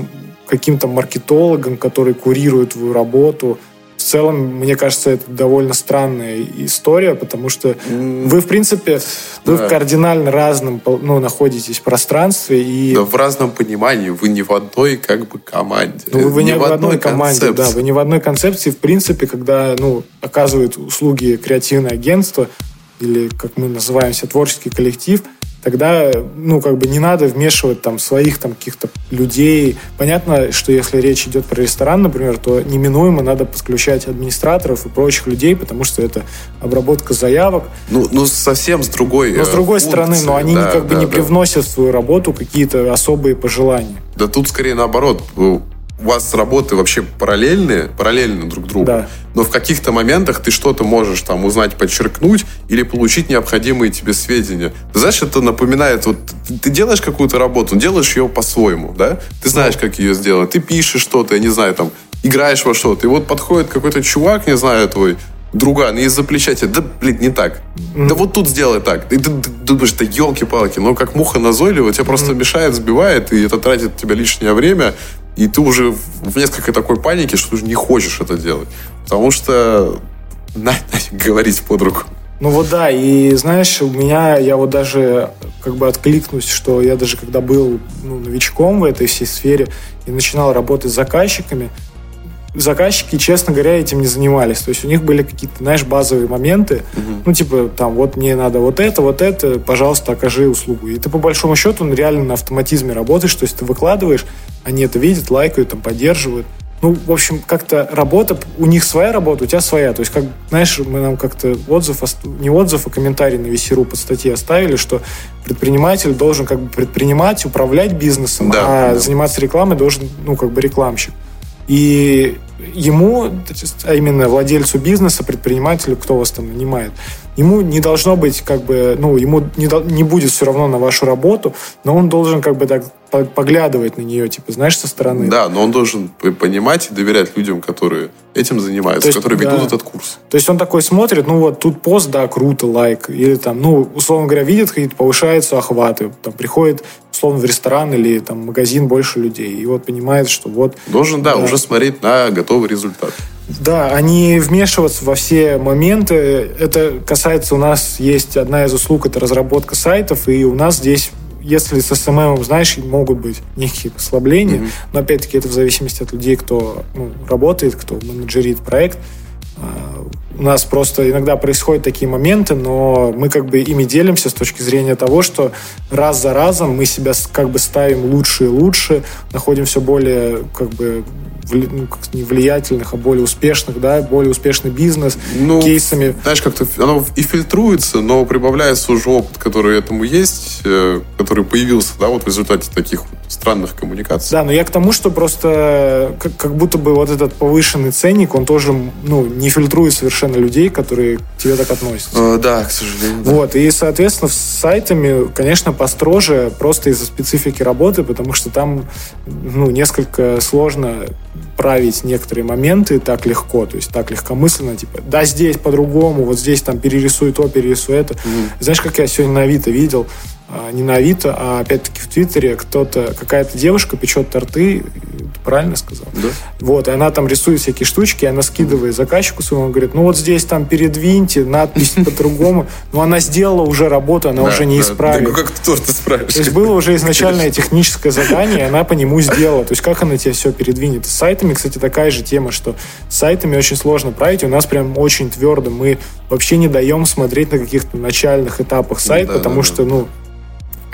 каким-то маркетологом, который курирует твою работу. В целом, мне кажется, это довольно странная история, потому что вы, в принципе, да. вы в кардинально разном ну, находитесь пространстве. И... Да, в разном понимании. Вы не в одной как бы команде. Ну, вы, вы не, не в одной, одной команде, концепции. да. Вы не в одной концепции. В принципе, когда ну, оказывают услуги креативное агентство или, как мы называемся, творческий коллектив – тогда, ну, как бы не надо вмешивать там своих там каких-то людей. Понятно, что если речь идет про ресторан, например, то неминуемо надо подключать администраторов и прочих людей, потому что это обработка заявок. Ну, ну совсем с другой Но с другой функции, стороны, но они да, как бы не да. привносят в свою работу какие-то особые пожелания. Да тут скорее наоборот у вас работы вообще параллельные, параллельны друг другу, да. но в каких-то моментах ты что-то можешь там узнать, подчеркнуть или получить необходимые тебе сведения. Ты знаешь, это напоминает, вот ты делаешь какую-то работу, делаешь ее по-своему, да? Ты знаешь, как ее сделать, ты пишешь что-то, я не знаю, там, играешь во что-то, и вот подходит какой-то чувак, не знаю, твой друган, из-за плеча тебе, да, блин, не так. Mm-hmm. Да вот тут сделай так. И ты, ты думаешь, да елки-палки, но как муха назойливая, тебя mm-hmm. просто мешает, сбивает, и это тратит тебя лишнее время, и ты уже в несколько такой панике, что ты уже не хочешь это делать. Потому что на, на, говорить под руку. Ну вот да, и знаешь, у меня, я вот даже как бы откликнусь, что я даже когда был ну, новичком в этой всей сфере и начинал работать с заказчиками, заказчики, честно говоря, этим не занимались. То есть у них были какие-то, знаешь, базовые моменты. Угу. Ну, типа, там, вот мне надо вот это, вот это, пожалуйста, окажи услугу. И ты, по большому счету, он реально на автоматизме работаешь. То есть ты выкладываешь, они это видят, лайкают, там, поддерживают. Ну, в общем, как-то работа, у них своя работа, у тебя своя. То есть, как, знаешь, мы нам как-то отзыв, не отзыв, а комментарий на VC.ru под статьей оставили, что предприниматель должен как бы предпринимать, управлять бизнесом, да, а да. заниматься рекламой должен, ну, как бы рекламщик. И ему, а именно владельцу бизнеса, предпринимателю, кто вас там нанимает, ему не должно быть как бы, ну, ему не, не будет все равно на вашу работу, но он должен как бы так поглядывать на нее, типа, знаешь, со стороны. Да, но он должен понимать и доверять людям, которые этим занимаются, есть, которые ведут да. этот курс. То есть он такой смотрит, ну вот тут пост, да, круто, лайк, или там, ну, условно говоря, видит, какие-то повышаются охваты, там приходит, условно, в ресторан или там магазин больше людей, и вот понимает, что вот... Должен, да, да. уже смотреть на готовый результат. Да, они вмешиваться во все моменты. Это касается у нас есть одна из услуг, это разработка сайтов, и у нас здесь если с SMM, знаешь, могут быть некие послабления, mm-hmm. но опять-таки это в зависимости от людей, кто ну, работает, кто менеджерит проект. А, у нас просто иногда происходят такие моменты, но мы как бы ими делимся с точки зрения того, что раз за разом мы себя как бы ставим лучше и лучше, находим все более как бы ну, не влиятельных, а более успешных, да, более успешный бизнес, ну, кейсами. Знаешь, как-то оно и фильтруется, но прибавляется уже опыт, который этому есть, э, который появился, да, вот в результате таких странных коммуникаций. Да, но я к тому, что просто как, как будто бы вот этот повышенный ценник, он тоже, ну, не фильтрует совершенно людей, которые к тебе так относятся. Э, да, к сожалению. Да. Вот, и, соответственно, с сайтами, конечно, построже, просто из-за специфики работы, потому что там, ну, несколько сложно править некоторые моменты так легко, то есть так легкомысленно, типа, да, здесь по-другому, вот здесь там перерисуй то, перерисуй это. Mm. Знаешь, как я сегодня на Авито видел, не на Авито, а опять-таки в Твиттере кто-то, какая-то девушка печет торты, правильно сказал? Да. Вот, и она там рисует всякие штучки, и она скидывает заказчику своему, говорит, ну вот здесь там передвиньте, надпись по-другому. Но она сделала уже работу, она уже не исправит. Ну как ты торт исправишь? То есть было уже изначальное техническое задание, и она по нему сделала. То есть как она тебе все передвинет? С сайтами, кстати, такая же тема, что с сайтами очень сложно править. У нас прям очень твердо. Мы вообще не даем смотреть на каких-то начальных этапах сайт, потому что, ну,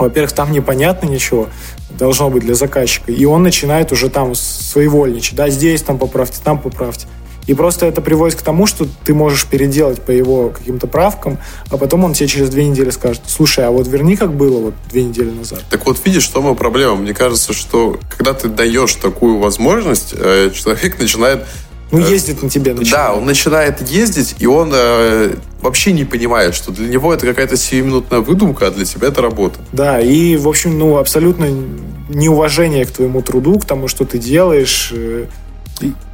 во-первых, там непонятно ничего, должно быть для заказчика, и он начинает уже там своевольничать, да, здесь там поправьте, там поправьте. И просто это приводит к тому, что ты можешь переделать по его каким-то правкам, а потом он тебе через две недели скажет, слушай, а вот верни, как было вот две недели назад. Так вот, видишь, что мы проблема? Мне кажется, что когда ты даешь такую возможность, э, человек начинает ну, э, ездит на тебе начинает. Да, он начинает ездить, и он э, вообще не понимает, что для него это какая-то сиюминутная выдумка, а для тебя это работа. Да, и, в общем, ну, абсолютно неуважение к твоему труду, к тому, что ты делаешь. Э,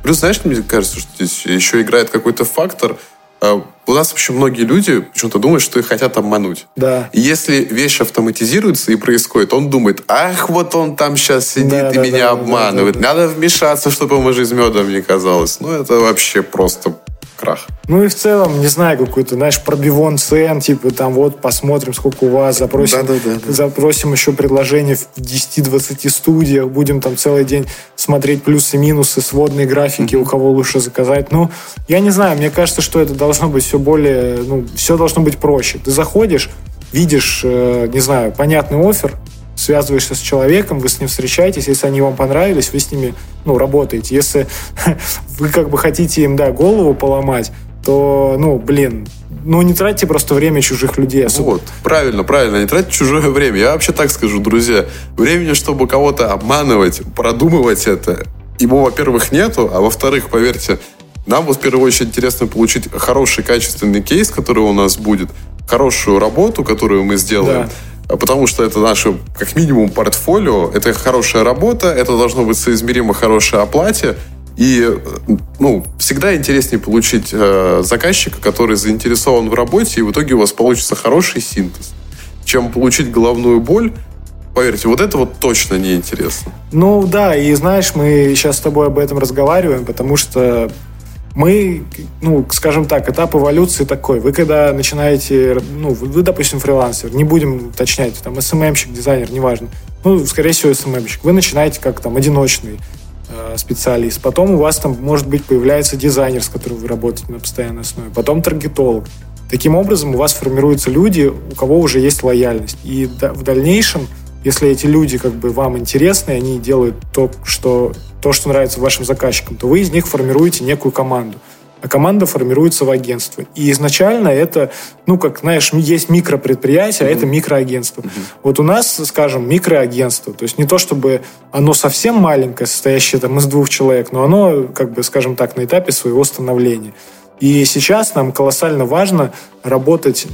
Плюс, знаешь, мне кажется, что здесь еще играет какой-то фактор – у нас вообще многие люди почему-то думают, что их хотят обмануть. Да. И если вещь автоматизируется и происходит, он думает, ах, вот он там сейчас сидит да, и да, меня да, обманывает. Да, да, да. Надо вмешаться, чтобы ему жизнь медом не казалось. Ну, это вообще просто крах. Ну и в целом, не знаю, какой-то, знаешь, пробивон цен, типа там вот посмотрим, сколько у вас, запросим, да, да, да, запросим еще предложение в 10-20 студиях, будем там целый день смотреть плюсы-минусы, сводные графики, mm-hmm. у кого лучше заказать. Ну, я не знаю, мне кажется, что это должно быть все более, ну, все должно быть проще. Ты заходишь, видишь, э, не знаю, понятный офер, связываешься с человеком, вы с ним встречаетесь, если они вам понравились, вы с ними, ну, работаете. Если вы как бы хотите им, да, голову поломать, то, ну, блин, ну, не тратьте просто время чужих людей. Особо. Вот, правильно, правильно, не тратьте чужое время. Я вообще так скажу, друзья, времени, чтобы кого-то обманывать, продумывать это, ему, во-первых, нету, а во-вторых, поверьте, нам вот в первую очередь интересно получить хороший, качественный кейс, который у нас будет, хорошую работу, которую мы сделаем. Да потому что это наше, как минимум, портфолио, это хорошая работа, это должно быть соизмеримо хорошей оплате, и ну, всегда интереснее получить э, заказчика, который заинтересован в работе, и в итоге у вас получится хороший синтез, чем получить головную боль. Поверьте, вот это вот точно неинтересно. Ну да, и знаешь, мы сейчас с тобой об этом разговариваем, потому что мы, ну, скажем так, этап эволюции такой. Вы когда начинаете, ну, вы, допустим, фрилансер, не будем уточнять, там, СММщик, дизайнер, неважно. Ну, скорее всего, СММщик. Вы начинаете как там одиночный э, специалист. Потом у вас там, может быть, появляется дизайнер, с которым вы работаете на постоянной основе. Потом таргетолог. Таким образом, у вас формируются люди, у кого уже есть лояльность. И в дальнейшем если эти люди как бы вам интересны, они делают то, что, то, что нравится вашим заказчикам, то вы из них формируете некую команду. А команда формируется в агентство. И изначально это, ну, как, знаешь, есть микропредприятие, mm-hmm. а это микроагентство. Mm-hmm. Вот у нас, скажем, микроагентство. То есть не то, чтобы оно совсем маленькое, состоящее там из двух человек, но оно, как бы, скажем так, на этапе своего становления. И сейчас нам колоссально важно работать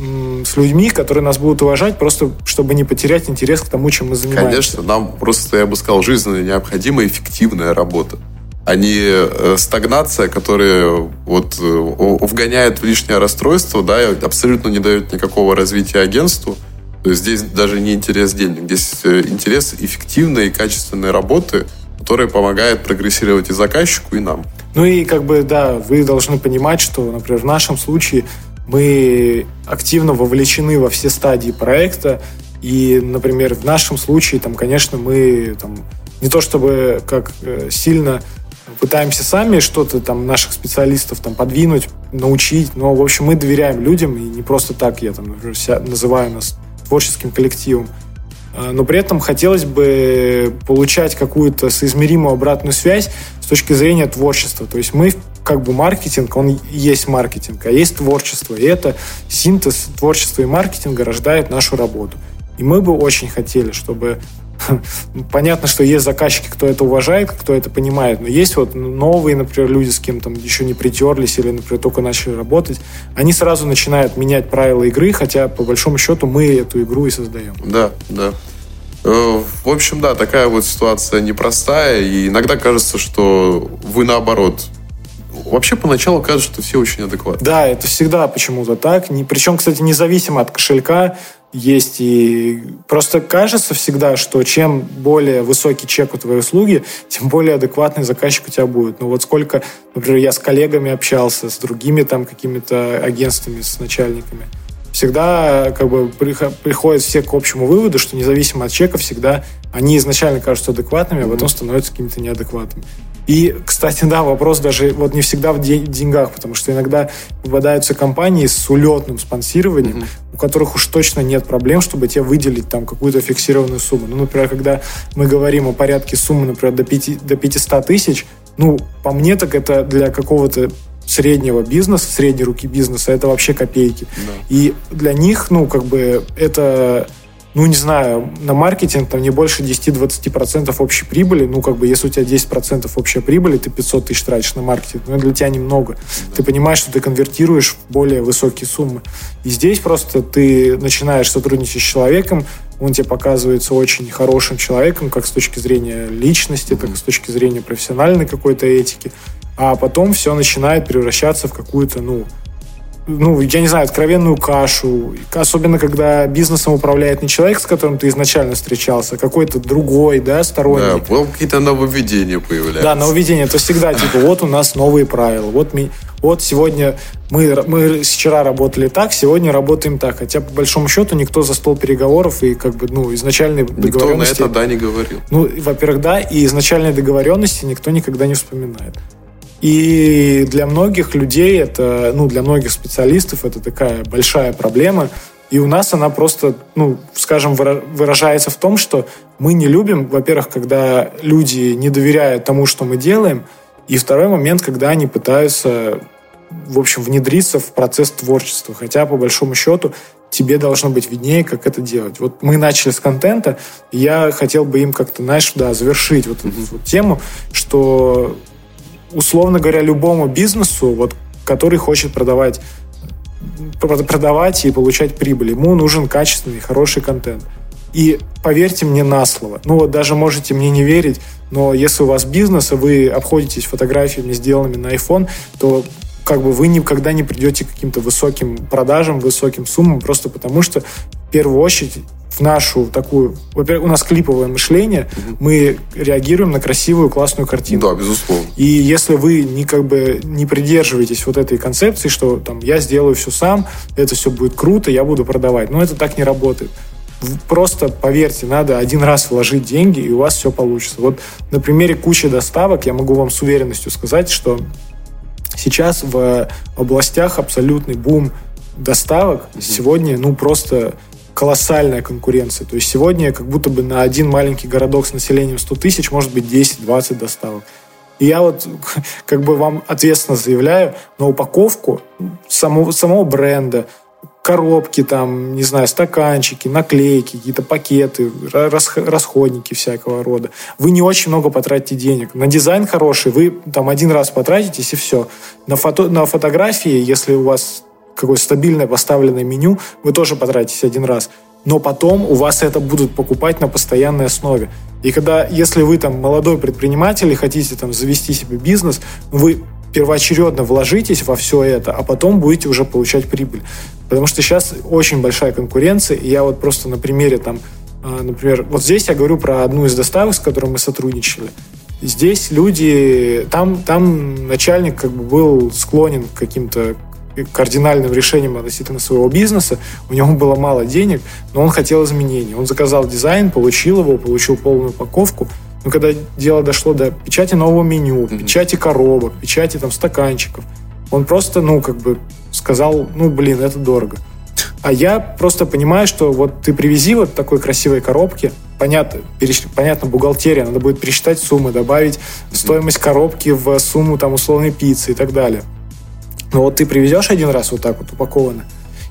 с людьми, которые нас будут уважать, просто чтобы не потерять интерес к тому, чем мы занимаемся. Конечно, нам просто, я бы сказал, жизненно необходима эффективная работа а не э, стагнация, которая вот э, вгоняет в лишнее расстройство, да, и абсолютно не дает никакого развития агентству. То есть здесь даже не интерес денег, здесь э, интерес эффективной и качественной работы, которая помогает прогрессировать и заказчику, и нам. Ну и как бы, да, вы должны понимать, что, например, в нашем случае мы активно вовлечены во все стадии проекта, и, например, в нашем случае, там, конечно, мы там, не то чтобы как э, сильно пытаемся сами что-то там наших специалистов там подвинуть, научить, но, в общем, мы доверяем людям, и не просто так я там например, называю нас творческим коллективом. А, но при этом хотелось бы получать какую-то соизмеримую обратную связь с точки зрения творчества. То есть мы как бы маркетинг, он есть маркетинг, а есть творчество. И это синтез творчества и маркетинга рождает нашу работу. И мы бы очень хотели, чтобы Понятно, что есть заказчики, кто это уважает, кто это понимает, но есть вот новые, например, люди, с кем там еще не притерлись или, например, только начали работать, они сразу начинают менять правила игры, хотя, по большому счету, мы эту игру и создаем. Да, да. Э, в общем, да, такая вот ситуация непростая, и иногда кажется, что вы наоборот Вообще, поначалу кажется, что все очень адекватны. Да, это всегда почему-то так. Причем, кстати, независимо от кошелька, есть и просто кажется всегда, что чем более высокий чек у твоей услуги, тем более адекватный заказчик у тебя будет. Ну вот сколько, например, я с коллегами общался, с другими там какими-то агентствами, с начальниками, всегда как бы приходят все к общему выводу, что независимо от чека всегда они изначально кажутся адекватными, а потом становятся какими-то неадекватными. И, кстати, да, вопрос даже вот не всегда в деньгах, потому что иногда попадаются компании с улетным спонсированием, mm-hmm. у которых уж точно нет проблем, чтобы тебе выделить там какую-то фиксированную сумму. Ну, например, когда мы говорим о порядке суммы, например, до, 5, до 500 тысяч, ну, по мне так это для какого-то среднего бизнеса, средней руки бизнеса, это вообще копейки. Да. И для них, ну, как бы это ну, не знаю, на маркетинг там не больше 10-20% общей прибыли. Ну, как бы, если у тебя 10% общей прибыли, ты 500 тысяч тратишь на маркетинг. Ну, для тебя немного. Ты понимаешь, что ты конвертируешь в более высокие суммы. И здесь просто ты начинаешь сотрудничать с человеком, он тебе показывается очень хорошим человеком, как с точки зрения личности, так и с точки зрения профессиональной какой-то этики. А потом все начинает превращаться в какую-то, ну, ну, я не знаю, откровенную кашу. Особенно, когда бизнесом управляет не человек, с которым ты изначально встречался, а какой-то другой, да, сторонний. Да, какие-то нововведения появляются. Да, нововведения. Это всегда, типа, вот у нас новые правила. Вот, ми, вот сегодня мы, мы вчера работали так, сегодня работаем так. Хотя, по большому счету, никто за стол переговоров и, как бы, ну, изначальные договоренности... Никто на это, да, не говорил. Ну, во-первых, да, и изначальные договоренности никто никогда не вспоминает. И для многих людей это, ну, для многих специалистов это такая большая проблема. И у нас она просто, ну, скажем, выражается в том, что мы не любим, во-первых, когда люди не доверяют тому, что мы делаем, и второй момент, когда они пытаются, в общем, внедриться в процесс творчества. Хотя, по большому счету, тебе должно быть виднее, как это делать. Вот мы начали с контента, и я хотел бы им как-то, знаешь, да, завершить вот эту вот тему, что условно говоря, любому бизнесу, вот, который хочет продавать продавать и получать прибыль. Ему нужен качественный, хороший контент. И поверьте мне на слово. Ну вот даже можете мне не верить, но если у вас бизнес, и вы обходитесь фотографиями, сделанными на iPhone, то как бы вы никогда не придете к каким-то высоким продажам, высоким суммам, просто потому что в первую очередь в нашу такую... Во-первых, у нас клиповое мышление, угу. мы реагируем на красивую, классную картину. Да, безусловно. И если вы не, как бы, не придерживаетесь вот этой концепции, что там я сделаю все сам, это все будет круто, я буду продавать. Но это так не работает. Просто поверьте, надо один раз вложить деньги, и у вас все получится. Вот на примере кучи доставок я могу вам с уверенностью сказать, что сейчас в областях абсолютный бум доставок. Сегодня, ну, просто колоссальная конкуренция. То есть сегодня как будто бы на один маленький городок с населением 100 тысяч может быть 10-20 доставок. И я вот как бы вам ответственно заявляю, на упаковку самого, самого бренда, коробки там, не знаю, стаканчики, наклейки, какие-то пакеты, расходники всякого рода. Вы не очень много потратите денег. На дизайн хороший вы там один раз потратитесь и все. На, фото, на фотографии, если у вас какое стабильное поставленное меню, вы тоже потратите один раз. Но потом у вас это будут покупать на постоянной основе. И когда, если вы там молодой предприниматель и хотите там завести себе бизнес, вы первоочередно вложитесь во все это, а потом будете уже получать прибыль. Потому что сейчас очень большая конкуренция, и я вот просто на примере там, а, например, вот здесь я говорю про одну из доставок, с которой мы сотрудничали. Здесь люди, там, там начальник как бы был склонен к каким-то кардинальным решением относительно своего бизнеса. У него было мало денег, но он хотел изменений. Он заказал дизайн, получил его, получил полную упаковку. Но когда дело дошло до печати нового меню, mm-hmm. печати коробок, печати там стаканчиков, он просто, ну, как бы сказал, ну, блин, это дорого. А я просто понимаю, что вот ты привези вот такой красивой коробки, понятно, переш... понятно, бухгалтерия, надо будет пересчитать суммы, добавить стоимость коробки в сумму там условной пиццы и так далее. Но вот ты привезешь один раз вот так вот упакованно,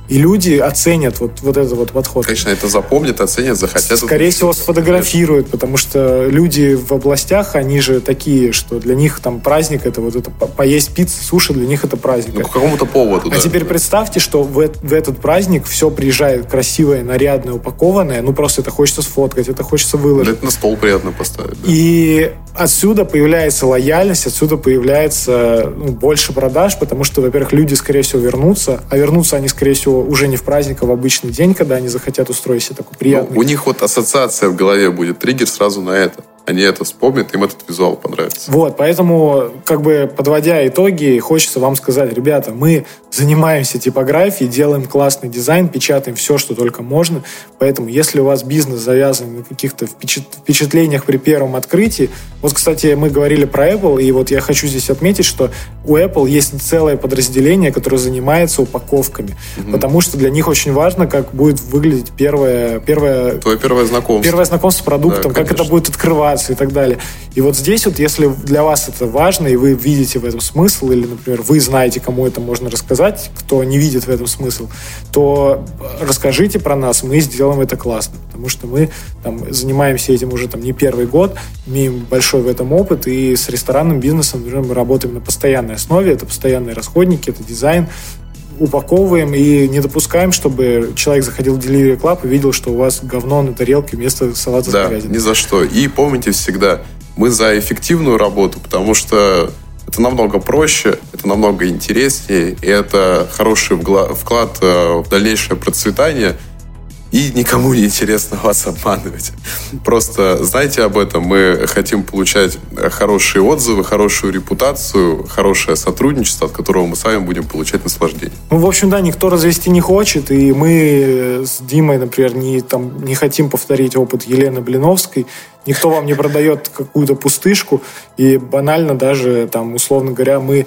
и люди оценят вот, вот этот вот подход. Конечно, это запомнят, оценят, захотят. Скорее всего, сфотографируют, потому что люди в областях, они же такие, что для них там праздник, это вот это поесть пиццу, суши, для них это праздник. Ну, по какому-то поводу, А да. теперь представьте, что в, в этот праздник все приезжает красивое, нарядное, упакованное, ну просто это хочется сфоткать, это хочется выложить. Это на стол приятно поставить. да. И отсюда появляется лояльность, отсюда появляется ну, больше продаж, потому что, во-первых, люди, скорее всего, вернутся, а вернутся они, скорее всего, уже не в праздник, а в обычный день, когда они захотят устроить себе такой приятный. Ну, у них вот ассоциация в голове будет, триггер сразу на это. Они это вспомнят, им этот визуал понравится. Вот, поэтому, как бы подводя итоги, хочется вам сказать, ребята, мы занимаемся типографией, делаем классный дизайн, печатаем все, что только можно. Поэтому, если у вас бизнес завязан на каких-то впечат- впечатлениях при первом открытии, вот, кстати, мы говорили про Apple, и вот я хочу здесь отметить, что у Apple есть целое подразделение, которое занимается упаковками, потому что для них очень важно, как будет выглядеть первое, первое Твое первое знакомство. Первое знакомство с продуктом, Да, как это будет открываться и так далее. И вот здесь вот, если для вас это важно, и вы видите в этом смысл, или, например, вы знаете, кому это можно рассказать, кто не видит в этом смысл, то расскажите про нас, мы сделаем это классно. Потому что мы там, занимаемся этим уже там, не первый год, имеем большой в этом опыт, и с ресторанным бизнесом например, мы работаем на постоянной основе, это постоянные расходники, это дизайн, упаковываем и не допускаем, чтобы человек заходил в Delivery Club и видел, что у вас говно на тарелке вместо салата с Да, говядиной. ни за что. И помните всегда, мы за эффективную работу, потому что это намного проще, это намного интереснее, и это хороший вклад э, в дальнейшее процветание. И никому не интересно вас обманывать. Просто знайте об этом. Мы хотим получать хорошие отзывы, хорошую репутацию, хорошее сотрудничество, от которого мы сами будем получать наслаждение. Ну, в общем, да, никто развести не хочет, и мы с Димой, например, не, там, не хотим повторить опыт Елены Блиновской. Никто вам не продает какую-то пустышку, и банально даже, там, условно говоря, мы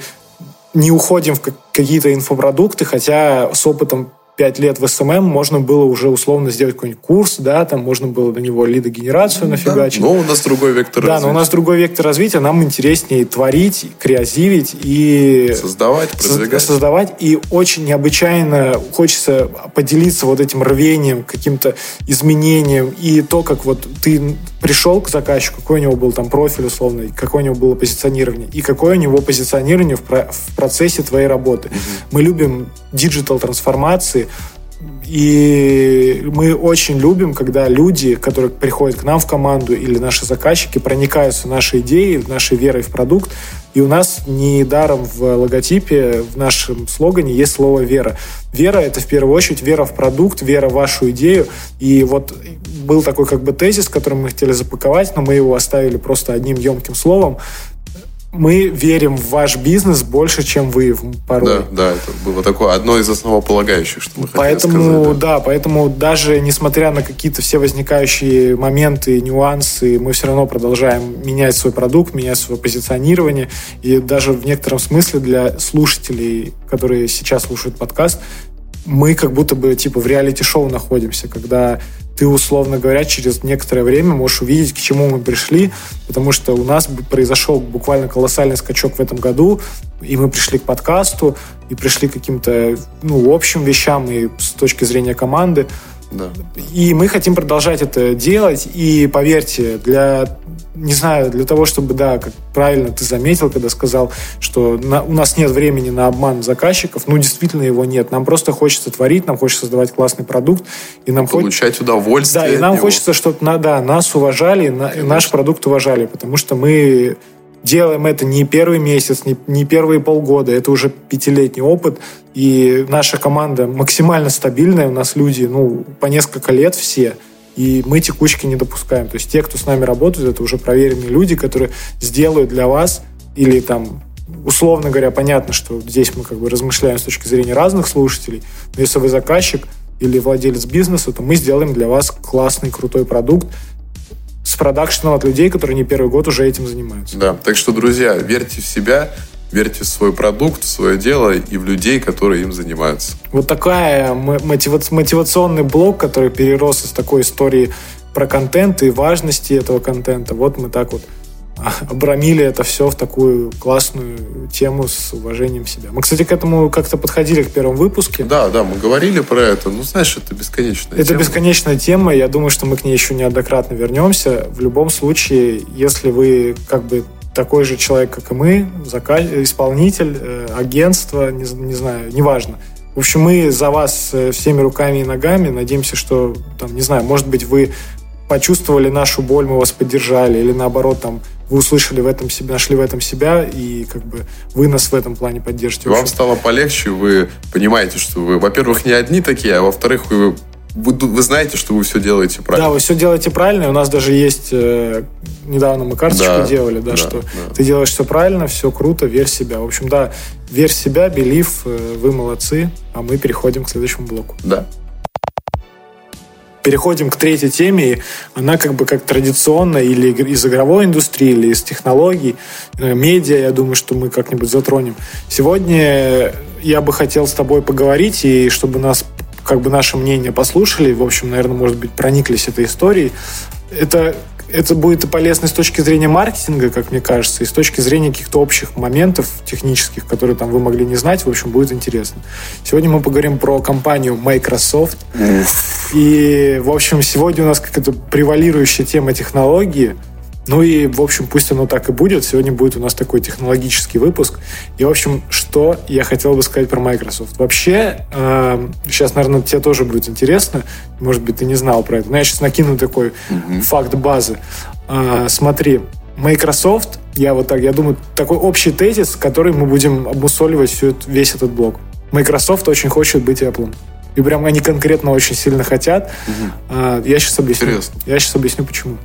не уходим в как- какие-то инфопродукты, хотя с опытом 5 лет в SMM можно было уже условно сделать какой-нибудь курс, да, там можно было на него лидогенерацию нафигачить. Но у нас другой вектор Да, но у развития. нас другой вектор развития, нам интереснее творить, креативить и Создавать, соз- продвигать. создавать. И очень необычайно хочется поделиться вот этим рвением, каким-то изменением. И то, как вот ты пришел к заказчику, какой у него был там профиль условный, какое у него было позиционирование, и какое у него позиционирование в, про- в процессе твоей работы. Мы любим диджитал-трансформации, и мы очень любим, когда люди, которые приходят к нам в команду или наши заказчики, проникаются нашей идеей, нашей верой в продукт. И у нас недаром в логотипе, в нашем слогане есть слово «вера». Вера — это в первую очередь вера в продукт, вера в вашу идею. И вот был такой как бы тезис, который мы хотели запаковать, но мы его оставили просто одним емким словом. Мы верим в ваш бизнес больше, чем вы порой. Да, да, это было такое одно из основополагающих, что мы хотели Поэтому, сказать. да, поэтому даже несмотря на какие-то все возникающие моменты, нюансы, мы все равно продолжаем менять свой продукт, менять свое позиционирование. И даже в некотором смысле для слушателей, которые сейчас слушают подкаст, мы как будто бы типа в реалити-шоу находимся, когда ты, условно говоря, через некоторое время можешь увидеть, к чему мы пришли, потому что у нас произошел буквально колоссальный скачок в этом году, и мы пришли к подкасту, и пришли к каким-то, ну, общим вещам, и с точки зрения команды. Да. И мы хотим продолжать это делать. И поверьте, для не знаю, для того, чтобы, да, как правильно ты заметил, когда сказал, что на- у нас нет времени на обман заказчиков, ну, действительно его нет. Нам просто хочется творить, нам хочется создавать классный продукт, и нам. Получать удовольствие. Да, и нам него. хочется, чтобы да, нас уважали, на- наш продукт уважали, потому что мы делаем это не первый месяц, не, не первые полгода, это уже пятилетний опыт, и наша команда максимально стабильная, у нас люди, ну, по несколько лет все, и мы текучки не допускаем. То есть те, кто с нами работают, это уже проверенные люди, которые сделают для вас или там условно говоря, понятно, что здесь мы как бы размышляем с точки зрения разных слушателей, но если вы заказчик или владелец бизнеса, то мы сделаем для вас классный, крутой продукт с продакшеном от людей, которые не первый год уже этим занимаются. Да, так что, друзья, верьте в себя, верьте в свой продукт, в свое дело и в людей, которые им занимаются. Вот такая мотивационный блок, который перерос из такой истории про контент и важности этого контента. Вот мы так вот обрамили это все в такую классную тему с уважением себя. Мы, кстати, к этому как-то подходили к первому выпуске. Да, да, мы говорили про это. Ну, знаешь, это бесконечная это тема. Это бесконечная тема. Я думаю, что мы к ней еще неоднократно вернемся. В любом случае, если вы как бы такой же человек, как и мы, заказ... исполнитель, э, агентство, не, не знаю, неважно. В общем, мы за вас э, всеми руками и ногами. Надеемся, что, там, не знаю, может быть, вы почувствовали нашу боль, мы вас поддержали, или наоборот, там, вы услышали в этом себя, нашли в этом себя, и как бы вы нас в этом плане поддержите. Вам стало полегче, вы понимаете, что вы, во-первых, не одни такие, а во-вторых, вы вы, вы знаете, что вы все делаете правильно. Да, вы все делаете правильно. У нас даже есть э, недавно мы карточку да, делали, да, да что да. ты делаешь все правильно, все круто, верь в себя. В общем, да, верь в себя, белив, э, вы молодцы, а мы переходим к следующему блоку. Да переходим к третьей теме. Она как бы как традиционно или из игровой индустрии, или из технологий, э, медиа, я думаю, что мы как-нибудь затронем. Сегодня я бы хотел с тобой поговорить, и чтобы нас как бы наше мнение послушали, в общем, наверное, может быть, прониклись этой историей. Это это будет и полезно с точки зрения маркетинга, как мне кажется, и с точки зрения каких-то общих моментов технических, которые там вы могли не знать. В общем, будет интересно. Сегодня мы поговорим про компанию Microsoft. И, в общем, сегодня у нас какая-то превалирующая тема технологии – ну и, в общем, пусть оно так и будет. Сегодня будет у нас такой технологический выпуск. И, в общем, что я хотел бы сказать про Microsoft. Вообще, э, сейчас, наверное, тебе тоже будет интересно. Может быть, ты не знал про это. Но я сейчас накину такой mm-hmm. факт базы. Э, смотри, Microsoft, я вот так, я думаю, такой общий тезис, который мы будем обмусоливать всю, весь этот блок. Microsoft очень хочет быть Apple. И прям они конкретно очень сильно хотят. Угу. Я сейчас объясню. Интересно. Я сейчас объясню, почему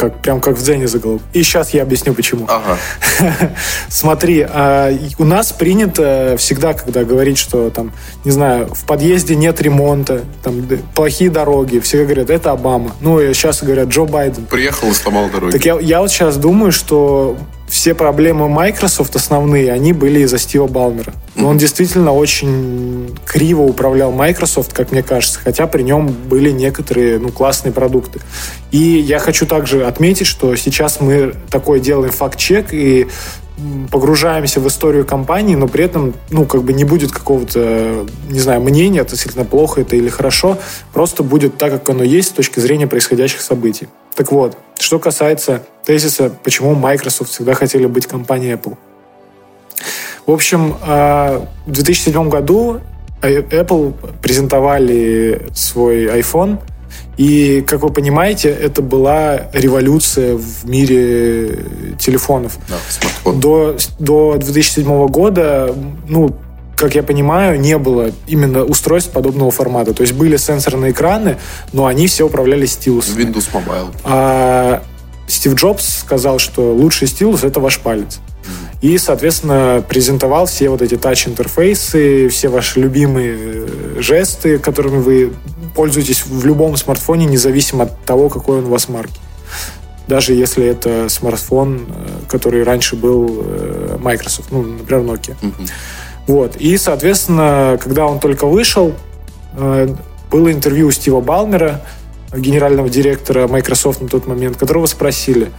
как, прям как в Дзене заголовок. И сейчас я объясню, почему. Ага. Смотри, а, у нас принято всегда, когда говорить, что там, не знаю, в подъезде нет ремонта, там плохие дороги, все говорят, это Обама. Ну, и сейчас говорят, Джо Байден. Приехал и сломал дороги. Так я, я вот сейчас думаю, что все проблемы Microsoft основные, они были из-за Стива Балмера. Но он действительно очень криво управлял Microsoft, как мне кажется, хотя при нем были некоторые ну, классные продукты. И я хочу также отметить, что сейчас мы такой делаем факт-чек и погружаемся в историю компании, но при этом, ну, как бы не будет какого-то, не знаю, мнения, относительно плохо это или хорошо, просто будет так, как оно есть с точки зрения происходящих событий. Так вот, что касается тезиса, почему Microsoft всегда хотели быть компанией Apple. В общем, а, в 2007 году Apple презентовали свой iPhone, и, как вы понимаете, это была революция в мире телефонов. Да, до, до 2007 года, ну, как я понимаю, не было именно устройств подобного формата. То есть были сенсорные экраны, но они все управлялись стилусом. Windows Mobile. А Стив Джобс сказал, что лучший стилус — это ваш палец. И, соответственно, презентовал все вот эти тач-интерфейсы, все ваши любимые э, жесты, которыми вы пользуетесь в любом смартфоне, независимо от того, какой он у вас марки. Даже если это смартфон, э, который раньше был э, Microsoft, ну, например, Nokia. Mm-hmm. Вот. И, соответственно, когда он только вышел, было интервью у Стива Балмера, генерального директора Microsoft на тот момент, которого спросили,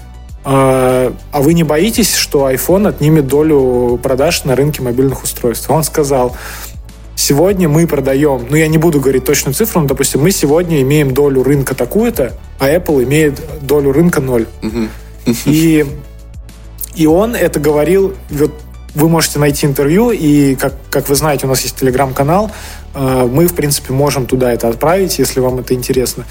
а, а вы не боитесь, что iPhone отнимет долю продаж на рынке мобильных устройств? Он сказал, сегодня мы продаем, ну я не буду говорить точную цифру, но, допустим, мы сегодня имеем долю рынка такую-то, а Apple имеет долю рынка ноль. И, и он это говорил, вот вы можете найти интервью, и, как, как вы знаете, у нас есть телеграм-канал, э, мы, в принципе, можем туда это отправить, если вам это интересно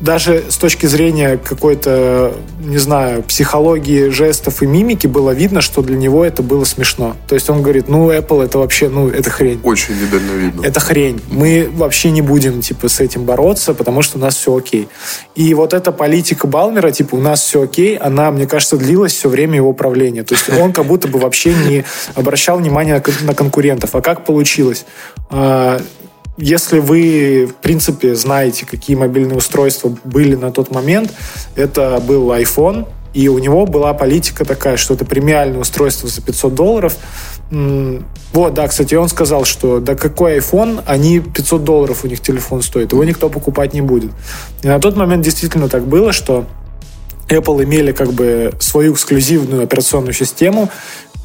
даже с точки зрения какой-то, не знаю, психологии жестов и мимики было видно, что для него это было смешно. То есть он говорит, ну, Apple это вообще, ну, это хрень. Очень недальновидно. Это хрень. Мы вообще не будем, типа, с этим бороться, потому что у нас все окей. И вот эта политика Балмера, типа, у нас все окей, она, мне кажется, длилась все время его правления. То есть он как будто бы вообще не обращал внимания на конкурентов. А как получилось? Если вы, в принципе, знаете, какие мобильные устройства были на тот момент, это был iPhone, И у него была политика такая, что это премиальное устройство за 500 долларов. Вот, да, кстати, он сказал, что да какой iPhone, они 500 долларов у них телефон стоит, его никто покупать не будет. И на тот момент действительно так было, что Apple имели как бы свою эксклюзивную операционную систему,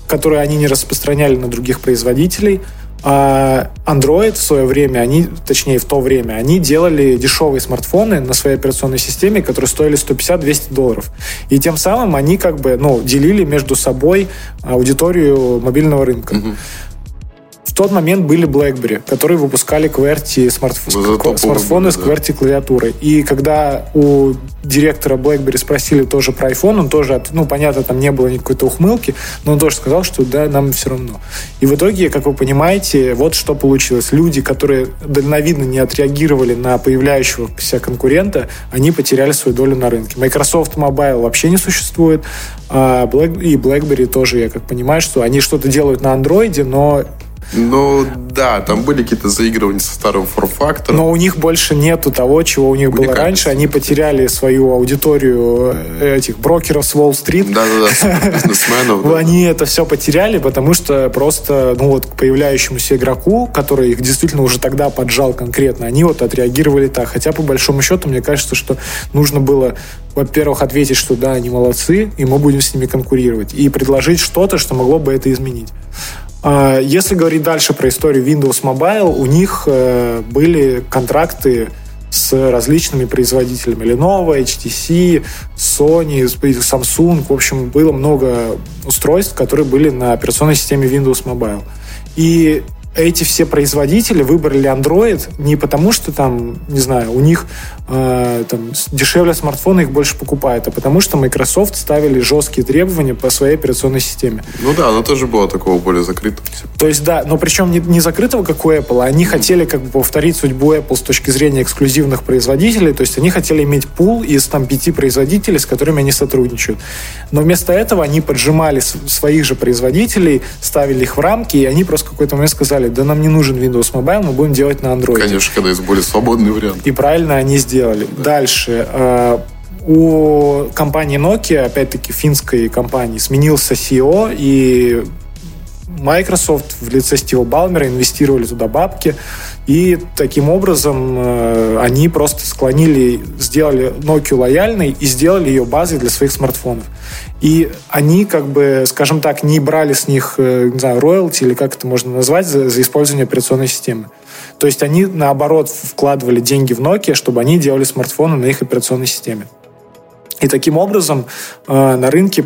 которую они не распространяли на других производителей. А Android в свое время, они, точнее в то время, они делали дешевые смартфоны на своей операционной системе, которые стоили 150-200 долларов. И тем самым они как бы, ну, делили между собой аудиторию мобильного рынка. Mm-hmm тот момент были BlackBerry, которые выпускали QWERTY смартф... ну, смартфоны с QWERTY клавиатурой. И когда у директора BlackBerry спросили тоже про iPhone, он тоже, ну, понятно, там не было никакой-то ухмылки, но он тоже сказал, что да, нам все равно. И в итоге, как вы понимаете, вот что получилось. Люди, которые дальновидно не отреагировали на появляющегося конкурента, они потеряли свою долю на рынке. Microsoft Mobile вообще не существует, а Black... и BlackBerry тоже, я как понимаю, что они что-то делают на андроиде, но ну, да, там были какие-то заигрывания со старым форм-фактором. Но у них больше нету того, чего у них было раньше. Они потеряли свою аудиторию э, этих брокеров с Уолл-стрит. Да-да-да, бизнесменов. Они это все потеряли, потому что просто, ну вот, к появляющемуся игроку, который их действительно уже тогда поджал конкретно, они вот отреагировали так. Хотя, по большому счету, мне кажется, что нужно было во-первых, ответить, что да, они молодцы, и мы будем с ними конкурировать, и предложить что-то, что могло бы это изменить. А, если говорить дальше про историю Windows Mobile, у них э, были контракты с различными производителями. Lenovo, HTC, Sony, Samsung. В общем, было много устройств, которые были на операционной системе Windows Mobile. И эти все производители выбрали Android не потому, что там, не знаю, у них э, там, дешевле смартфоны их больше покупают, а потому что Microsoft ставили жесткие требования по своей операционной системе. Ну да, она тоже была такого более закрытого. То есть да, но причем не, не закрытого, как у Apple, а они mm хотели как бы повторить судьбу Apple с точки зрения эксклюзивных производителей, то есть они хотели иметь пул из там пяти производителей, с которыми они сотрудничают. Но вместо этого они поджимали своих же производителей, ставили их в рамки, и они просто в какой-то момент сказали, сказали, да нам не нужен Windows Mobile, мы будем делать на Android. Конечно, когда есть более свободный вариант. И правильно они сделали. Да. Дальше. Э, у компании Nokia, опять-таки финской компании, сменился CEO, и Microsoft в лице Стива Балмера инвестировали туда бабки, и таким образом э, они просто склонили, сделали Nokia лояльной и сделали ее базой для своих смартфонов. И они, как бы, скажем так, не брали с них, э, не знаю, роялти или как это можно назвать, за, за использование операционной системы. То есть они, наоборот, вкладывали деньги в Nokia, чтобы они делали смартфоны на их операционной системе. И таким образом э, на рынке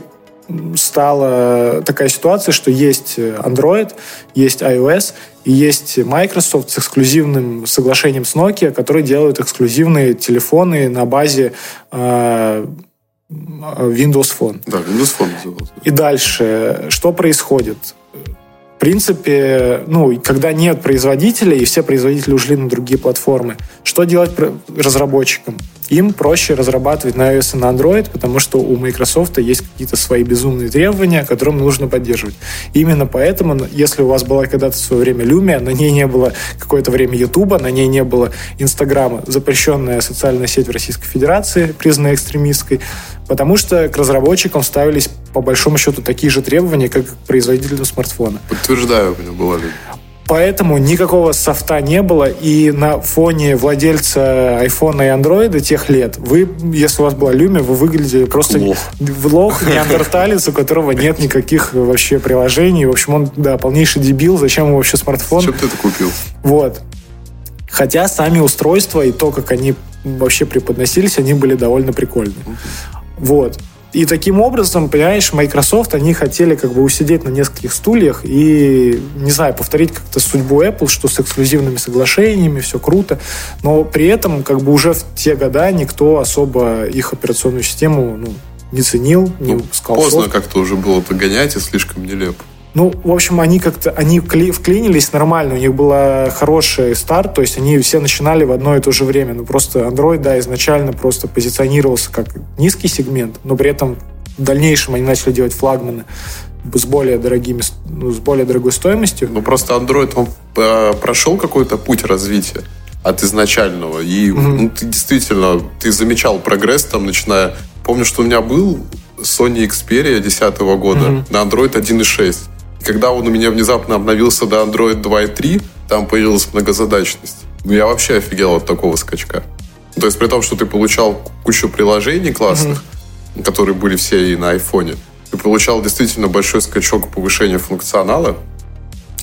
стала такая ситуация, что есть Android, есть iOS, и есть Microsoft с эксклюзивным соглашением с Nokia, которые делают эксклюзивные телефоны на базе э, Windows Phone. Да, Windows Phone. И дальше, что происходит? В принципе, ну, когда нет производителей, и все производители ушли на другие платформы, что делать разработчикам? Им проще разрабатывать на iOS и на Android, потому что у Microsoft есть какие-то свои безумные требования, которые нужно поддерживать. именно поэтому, если у вас была когда-то в свое время Lumia, на ней не было какое-то время YouTube, на ней не было Инстаграма, запрещенная социальная сеть в Российской Федерации, признанная экстремистской, потому что к разработчикам ставились по большому счету такие же требования, как к производителю смартфона. Подтверждаю, у меня была Lumia. Поэтому никакого софта не было, и на фоне владельца айфона и андроида тех лет, вы, если у вас была Lumia, вы выглядели просто лох, лох неандерталец, у которого нет никаких вообще приложений. В общем, он, да, полнейший дебил. Зачем ему вообще смартфон? Зачем ты это купил? Вот. Хотя сами устройства и то, как они вообще преподносились, они были довольно прикольные. Вот. И таким образом, понимаешь, Microsoft, они хотели как бы усидеть на нескольких стульях и, не знаю, повторить как-то судьбу Apple, что с эксклюзивными соглашениями, все круто. Но при этом как бы уже в те года никто особо их операционную систему ну, не ценил, не ну, сказал. Поздно как-то уже было догонять и слишком нелепо. Ну, в общем, они как-то, они вклинились нормально, у них был хороший старт, то есть они все начинали в одно и то же время. Ну, просто Android, да, изначально просто позиционировался как низкий сегмент, но при этом в дальнейшем они начали делать флагманы с более дорогими, ну, с более дорогой стоимостью. Ну, просто Android, он э, прошел какой-то путь развития от изначального. И mm-hmm. ну, ты действительно, ты замечал прогресс там, начиная... Помню, что у меня был Sony Xperia 2010 года mm-hmm. на Android 1.6. Когда он у меня внезапно обновился до Android 2.3, там появилась многозадачность. Ну, я вообще офигел от такого скачка. То есть при том, что ты получал кучу приложений классных, mm-hmm. которые были все и на айфоне, ты получал действительно большой скачок повышения функционала.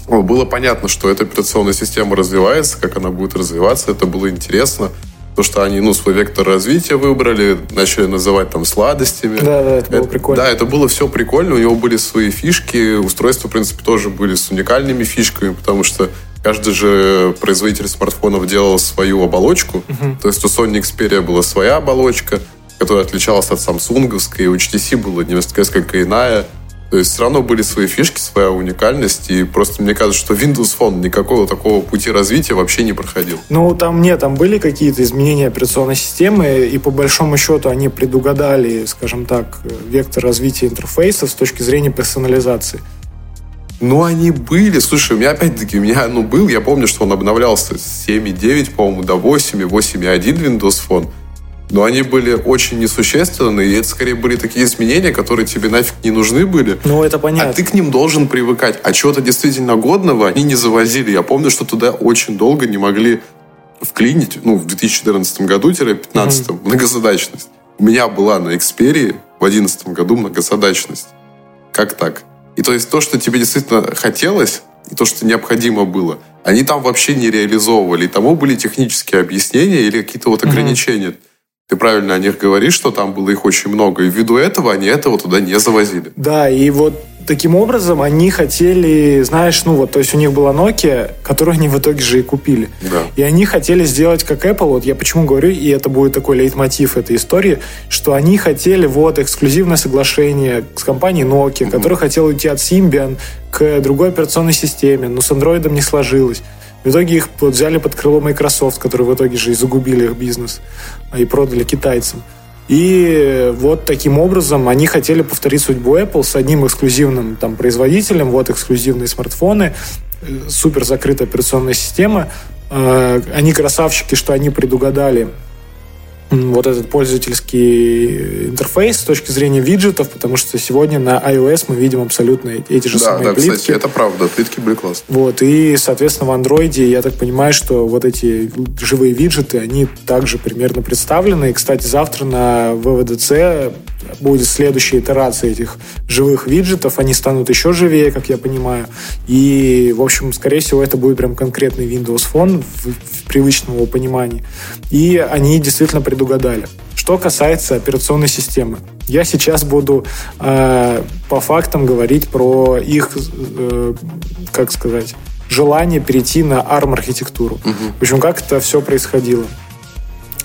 Было понятно, что эта операционная система развивается, как она будет развиваться, это было интересно. То, что они, ну, свой вектор развития выбрали, начали называть там сладостями. Да, да, это было это, прикольно. Да, это было все прикольно, у него были свои фишки, устройства, в принципе, тоже были с уникальными фишками, потому что каждый же производитель смартфонов делал свою оболочку. Uh-huh. То есть у Sony Xperia была своя оболочка, которая отличалась от самсунговской, у HTC была несколько иная. То есть все равно были свои фишки, своя уникальность, и просто мне кажется, что Windows Phone никакого такого пути развития вообще не проходил. Ну, там нет, там были какие-то изменения операционной системы, и по большому счету они предугадали, скажем так, вектор развития интерфейса с точки зрения персонализации. Ну, они были. Слушай, у меня опять-таки, у меня, ну, был, я помню, что он обновлялся с 7.9, по-моему, до 8, 8.1 Windows Phone. Но они были очень несущественные, и это скорее были такие изменения, которые тебе нафиг не нужны были. Ну, это понятно. А ты к ним должен привыкать. А чего-то действительно годного они не завозили. Я помню, что туда очень долго не могли вклинить, ну, в 2014 году-15 mm-hmm. многозадачность. У меня была на Xperia в 2011 году многозадачность. Как так? И то есть то, что тебе действительно хотелось, и то, что необходимо было, они там вообще не реализовывали. И тому были технические объяснения или какие-то вот ограничения. Mm-hmm. Ты правильно о них говоришь, что там было их очень много, и ввиду этого они этого туда не завозили. Да, и вот таким образом они хотели, знаешь, ну вот, то есть у них была Nokia, которую они в итоге же и купили. Да. И они хотели сделать как Apple, вот я почему говорю, и это будет такой лейтмотив этой истории, что они хотели вот эксклюзивное соглашение с компанией Nokia, mm-hmm. которая хотела уйти от Symbian к другой операционной системе, но с Android не сложилось. В итоге их взяли под крыло Microsoft, которые в итоге же и загубили их бизнес а и продали китайцам. И вот таким образом они хотели повторить судьбу Apple с одним эксклюзивным там, производителем, вот эксклюзивные смартфоны, э, супер закрытая операционная система. Э, они красавчики, что они предугадали вот этот пользовательский интерфейс с точки зрения виджетов, потому что сегодня на iOS мы видим абсолютно эти же да, самые да, плитки. кстати, это правда, плитки были классные. Вот, и, соответственно, в Android я так понимаю, что вот эти живые виджеты, они также примерно представлены. И, кстати, завтра на ВВДЦ будет следующая итерация этих живых виджетов, они станут еще живее, как я понимаю. И, в общем, скорее всего, это будет прям конкретный Windows Phone в, его понимании. И они действительно предугадали. Что касается операционной системы, я сейчас буду э, по фактам говорить про их, э, как сказать, желание перейти на ARM-архитектуру. Угу. В общем, как это все происходило.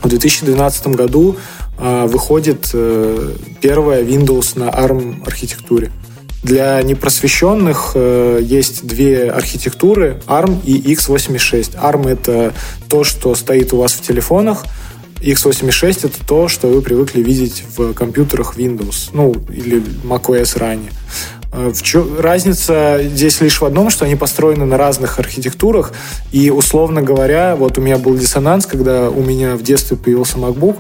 В 2012 году э, выходит э, первая Windows на ARM-архитектуре. Для непросвещенных э, есть две архитектуры ARM и x86. ARM это то, что стоит у вас в телефонах, x86 это то, что вы привыкли видеть в компьютерах Windows, ну, или macOS ранее. Э, в чё, разница здесь лишь в одном, что они построены на разных архитектурах, и, условно говоря, вот у меня был диссонанс, когда у меня в детстве появился MacBook,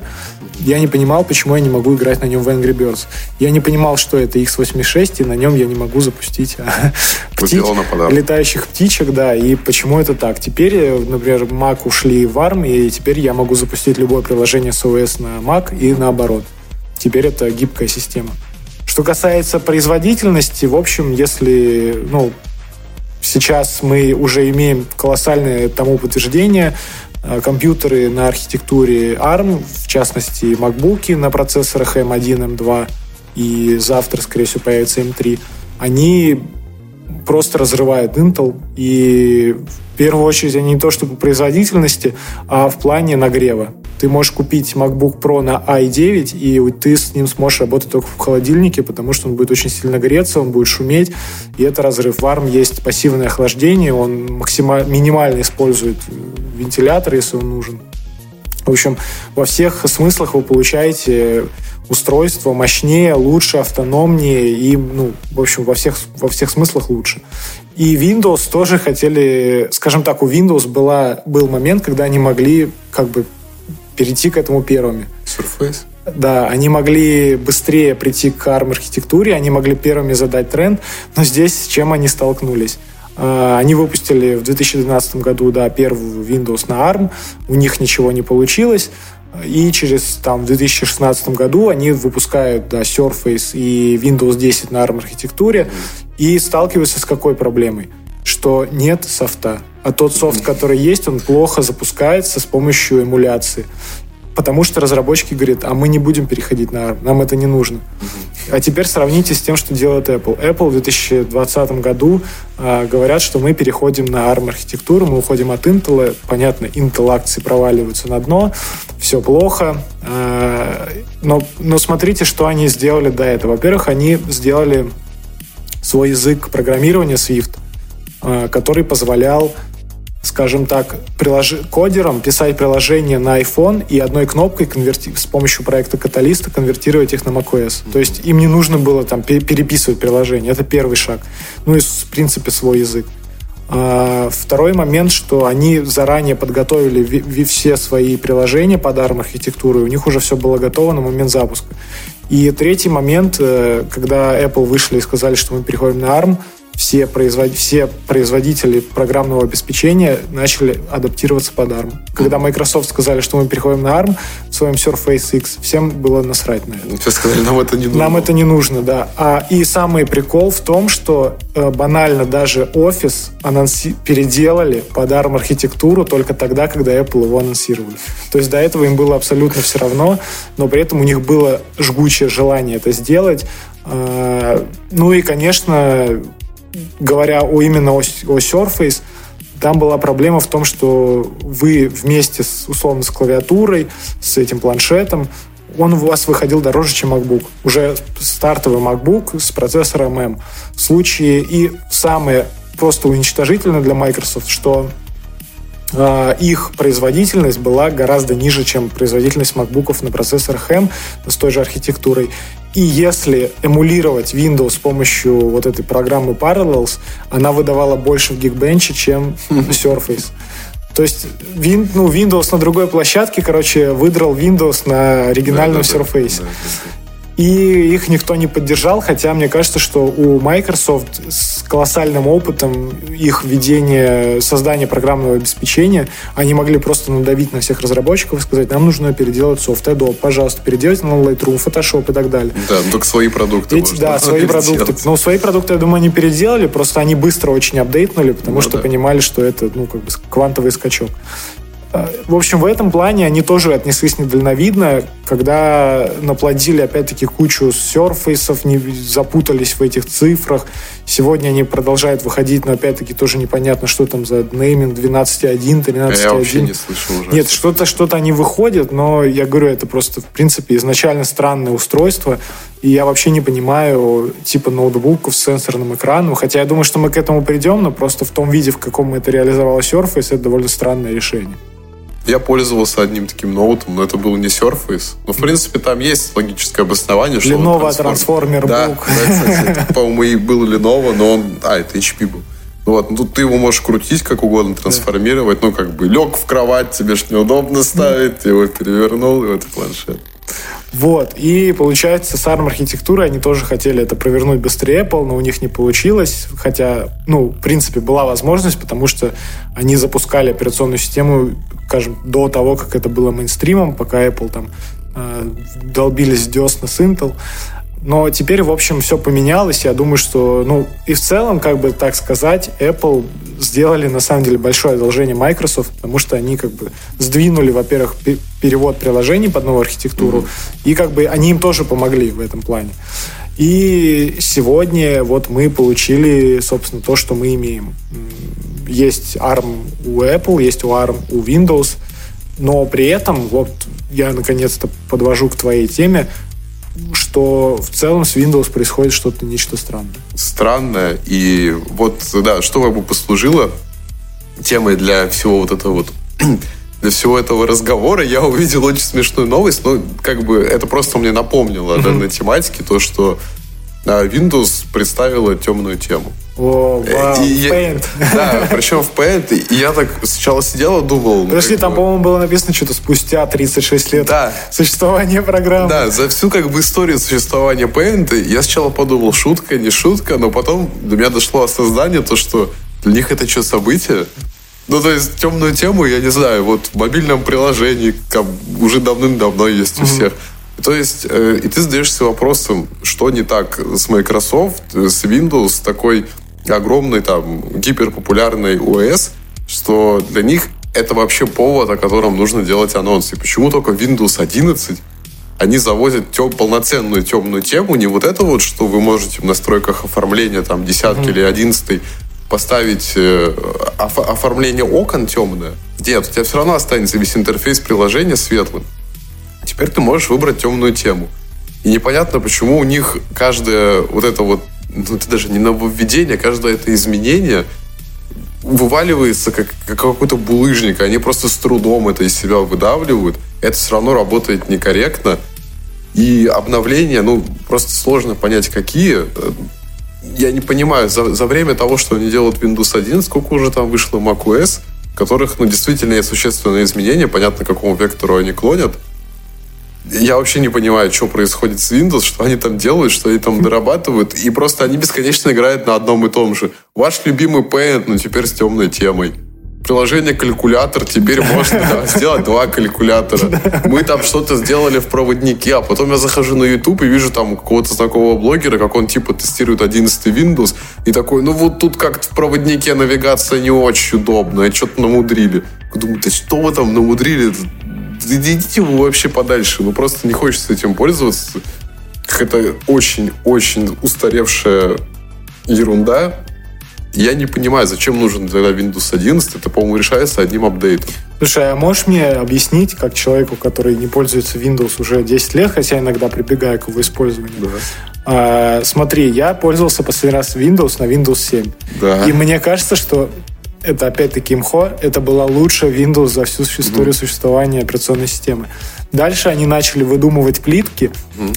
я не понимал, почему я не могу играть на нем в Angry Birds. Я не понимал, что это x86, и на нем я не могу запустить а, птиц, летающих птичек, да, и почему это так. Теперь, например, Mac ушли в ARM, и теперь я могу запустить любое приложение с OS на Mac и наоборот. Теперь это гибкая система. Что касается производительности, в общем, если, ну, сейчас мы уже имеем колоссальное тому подтверждение, Э, компьютеры на архитектуре ARM, в частности, MacBook на процессорах M1, M2 и завтра, скорее всего, появится M3, они просто разрывают Intel. И в первую очередь они не то что по производительности, а в плане нагрева. Ты можешь купить MacBook Pro на i9, и ты с ним сможешь работать только в холодильнике, потому что он будет очень сильно греться, он будет шуметь, и это разрыв. В ARM есть пассивное охлаждение, он максимально, минимально использует вентилятор, если он нужен. В общем, во всех смыслах вы получаете устройство мощнее, лучше, автономнее и, ну, в общем, во всех, во всех смыслах лучше. И Windows тоже хотели, скажем так, у Windows была, был момент, когда они могли как бы перейти к этому первыми. Surface? Да, они могли быстрее прийти к ARM-архитектуре, они могли первыми задать тренд, но здесь с чем они столкнулись? А, они выпустили в 2012 году да, первую Windows на ARM, у них ничего не получилось, и через там, в 2016 году они выпускают да, Surface и Windows 10 на ARM-архитектуре и сталкиваются с какой проблемой? Что нет софта. А тот софт, который есть, он плохо запускается с помощью эмуляции. Потому что разработчики говорят, а мы не будем переходить на ARM, нам это не нужно. А теперь сравните с тем, что делает Apple. Apple в 2020 году э, говорят, что мы переходим на ARM-архитектуру, мы уходим от Intel. Понятно, Intel акции проваливаются на дно, все плохо. Э, но, но смотрите, что они сделали до этого. Во-первых, они сделали свой язык программирования Swift, э, который позволял скажем так, прилож... кодером писать приложение на iPhone и одной кнопкой конверти... с помощью проекта Каталиста конвертировать их на macOS. То есть им не нужно было там переписывать приложение. Это первый шаг. Ну и, в принципе, свой язык. А, второй момент, что они заранее подготовили все свои приложения под ARM-архитектуру, и у них уже все было готово на момент запуска. И третий момент, э, когда Apple вышли и сказали, что мы переходим на ARM, все, производ... все производители программного обеспечения начали адаптироваться под ARM. Когда Microsoft сказали, что мы переходим на ARM в своем Surface X, всем было насрать на это. Все сказали, нам это не нужно. Нам это не нужно, да. А, и самый прикол в том, что э, банально даже офис анонси... переделали под ARM-архитектуру только тогда, когда Apple его анонсировали. То есть до этого им было абсолютно все равно, но при этом у них было жгучее желание это сделать. Э, ну и, конечно, говоря о, именно о, о Surface, там была проблема в том, что вы вместе с, условно, с клавиатурой, с этим планшетом, он у вас выходил дороже, чем MacBook. Уже стартовый MacBook с процессором M. В случае и самое просто уничтожительное для Microsoft, что э, их производительность была гораздо ниже, чем производительность MacBookов на процессорах M с той же архитектурой. И если эмулировать Windows с помощью вот этой программы Parallels, она выдавала больше в Geekbench, чем Surface. То есть ну, Windows на другой площадке, короче, выдрал Windows на оригинальном да, да, Surface. Да, да, да и их никто не поддержал, хотя мне кажется, что у Microsoft с колоссальным опытом их ведения, создания программного обеспечения, они могли просто надавить на всех разработчиков и сказать, нам нужно переделать софт, Adobe, пожалуйста, переделайте на Lightroom, Photoshop и так далее. Да, ну только свои продукты Эти, Да, свои продукты. Но свои продукты, я думаю, они переделали, просто они быстро очень апдейтнули, потому ну, что да. понимали, что это ну, как бы квантовый скачок. В общем, в этом плане они тоже отнеслись недальновидно, когда наплодили, опять-таки, кучу серфейсов, не запутались в этих цифрах. Сегодня они продолжают выходить, но, опять-таки, тоже непонятно, что там за нейминг 12.1, 13.1. Я вообще не слышал уже. Нет, что-то что они выходят, но я говорю, это просто, в принципе, изначально странное устройство, и я вообще не понимаю типа ноутбуков с сенсорным экраном. Хотя я думаю, что мы к этому придем, но просто в том виде, в каком это реализовало Surface, это довольно странное решение. Я пользовался одним таким ноутом, но это был не Surface. Но, в принципе, там есть логическое обоснование, что Lenovo трансформер да, да, кстати, по-моему, и был Lenovo, но он... А, это HP был. Ну вот, ну тут ты его можешь крутить как угодно, трансформировать. Да. Ну, как бы лег в кровать, тебе ж неудобно ставить, ты его перевернул, и вот планшет. Вот. И получается, с ARM-архитектурой они тоже хотели это провернуть быстрее Apple, но у них не получилось. Хотя, ну, в принципе, была возможность, потому что они запускали операционную систему, скажем, до того, как это было мейнстримом, пока Apple там э, долбились десна с Intel. Но теперь, в общем, все поменялось. Я думаю, что, ну, и в целом, как бы так сказать, Apple сделали, на самом деле, большое одолжение Microsoft, потому что они, как бы, сдвинули, во-первых, перевод приложений под новую архитектуру, mm-hmm. и, как бы, они им тоже помогли в этом плане. И сегодня вот мы получили, собственно, то, что мы имеем. Есть ARM у Apple, есть у ARM у Windows, но при этом, вот я наконец-то подвожу к твоей теме, что в целом с Windows происходит что-то нечто странное. Странное. И вот, да, что как бы послужило темой для всего вот этого вот для всего этого разговора я увидел очень смешную новость, но как бы это просто мне напомнило о данной тематике, то, что а, Windows представила темную тему. О, Э, И в я- Paint. Да, причем в Paint. И я так сначала сидел и думал... ну, Подожди, там, бы, по-моему, было написано что-то спустя 36 лет Да. существования программы. Да, за всю как бы историю существования Paint я сначала подумал, шутка, не шутка, но потом до меня дошло осознание, то, что для них это что, событие? Ну, то есть, темную тему, я не знаю, вот в мобильном приложении там, уже давным-давно есть у всех. То есть, э, и ты задаешься вопросом, что не так с Microsoft, э, с Windows, с такой огромной там гиперпопулярной ОС, что для них это вообще повод, о котором нужно делать анонсы. Почему только Windows 11 они завозят тем, полноценную темную тему, не вот это вот, что вы можете в настройках оформления там десятки или одиннадцатый поставить э, оф- оформление окон темное. Нет, у тебя все равно останется весь интерфейс приложения светлым. Теперь ты можешь выбрать темную тему. И непонятно, почему у них каждое вот это вот, ну это даже не нововведение, каждое это изменение вываливается как, как какой-то булыжник. Они просто с трудом это из себя выдавливают. Это все равно работает некорректно. И обновления, ну, просто сложно понять, какие. Я не понимаю, за, за время того, что они делают Windows 11, сколько уже там вышло macOS, которых, ну, действительно есть существенные изменения, понятно, к какому вектору они клонят. Я вообще не понимаю, что происходит с Windows, что они там делают, что они там дорабатывают. И просто они бесконечно играют на одном и том же. Ваш любимый Paint, но теперь с темной темой. Приложение калькулятор, теперь можно да, сделать два калькулятора. Мы там что-то сделали в проводнике, а потом я захожу на YouTube и вижу там какого-то знакомого блогера, как он типа тестирует 11 Windows, и такой, ну вот тут как-то в проводнике навигация не очень удобная, что-то намудрили. Думаю, да что вы там намудрили? Да Идите вы вообще подальше. Ну просто не хочется этим пользоваться. Это очень-очень устаревшая ерунда. Я не понимаю, зачем нужен тогда Windows 11. Это, по-моему, решается одним апдейтом. Слушай, а можешь мне объяснить, как человеку, который не пользуется Windows уже 10 лет, хотя иногда прибегаю к его использованию, а, смотри, я пользовался последний раз Windows на Windows 7. Да. И мне кажется, что это опять-таки имхо, это была лучшая Windows за всю историю существования операционной системы. Дальше они начали выдумывать плитки,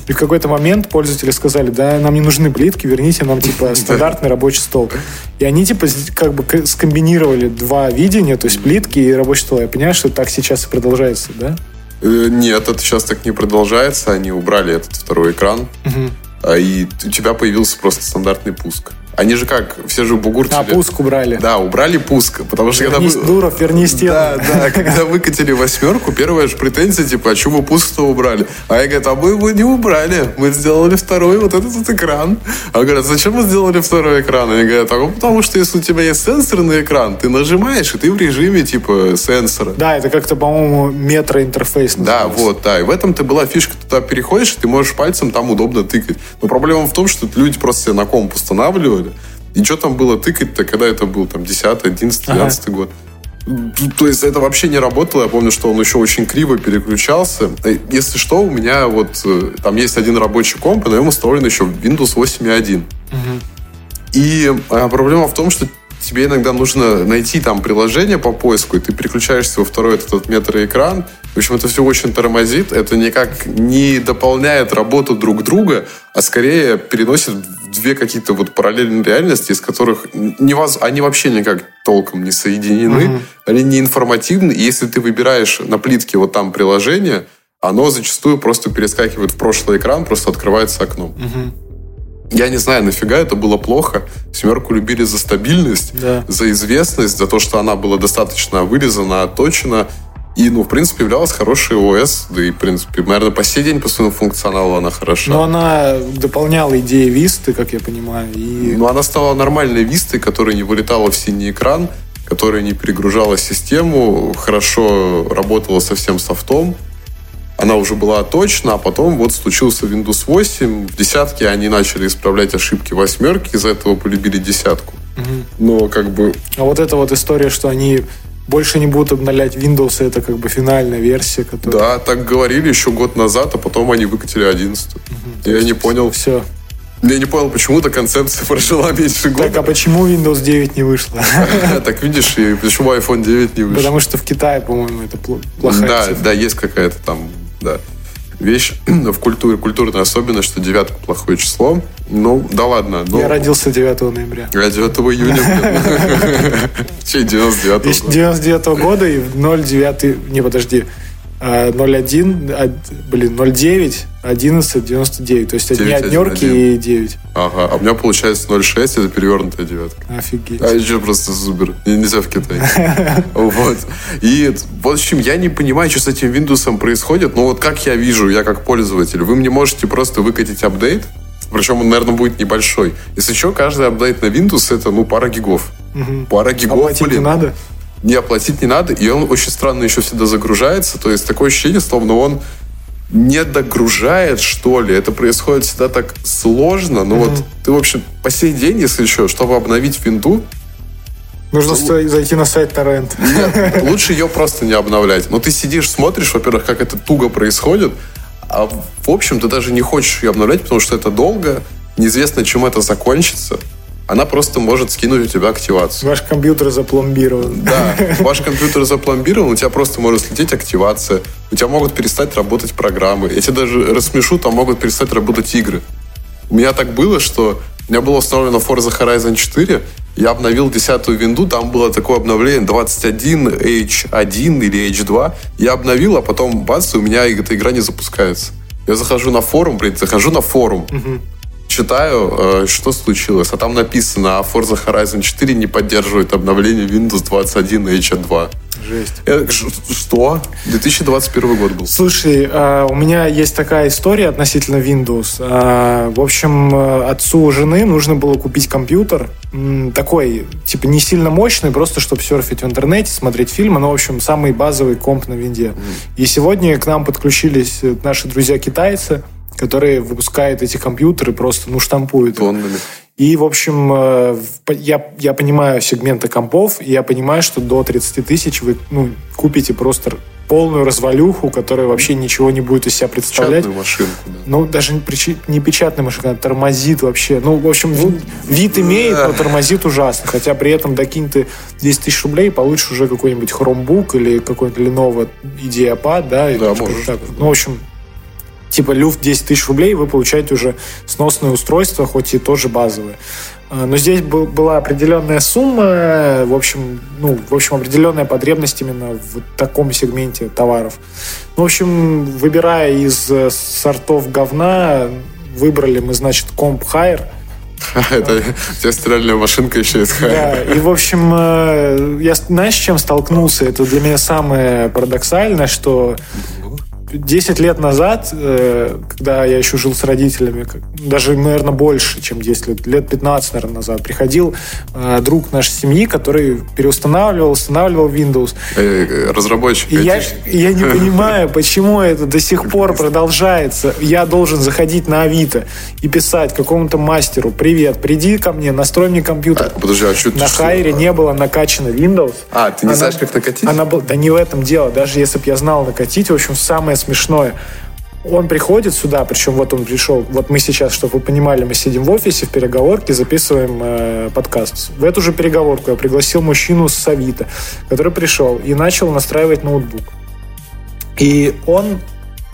и в какой-то момент пользователи сказали, да, нам не нужны плитки, верните нам, типа, стандартный рабочий стол. И они, типа, как бы скомбинировали два видения, то есть плитки и рабочий стол. Я понимаю, что так сейчас и продолжается, да? Э, Нет, это сейчас так не продолжается. Они убрали этот второй экран. а, И у тебя появился просто стандартный пуск. Они же как, все же бугуртили. А пуск убрали. Да, убрали пуск, потому что когда... Вернись, вы- Дуров, верни стену. Да, да, когда выкатили восьмерку, первая же претензия, типа, а чего вы пуск-то убрали? А я говорю, а мы его не убрали, мы сделали второй вот этот вот экран. А говорят, зачем мы сделали второй экран? Они говорят, а потому что если у тебя есть сенсорный экран, ты нажимаешь, и ты в режиме, типа, сенсора. Да, это как-то, по-моему, метроинтерфейс Да, называется. вот, да. И в этом-то была фишка. Ты туда переходишь, и ты можешь пальцем там удобно тыкать. Но проблема в том, что люди просто себе на комп устанавливали. И что там было тыкать-то, когда это был там 10, 11, 12 год? То есть это вообще не работало. Я помню, что он еще очень криво переключался. Э, Если что, у меня вот э, там есть один рабочий комп, и на нем установлен еще Windows 8.1. И а, проблема в том, что тебе иногда нужно найти там приложение по поиску, и ты переключаешься во второй этот, этот метроэкран. В общем, это все очень тормозит. Это никак не дополняет работу друг друга, а скорее переносит две какие-то вот параллельные реальности, из которых невоз... они вообще никак толком не соединены, они не информативны. И если ты выбираешь на плитке вот там приложение, оно зачастую просто перескакивает в прошлый экран, просто открывается окном. Я не знаю, нафига это было плохо. Семерку любили за стабильность, Да. за известность, за то, что она была достаточно вырезана, отточена. И, ну, в принципе, являлась хорошей ОС. Да и, в принципе, наверное, по сей день по своему функционалу она хороша. Но она дополняла идеи Висты, как я понимаю. И... Но она стала нормальной вистой, которая не вылетала в синий экран, которая не перегружала систему, хорошо работала со всем софтом. Она уже была точна, а потом вот случился Windows 8. В десятке они начали исправлять ошибки восьмерки, из-за этого полюбили десятку. Но как бы А вот эта вот история, что они больше не будут обновлять Windows, это как бы финальная версия, которая... Да, так говорили еще год назад, а потом они выкатили 11. Я не понял. Все. Я не понял, почему эта концепция прожила меньше Так, а года. почему Windows 9 не вышла? Так видишь, и почему iPhone 9 не вышел? Потому что в Китае, по-моему, это пл- плохая Да, да, есть какая-то там, да. Вещь в культуре, культурная особенность, что девятка плохое число. Ну, да ладно. Но... Я родился 9 ноября. Я 9 июня. Че, 99 99 года и 09... Не, подожди. 01, а, блин, 09, 11, 99. То есть одни однерки и 9. Ага, а у меня получается 0,6, это перевернутая девятка. Офигеть. А еще просто супер. Нельзя в Китай. Вот. И, в общем, я не понимаю, что с этим Windows происходит, но вот как я вижу, я как пользователь, вы мне можете просто выкатить апдейт, причем он, наверное, будет небольшой. Если что, каждый апдейт на Windows это, ну, пара гигов. Пара гигов, блин. не надо? Не оплатить не надо, и он очень странно еще всегда загружается, то есть такое ощущение, словно он не догружает, что ли. Это происходит всегда так сложно. Ну mm-hmm. вот ты, в общем, по сей день, если еще, чтобы обновить винду, Нужно то... зайти на сайт торрент. Нет, лучше ее просто не обновлять. Но ты сидишь, смотришь, во-первых, как это туго происходит, а в общем, ты даже не хочешь ее обновлять, потому что это долго, неизвестно, чем это закончится она просто может скинуть у тебя активацию. Ваш компьютер запломбирован. Да, ваш компьютер запломбирован, у тебя просто может слететь активация, у тебя могут перестать работать программы. Я тебя даже рассмешу, там могут перестать работать игры. У меня так было, что у меня было установлено Forza Horizon 4, я обновил десятую винду, там было такое обновление 21 H1 или H2. Я обновил, а потом бац, и у меня эта игра не запускается. Я захожу на форум, блин, захожу на форум. Угу читаю, э, что случилось. А там написано, а Forza Horizon 4 не поддерживает обновление Windows 21 H2. Жесть. Я, что? 2021 год был. Слушай, э, у меня есть такая история относительно Windows. Э, в общем, отцу жены нужно было купить компьютер. Такой, типа, не сильно мощный, просто чтобы серфить в интернете, смотреть фильмы. Но, в общем, самый базовый комп на винде. И сегодня к нам подключились наши друзья-китайцы которые выпускают эти компьютеры, просто, ну, штампуют. Тоннами. И, в общем, э, я, я понимаю сегменты компов, и я понимаю, что до 30 тысяч вы ну, купите просто полную развалюху, которая вообще ничего не будет из себя представлять. Печатную машинку, да. Ну, даже не печатная машинка, а тормозит вообще. Ну, в общем, ну, вид имеет, но тормозит ужасно. Хотя при этом докинь ты 10 тысяч рублей, получишь уже какой-нибудь Chromebook или какой-нибудь Lenovo IdeaPad, да? Да, можешь. Так. Ну, в общем, типа люфт 10 тысяч рублей, вы получаете уже сносное устройство, хоть и тоже базовое. А, но здесь был, была определенная сумма, в общем, ну, в общем, определенная потребность именно в таком сегменте товаров. Ну, в общем, выбирая из э, сортов говна, выбрали мы, значит, комп Hire. Это у тебя стиральная машинка еще из Да, и, в общем, э, я, знаешь, с чем столкнулся? Это для меня самое парадоксальное, что 10 лет назад, э, когда я еще жил с родителями, даже, наверное, больше, чем 10 лет, лет 15, наверное, назад, приходил э, друг нашей семьи, который переустанавливал, устанавливал Windows. Э, разработчик. И я, я не понимаю, почему это до сих пор продолжается. Я должен заходить на Авито и писать какому-то мастеру, привет, приди ко мне, настрой мне компьютер. А, подожди, а что На Хайре не было накачано Windows. А, ты не она, знаешь, как накатить? Она, да не в этом дело. Даже если бы я знал накатить, в общем, самое смешное. Он приходит сюда, причем вот он пришел, вот мы сейчас, чтобы вы понимали, мы сидим в офисе в переговорке, записываем э, подкаст. В эту же переговорку я пригласил мужчину с Авито, который пришел и начал настраивать ноутбук. И он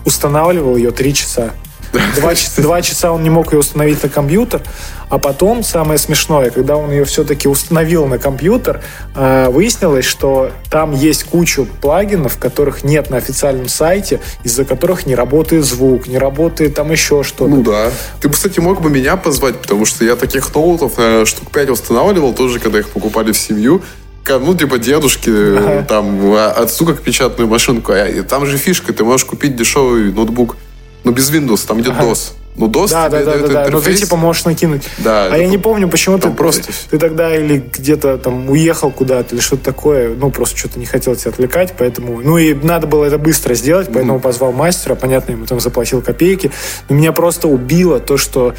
устанавливал ее три часа. Два, два часа он не мог ее установить на компьютер, а потом, самое смешное, когда он ее все-таки установил на компьютер, а, выяснилось, что там есть кучу плагинов, которых нет на официальном сайте, из-за которых не работает звук, не работает там еще что-то. Ну да. Ты, кстати, мог бы меня позвать, потому что я таких ноутов, наверное, штук 5 устанавливал, тоже, когда их покупали в семью ну, типа, дедушки, ага. там, а, отцу как печатную машинку. А там же фишка, ты можешь купить дешевый ноутбук ну, без Windows, там идет ага. DOS. Ну, DOS да, да, да, да, да. Но ты типа можешь накинуть. Да. А я не помню, почему ты просто. Ты тогда или где-то там уехал куда-то или что-то такое. Ну, просто что-то не хотел тебя отвлекать, поэтому. Ну и надо было это быстро сделать, поэтому mm. позвал мастера, понятно, ему там заплатил копейки. Но меня просто убило то, что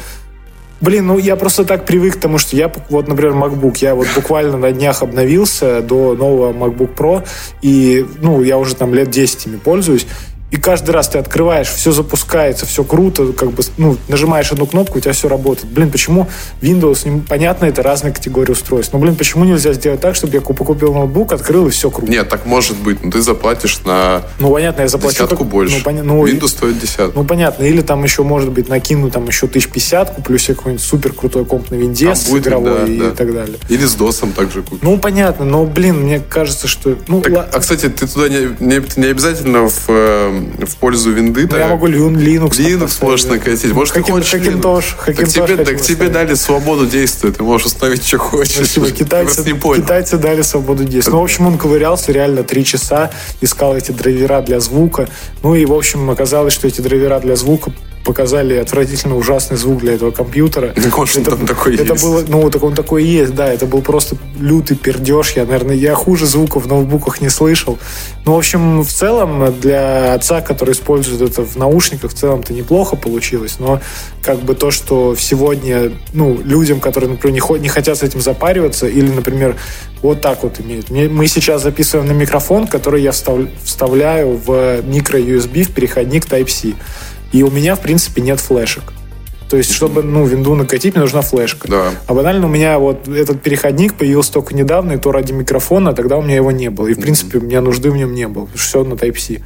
Блин, ну я просто так привык к тому, что я, вот, например, MacBook, я вот буквально на днях обновился до нового MacBook Pro, и, ну, я уже там лет 10 ими пользуюсь, и каждый раз ты открываешь, все запускается, все круто, как бы, ну, нажимаешь одну кнопку, у тебя все работает. Блин, почему Windows, понятно, это разные категории устройств, но, блин, почему нельзя сделать так, чтобы я покупил ноутбук, открыл, и все круто? Нет, так может быть, но ты заплатишь на ну, понятно, я заплачу десятку как, больше. Ну, поня... ну, Windows стоит десятку. Ну, понятно, или там еще, может быть, накину там еще 1050, куплю себе какой-нибудь супер крутой комп на винде с будет, игровой да, и да. так далее. Или с DOS также купить. Ну, понятно, но, блин, мне кажется, что... Ну, Так, ла- а, кстати, ты туда не, не, не обязательно в, э, в пользу винды. ну, я могу Lin- Linux. Linux можешь накатить. Может, ты хочешь Хакинтош. Так тебе, так тебе дали свободу действия. Ты можешь установить, что хочешь. Спасибо. Китайцы, не понял. китайцы дали свободу действия. Ну, в общем, он ковырялся реально три часа, искал эти драйвера для звука. Ну и, в общем, оказалось, что эти драйвера для звука показали отвратительно ужасный звук для этого компьютера. Так он же там такой это есть. было, ну, так он такой и есть, да, это был просто лютый пердеж. Я, наверное, я хуже звука в ноутбуках не слышал. Ну, в общем, в целом, для отца, который использует это в наушниках, в целом-то неплохо получилось, но как бы то, что сегодня, ну, людям, которые, например, не, не хотят с этим запариваться, или, например, вот так вот имеют. Мы сейчас записываем на микрофон, который я встав- вставляю в микро-USB в переходник Type-C. И у меня, в принципе, нет флешек. То есть, чтобы, ну, винду накатить, мне нужна флешка. Да. А банально у меня вот этот переходник появился только недавно, и то ради микрофона, а тогда у меня его не было. И, в принципе, у меня нужды в нем не было. Все на Type-C.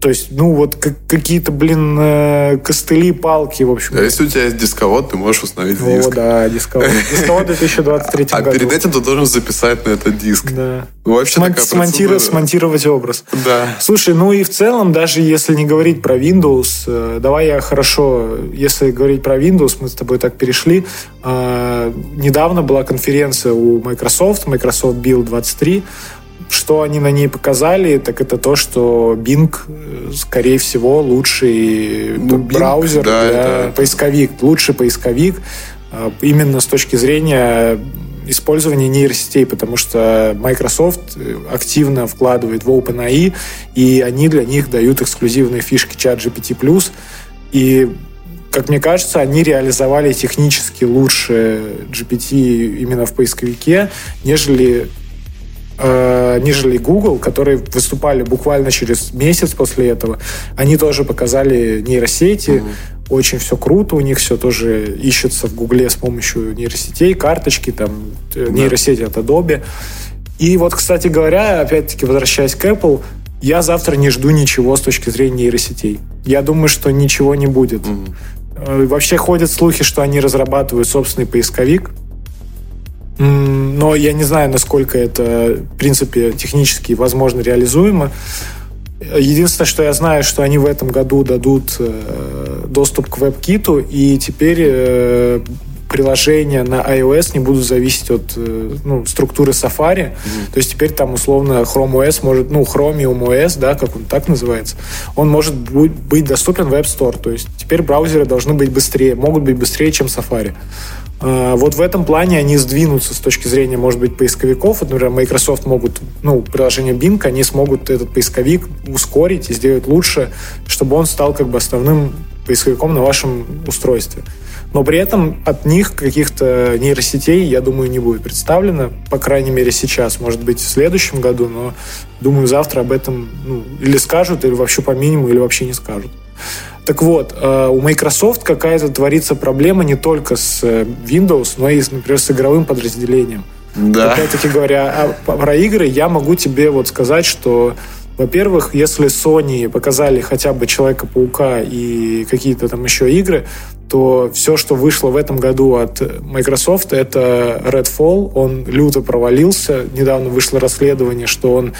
То есть, ну, вот как- какие-то, блин, э, костыли, палки, в общем. А если у тебя есть дисковод, ты можешь установить О, диск. да, дисковод. Дисковод в 2023 А году. перед этим ты должен записать на этот диск. Да. Вообще Смон- такая смонтиро- процедура. Смонтировать образ. Да. Слушай, ну и в целом, даже если не говорить про Windows, э, давай я хорошо, если говорить про Windows, мы с тобой так перешли. э, Недавно была конференция у Microsoft, Microsoft Build 23. Что они на ней показали, так это то, что Bing, э, скорее всего, лучший Ну, Bing, браузер да, для это- поисковик, лучший поисковик э, именно с точки зрения использования нейросетей, потому что Microsoft э, активно вкладывает в OpenAI, и они для них дают эксклюзивные фишки чат GPT+. И, как мне кажется, они реализовали технически лучше GPT именно в поисковике, нежели э, нежели Google, которые выступали буквально через месяц после этого. Они тоже показали нейросети, очень все круто, у них все тоже ищется в Гугле с помощью нейросетей, карточки, там, э, нейросети от Adobe. И вот, кстати говоря, опять-таки, возвращаясь к Apple, я завтра не жду ничего с точки зрения нейросетей. Я думаю, что ничего не будет. Э, Вообще ходят слухи, что они разрабатывают собственный поисковик. Но я не знаю, насколько это, в принципе, технически возможно реализуемо. Единственное, что я знаю, что они в этом году дадут э, доступ к WebKit, и теперь э, приложения на iOS не будут зависеть от э, ну, структуры Safari. То есть теперь там условно Chrome OS может, ну, Chromium OS, да, как он так называется, он может быть доступен в App Store. То есть теперь браузеры должны быть быстрее, могут быть быстрее, чем Safari. А, Вот в этом плане они сдвинутся с точки зрения, может быть, поисковиков. Например, Microsoft могут, ну, приложение Bing, они смогут этот поисковик ускорить и сделать лучше, чтобы он стал как бы основным поисковиком на вашем устройстве. Но при этом от них каких-то нейросетей, я думаю, не будет представлено, по крайней мере, сейчас. Может быть, в следующем году, но думаю, завтра об этом ну, или скажут, или вообще по минимуму, или вообще не скажут. Так вот, э, у Microsoft какая-то творится проблема не только с э, Windows, но и, например, с игровым подразделением. Да. Опять-таки говоря а про игры, я могу тебе вот сказать, что, во-первых, если Sony показали хотя бы Человека-паука и какие-то там еще игры, то все, что вышло в этом году от Microsoft, это Redfall. Он люто провалился. Недавно вышло расследование, что он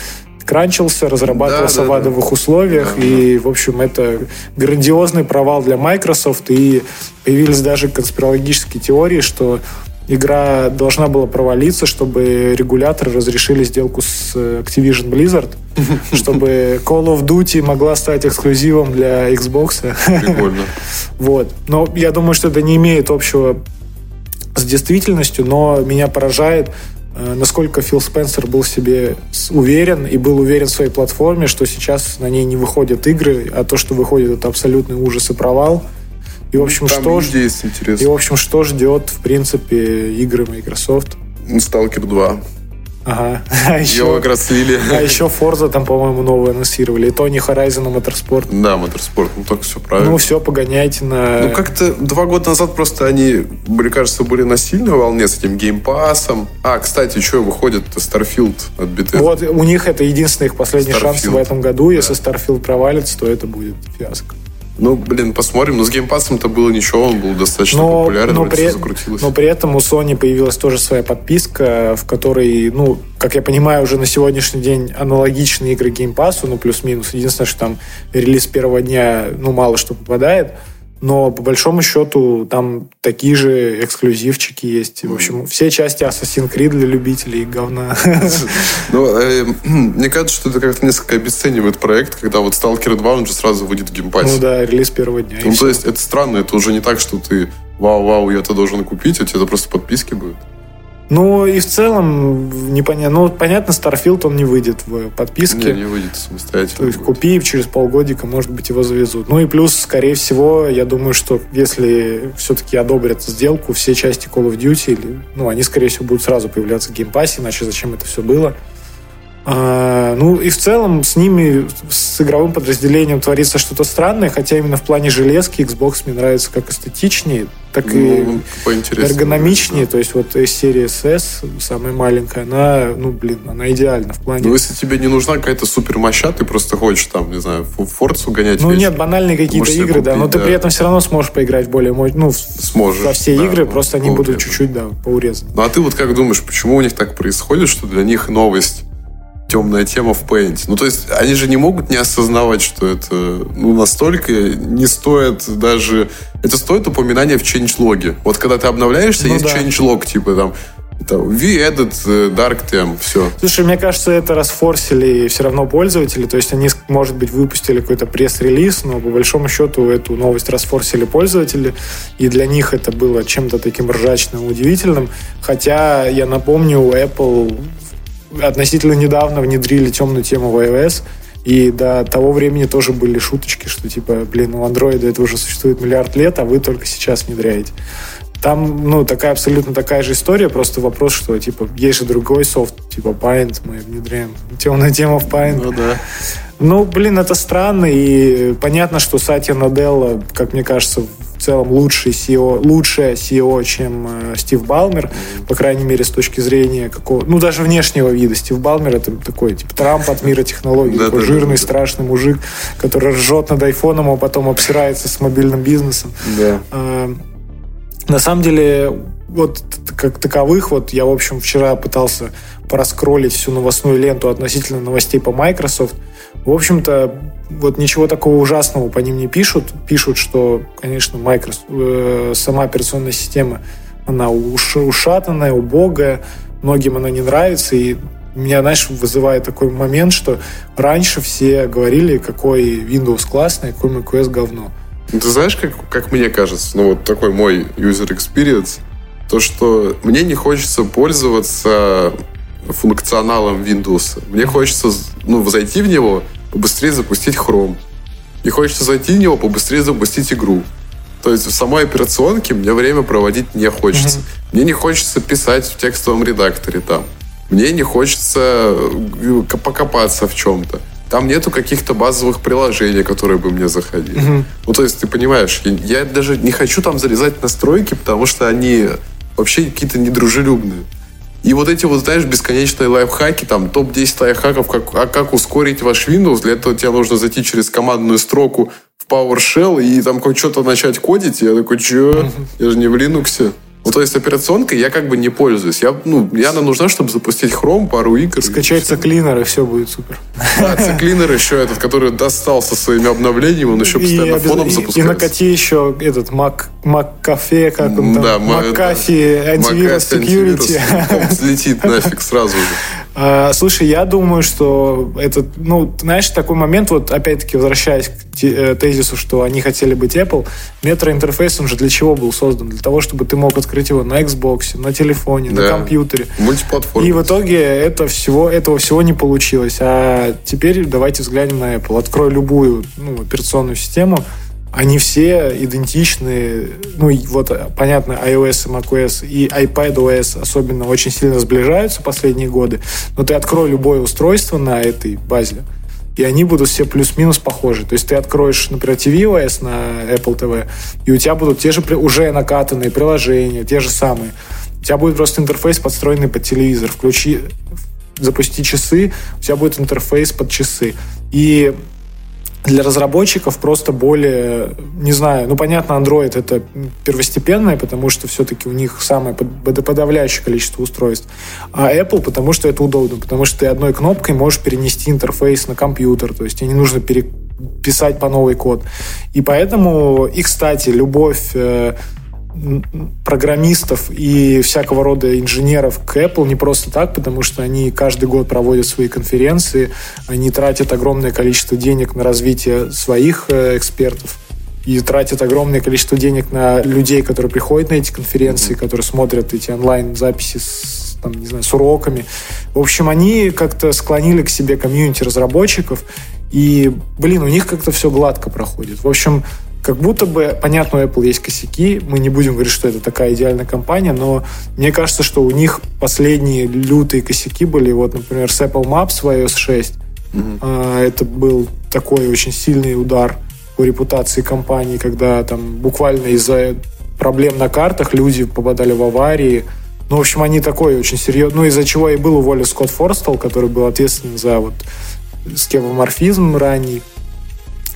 кранчился, разрабатывался Да, да, в адовых условиях, Да, и, в общем, это грандиозный провал для Microsoft, и появились даже конспирологические теории, что игра должна была провалиться, чтобы регуляторы разрешили сделку с э, Activision Blizzard, чтобы Call of Duty могла стать эксклюзивом для Xbox. Прикольно. Вот. Но я думаю, что это не имеет общего с действительностью, но меня поражает, э, насколько Фил Спенсер был в себе уверен и был уверен в своей платформе, что сейчас на ней не выходят игры, а то, что выходит, это абсолютный ужас и провал. И, в общем, Там что, ж- идея есть и, интересная. в общем, что ждет, в принципе, игры Microsoft? Сталкер 2. Ага. А еще, Его как раз слили. а еще Forza там, по-моему, новую анонсировали. И то не Horizon, а Motorsport. Да, моторспорт, ну только все правильно. Ну, все, погоняйте на... Ну, как-то два года назад просто они, мне кажется, были на сильной волне с этим геймпасом. А, кстати, что выходит Starfield от Bethesda? Вот у них это единственный их последний шанс в Starfield. этом году. Если Starfield провалится, то это будет фиаско. Ну, блин, посмотрим. Но с геймпасом-то было ничего, он был достаточно Но, популярен, но, при, всё закрутилось. но при этом у Sony появилась тоже своя подписка, в которой, ну, как я понимаю, уже на сегодняшний день аналогичные игры Pass, ну, плюс-минус. Единственное, что там релиз первого дня, ну, мало что попадает. Но по большому счету там такие же эксклюзивчики есть. В общем, все части Assassin's Creed для любителей говна. Ну, э, мне кажется, что это как-то несколько обесценивает проект, когда вот Stalker 2, он же сразу выйдет в Game Pass е. Ну да, релиз первого дня. Ну, то есть, это странно, это уже не так, что ты вау-вау, я это должен купить, а тебе это просто подписки будут. Ну и в целом непонятно. Ну, понятно, Starfield он не выйдет в подписке. Не, не выйдет самостоятельно. То есть будет. купи, и через полгодика, может быть, его завезут. Ну и плюс, скорее всего, я думаю, что если все-таки одобрят сделку, все части Call of Duty, ну, они, скорее всего, будут сразу появляться в Game Pass е, иначе зачем это все было? А, ну и в целом с ними, с игровым подразделением творится что-то странное, хотя именно в плане железки Xbox мне нравится как эстетичнее, так и Ну, поинтереснее. эргономичнее. То есть вот из серии SS, самая маленькая, она, ну, блин, она идеальна в плане... Ну, если тебе не нужна какая-то супер моща, ты просто хочешь там, не знаю, Форцу гонять Ну вечером, нет, банальные какие-то игры, да, купить, но ты да. при этом все равно сможешь поиграть более, ну, Сможешь, во все да, игры, ну, просто они поурезаны. будут чуть-чуть, да, поурезаны. Ну, а ты вот как думаешь, почему у них так происходит, что для них новость темная тема в Paint? Ну, то есть, они же не могут не осознавать, что это ну, настолько не стоит даже... Это стоит упоминания в changelog. Вот когда ты обновляешься, Ну есть да. changelog, типа там, там added э, dark theme, все. Слушай, мне кажется, это расфорсили все равно пользователи, то есть они, может быть, выпустили какой-то пресс-релиз, но по большому счету эту новость расфорсили пользователи, и для них это было чем-то таким ржачным, удивительным. Хотя, я напомню, у Apple относительно недавно внедрили темную тему в iOS, и до того времени тоже были шуточки, что типа, блин, у андроида это уже существует миллиард лет, а вы только сейчас внедряете. Там, ну, такая абсолютно такая же история, просто вопрос, что, типа, есть же другой софт, типа Paint, мы внедряем темную тему в Paint. да. Ну, блин, это странно, и понятно, что Сатья Наделла, как мне кажется, целом лучший CEO, лучшая CEO, чем э, Стив Балмер, по крайней мере, с точки зрения какого, ну, даже внешнего вида. Стив Балмер это такой, типа, Трамп от мира технологий, такой жирный, страшный мужик, который ржет над айфоном, а потом обсирается с мобильным бизнесом. А, На самом деле, вот как таковых, вот я, в общем, вчера пытался пораскролить всю новостную ленту относительно новостей по Microsoft. В общем-то, вот ничего такого ужасного по ним не пишут. Пишут, что, конечно, Microsoft, э, сама операционная система, она уш- ушатанная, убогая, многим она не нравится, и меня, знаешь, вызывает такой момент, что раньше все говорили, какой Windows классный, какой macOS говно. Ты знаешь, как, как мне кажется, ну вот такой мой user experience, то, что мне не хочется пользоваться функционалом Windows. Мне хочется ну, зайти в него, побыстрее запустить Chrome. И хочется зайти в него, побыстрее запустить игру. То есть в самой операционке мне время проводить не хочется. Мне не хочется писать в текстовом редакторе там. Мне не хочется э, покопаться в чем-то. Там нету каких-то базовых приложений, которые бы мне заходили. Ну, то есть, ты понимаешь, я, я даже не хочу там залезать настройки, потому что они вообще какие-то недружелюбные. И вот эти вот, знаешь, бесконечные лайфхаки, там, топ-10 лайфхаков, как, а как ускорить ваш Windows, для этого тебе нужно зайти через командную строку в PowerShell и там что-то начать кодить. Я такой, че? Я же не в Linux. Ну, то есть операционкой я как бы не пользуюсь. Я, ну, мне она нужна, чтобы запустить Chrome, пару игр. Скачать циклинер, и все будет супер. Да, циклинер еще этот, который достал со своими обновлениями, он еще постоянно обяз- фоном и- запускается. И накати еще этот Mac, Mac Cafe, как он там, Да, McAfee да. антивирус антивирус, security. он Взлетит нафиг сразу же. А, Слушай, я думаю, что этот, ну, знаешь, такой момент, вот опять-таки возвращаясь к э, тезису, что они хотели быть Apple, метроинтерфейс, он же для чего был создан? Для того, чтобы ты мог открыть его на Xbox, на телефоне, на Да. компьютере. Мультиплатформа. И в итоге это всего, этого всего не получилось. А теперь давайте взглянем на Apple. Открой любую ну, операционную систему, они все идентичны. Ну, вот, понятно, iOS и macOS и iPadOS особенно очень сильно сближаются последние годы, но ты открой любое устройство на этой базе, и они будут все плюс-минус похожи. То есть ты откроешь, например, tvOS на Apple TV, и у тебя будут те же уже накатанные приложения, те же самые. У тебя будет просто интерфейс подстроенный под телевизор. Включи, запусти часы, у тебя будет интерфейс под часы. И для разработчиков просто более, не знаю, ну, понятно, Android это первостепенное, потому что все-таки у них самое подавляющее количество устройств, а Apple, потому что это удобно, потому что ты одной кнопкой можешь перенести интерфейс на компьютер, то есть тебе не нужно переписать по новый код. И поэтому, и, кстати, любовь э, программистов и всякого рода инженеров к Apple не просто так, потому что они каждый год проводят свои конференции, они тратят огромное количество денег на развитие своих э, экспертов и тратят огромное количество денег на людей, которые приходят на эти конференции, mm-hmm. которые смотрят эти онлайн-записи с, там, не знаю, с уроками. В общем, они как-то склонили к себе комьюнити разработчиков, и, блин, у них как-то все гладко проходит. В общем, как будто бы, понятно, у Apple есть косяки, мы не будем говорить, что это такая идеальная компания, но мне кажется, что у них последние лютые косяки были, вот, например, с Apple Maps в iOS 6. Mm-hmm. А, это был такой очень сильный удар по репутации компании, когда там буквально из-за проблем на картах люди попадали в аварии. Ну, в общем, они такой очень серьезный. Ну, из-за чего и был уволен Скотт Форстал, который был ответственен за вот скевоморфизм ранний.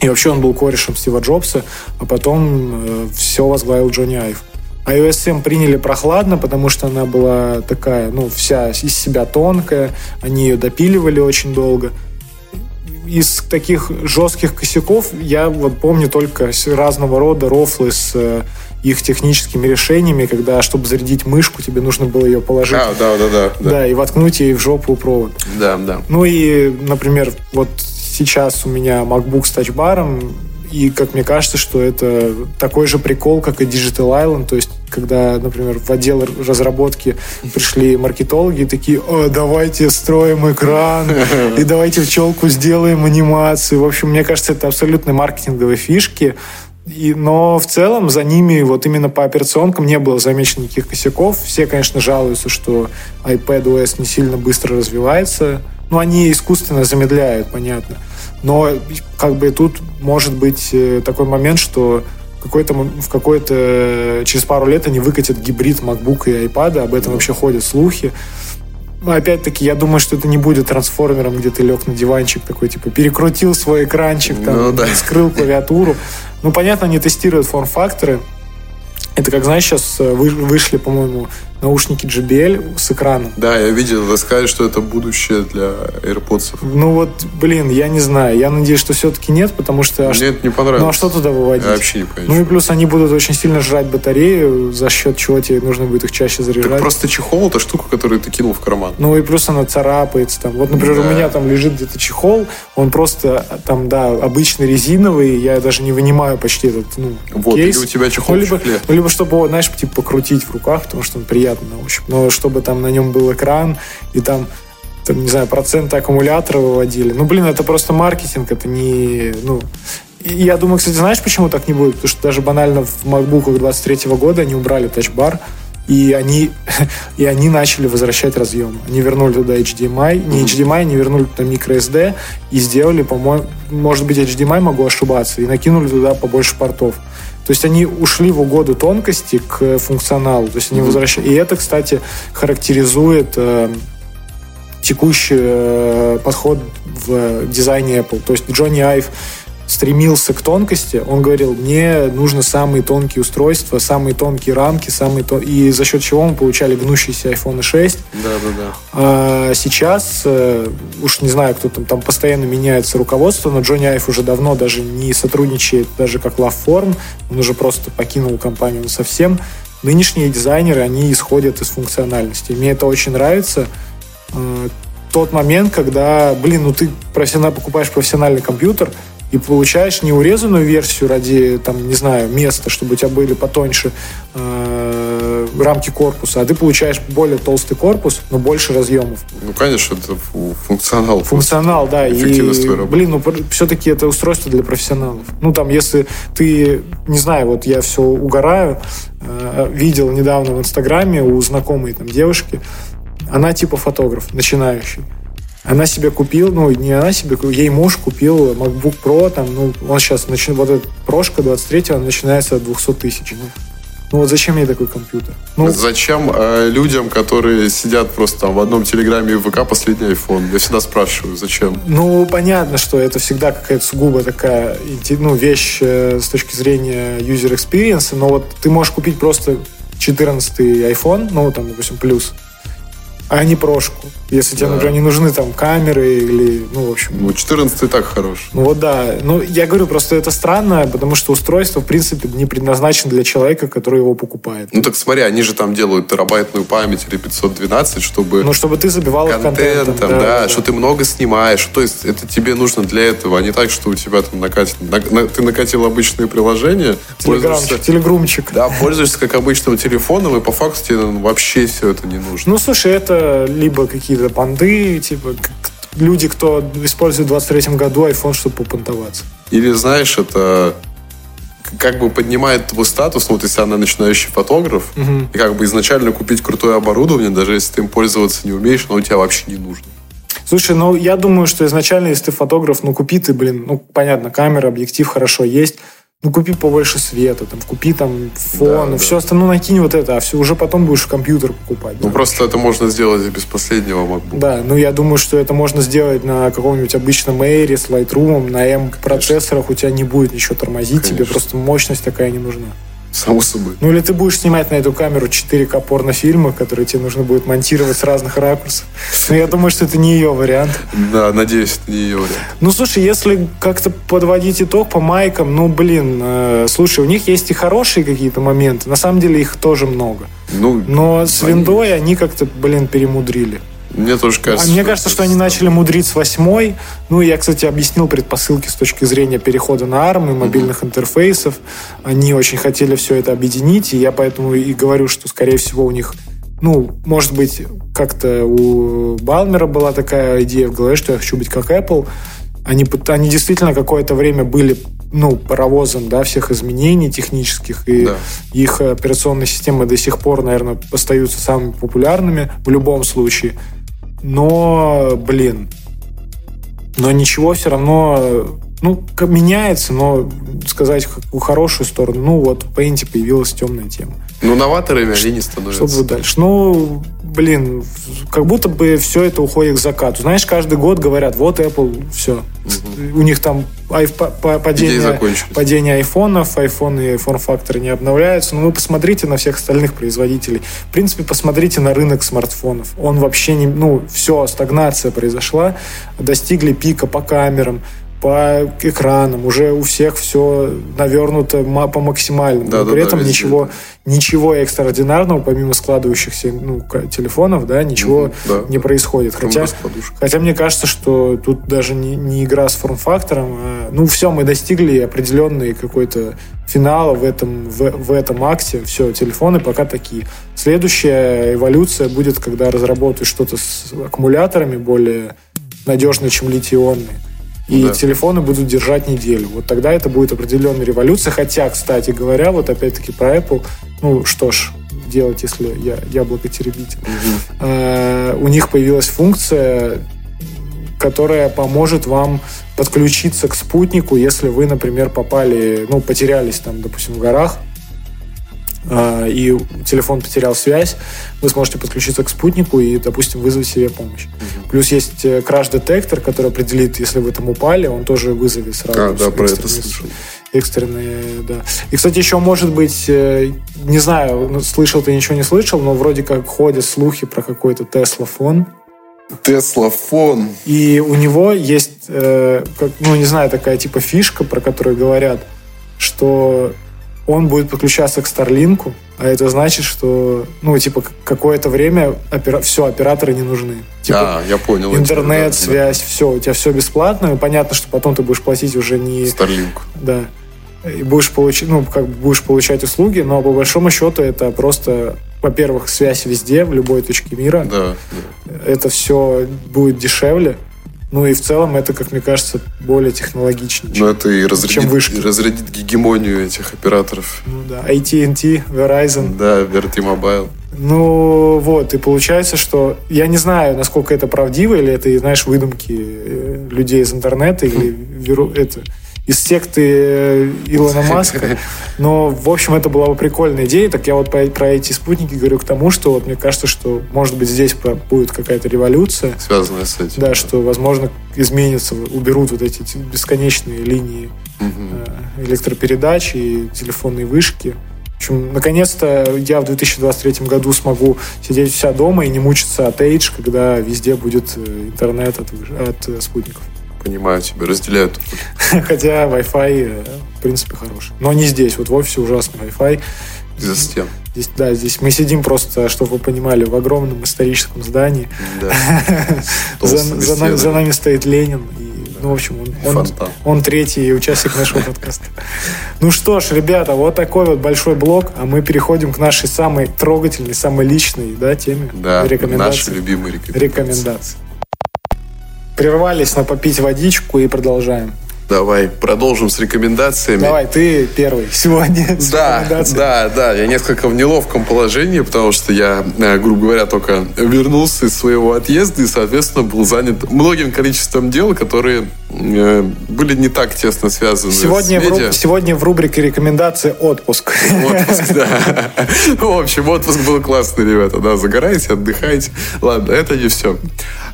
И вообще он был корешем Стива Джобса, а потом э, все возглавил Джонни Айв. iOS 7 приняли прохладно, потому что она была такая, ну, вся из себя тонкая, они ее допиливали очень долго. Из таких жестких косяков я вот помню только разного рода рофлы с э, их техническими решениями, когда, чтобы зарядить мышку, тебе нужно было ее положить. А, да, да, да, да. Да, и воткнуть ей в жопу провод. Да, да. Ну и, например, вот сейчас у меня MacBook с тачбаром, и как мне кажется, что это такой же прикол, как и Digital Island, то есть когда, например, в отдел разработки пришли маркетологи такие, О, давайте строим экран, и давайте в челку сделаем анимацию. В общем, мне кажется, это абсолютно маркетинговые фишки, и, но в целом за ними вот именно по операционкам не было замечено никаких косяков. Все, конечно, жалуются, что iPad OS не сильно быстро развивается. Ну, они искусственно замедляют, понятно. Но как бы тут может быть э, такой момент, что какой-то, в какой-то через пару лет они выкатят гибрид MacBook и iPad, об этом вообще ходят слухи. Но опять-таки, я думаю, что это не будет трансформером, где ты лег на диванчик такой, типа, перекрутил свой экранчик, там, ну, да. скрыл клавиатуру. Ну, понятно, они тестируют форм-факторы. Это как, знаешь, сейчас э, вышли, по-моему, наушники JBL с экраном. Да, я видел, вы сказали, что это будущее для AirPods. Ну вот, блин, я не знаю. Я надеюсь, что все-таки нет, потому что... Мне это не понравилось. Ну а что туда выводить? Я вообще не понимаю. Ну и плюс они будут очень сильно жрать батарею, за счет чего тебе нужно будет их чаще заряжать. Так просто чехол это штука, которую ты кинул в карман. Ну и плюс она царапается. Там. Вот, например, да. у меня там лежит где-то чехол, он просто там, да, обычный резиновый, я даже не вынимаю почти этот ну, вот, кейс. или у тебя чехол ну, либо, ну, либо чтобы его, знаешь, типа покрутить в руках, потому что он приятный на ощупь. Но чтобы там на нем был экран, и там, там не знаю, проценты аккумулятора выводили. Ну, блин, это просто маркетинг, это не... Ну, и я думаю, кстати, знаешь, почему так не будет? Потому что даже банально в MacBook 23 года они убрали тачбар, и они, и они начали возвращать разъем. Они вернули туда HDMI, не HDMI, они вернули туда microSD и сделали, по-моему, может быть, HDMI, могу ошибаться, и накинули туда побольше портов. То есть они ушли в угоду тонкости к функционалу. То есть они mm-hmm. возвращают. И это, кстати, характеризует э, текущий э, подход в дизайне Apple. То есть Джонни Айв стремился к тонкости, он говорил, мне нужно самые тонкие устройства, самые тонкие рамки, самые тон... и за счет чего мы получали гнущийся iPhone 6. Да, да, да. А сейчас, э, уж не знаю, кто там, там постоянно меняется руководство, но Джонни Айф уже давно даже не сотрудничает даже как лавформ, он уже просто покинул компанию совсем. Нынешние дизайнеры, они исходят из функциональности. Мне это очень нравится. Э, тот момент, когда, блин, ну ты профессионально покупаешь профессиональный компьютер, и получаешь не урезанную версию ради, там, не знаю, места, чтобы у тебя были потоньше э, рамки корпуса, а ты получаешь более толстый корпус, но больше разъемов. Ну, конечно, это функционал. Функционал, да. И, блин, ну, все-таки это устройство для профессионалов. Ну, там, если ты, не знаю, вот я все угораю, э, видел недавно в Инстаграме у знакомой там девушки, она типа фотограф, начинающий. Она себе купила, ну, не она себе, ей муж купил MacBook Pro, там, ну, он сейчас, начинает, вот этот прошка 23 он начинается от 200 тысяч. Ну вот зачем мне такой компьютер? Ну, зачем э, людям, которые сидят просто там в одном телеграме и ВК последний iPhone? Я всегда спрашиваю, зачем? Ну, понятно, что это всегда какая-то сугубо такая ну, вещь э, с точки зрения user experience, но вот ты можешь купить просто 14 iPhone, ну, там, допустим, плюс, а не прошку. Если тебе, да. например, не нужны там камеры или, ну, в общем... Ну, 14 и так хорош. Ну, вот да. Ну, я говорю, просто это странно, потому что устройство, в принципе, не предназначено для человека, который его покупает. Ну, так смотри, они же там делают терабайтную память или 512, чтобы... Ну, чтобы ты забивал контентом, контентом да, да, да, что ты много снимаешь. То есть, это тебе нужно для этого, а не так, что у тебя там накатит... На, на, ты накатил обычные приложения. Телеграмчик, телегрумчик. Да, пользуешься как обычным телефоном, и по факту тебе вообще все это не нужно. Ну, слушай, это либо какие-то понты, типа люди, кто использует в 23 году iPhone, чтобы попонтоваться. Или, знаешь, это как бы поднимает твой статус, ну, вот если она начинающий фотограф, угу. и как бы изначально купить крутое оборудование, даже если ты им пользоваться не умеешь, оно у тебя вообще не нужно. Слушай, ну, я думаю, что изначально, если ты фотограф, ну, купи ты, блин, ну, понятно, камера, объектив хорошо есть, ну, купи побольше света, там, купи там фон, да, все да. остальное накинь вот это, а все уже потом будешь компьютер покупать. Ну, да. просто это можно сделать без последнего MacBook. Да, ну, я думаю, что это можно сделать на каком-нибудь обычном Air с Lightroom, на M-процессорах у тебя не будет ничего тормозить, Конечно. тебе просто мощность такая не нужна. Само собой. Ну или ты будешь снимать на эту камеру 4К порнофильмы, которые тебе нужно будет монтировать с разных ракурсов. Но я думаю, что это не ее вариант. Да, надеюсь, это не ее вариант. Ну слушай, если как-то подводить итог по майкам, ну блин, э, слушай, у них есть и хорошие какие-то моменты. На самом деле их тоже много. Ну, Но с виндой они как-то, блин, перемудрили. Мне тоже кажется. А мне кажется, что они начали мудрить с восьмой. Ну, я, кстати, объяснил предпосылки с точки зрения перехода на ARM и мобильных mm-hmm. интерфейсов. Они очень хотели все это объединить, и я поэтому и говорю, что, скорее всего, у них ну, может быть, как-то у Балмера была такая идея в голове, что я хочу быть как Apple. Они, они действительно какое-то время были ну, паровозом да, всех изменений технических, и да. их операционные системы до сих пор, наверное, остаются самыми популярными в любом случае. Но, блин, но ничего все равно, ну, меняется, но сказать какую хорошую сторону, ну, вот в Paint появилась темная тема. Ну, новаторами они не становятся. Что будет дальше? Ну, блин, как будто бы все это уходит к закату. Знаешь, каждый год говорят, вот Apple, все. Угу. У них там падение, падение айфонов, айфоны и форм-факторы не обновляются. Но вы посмотрите на всех остальных производителей. В принципе, посмотрите на рынок смартфонов. Он вообще не... Ну, все, стагнация произошла. Достигли пика по камерам по экранам, уже у всех все навернуто по максимальному. Да, при да, этом да, ничего, ничего экстраординарного, помимо складывающихся ну, телефонов, да, ничего угу, да, не да. происходит. Хотя, хотя мне кажется, что тут даже не, не игра с форм-фактором, а, ну все, мы достигли определенный какой-то финала в этом, в, в этом акте. Все, телефоны пока такие. Следующая эволюция будет, когда разработают что-то с аккумуляторами более надежные, чем литий-ионные и да. телефоны будут держать неделю. Вот тогда это будет определенная революция. Хотя, кстати говоря, вот опять-таки про Apple, ну что ж, делать, если я яблокотеребитель. Угу. Э, у них появилась функция, которая поможет вам подключиться к спутнику, если вы, например, попали, ну, потерялись там, допустим, в горах, и телефон потерял связь, вы сможете подключиться к спутнику и, допустим, вызвать себе помощь. Угу. Плюс есть э, краш-детектор, который определит, если вы там упали, он тоже вызовет сразу. А, да, про это слышал. Экстренные, да. И, кстати, еще, может быть, э, не знаю, ну, слышал ты, ничего не слышал, но вроде как ходят слухи про какой-то Тесла-фон. Тесла-фон. И у него есть, э, как, ну, не знаю, такая типа фишка, про которую говорят, что он будет подключаться к Старлинку, а это значит, что, ну, типа, какое-то время опера... все, операторы не нужны. Типа, а, я понял. Интернет, тебя, связь, да. все, у тебя все бесплатно. И понятно, что потом ты будешь платить уже не... Старлинку. Да. И будешь получать, ну, как будешь получать услуги, но по большому счету это просто, во-первых, связь везде, в любой точке мира. Да. да. Это все будет дешевле. Ну и в целом это, как мне кажется, более технологичнее, чем, это и разрядит, чем вышки. И разрядит гегемонию этих операторов. Ну да, AT&T, Verizon. Да, VRT Mobile. Ну вот, и получается, что я не знаю, насколько это правдиво, или это, знаешь, выдумки э, людей из интернета, или это из секты э, Илона Маска. Но, в общем, это была бы прикольная идея. Так я вот про, эти спутники говорю к тому, что вот мне кажется, что, может быть, здесь будет какая-то революция. Связанная с этим. Да, что, возможно, изменится, уберут вот эти бесконечные линии угу. электропередач и телефонные вышки. В общем, наконец-то я в 2023 году смогу сидеть вся дома и не мучиться от Эйдж, когда везде будет э, интернет от, от спутников. Понимаю тебя, разделяю. Хотя Wi-Fi, э, в принципе, хороший. Но не здесь. Вот в офисе ужасный Wi-Fi. Из-за стен. Здесь, да, здесь мы сидим просто, чтобы вы понимали, в огромном историческом здании. Да. за, за, нами, за нами стоит Ленин. И, ну, в общем, он, он, он третий участник нашего подкаста. Ну что ж, ребята, вот такой вот большой блок, а мы переходим к нашей самой трогательной, самой личной да, теме. Да, наши любимые рекомендации. рекомендации. Прервались на попить водичку и продолжаем. Давай, продолжим с рекомендациями. Давай, ты первый сегодня с да, да, да, я несколько в неловком положении, потому что я, э, грубо говоря, только вернулся из своего отъезда и, соответственно, был занят многим количеством дел, которые э, были не так тесно связаны сегодня с медиа. В, сегодня в рубрике рекомендации отпуск. Отпуск, да. В общем, отпуск был классный, ребята, да, загорайте, отдыхайте. Ладно, это не все.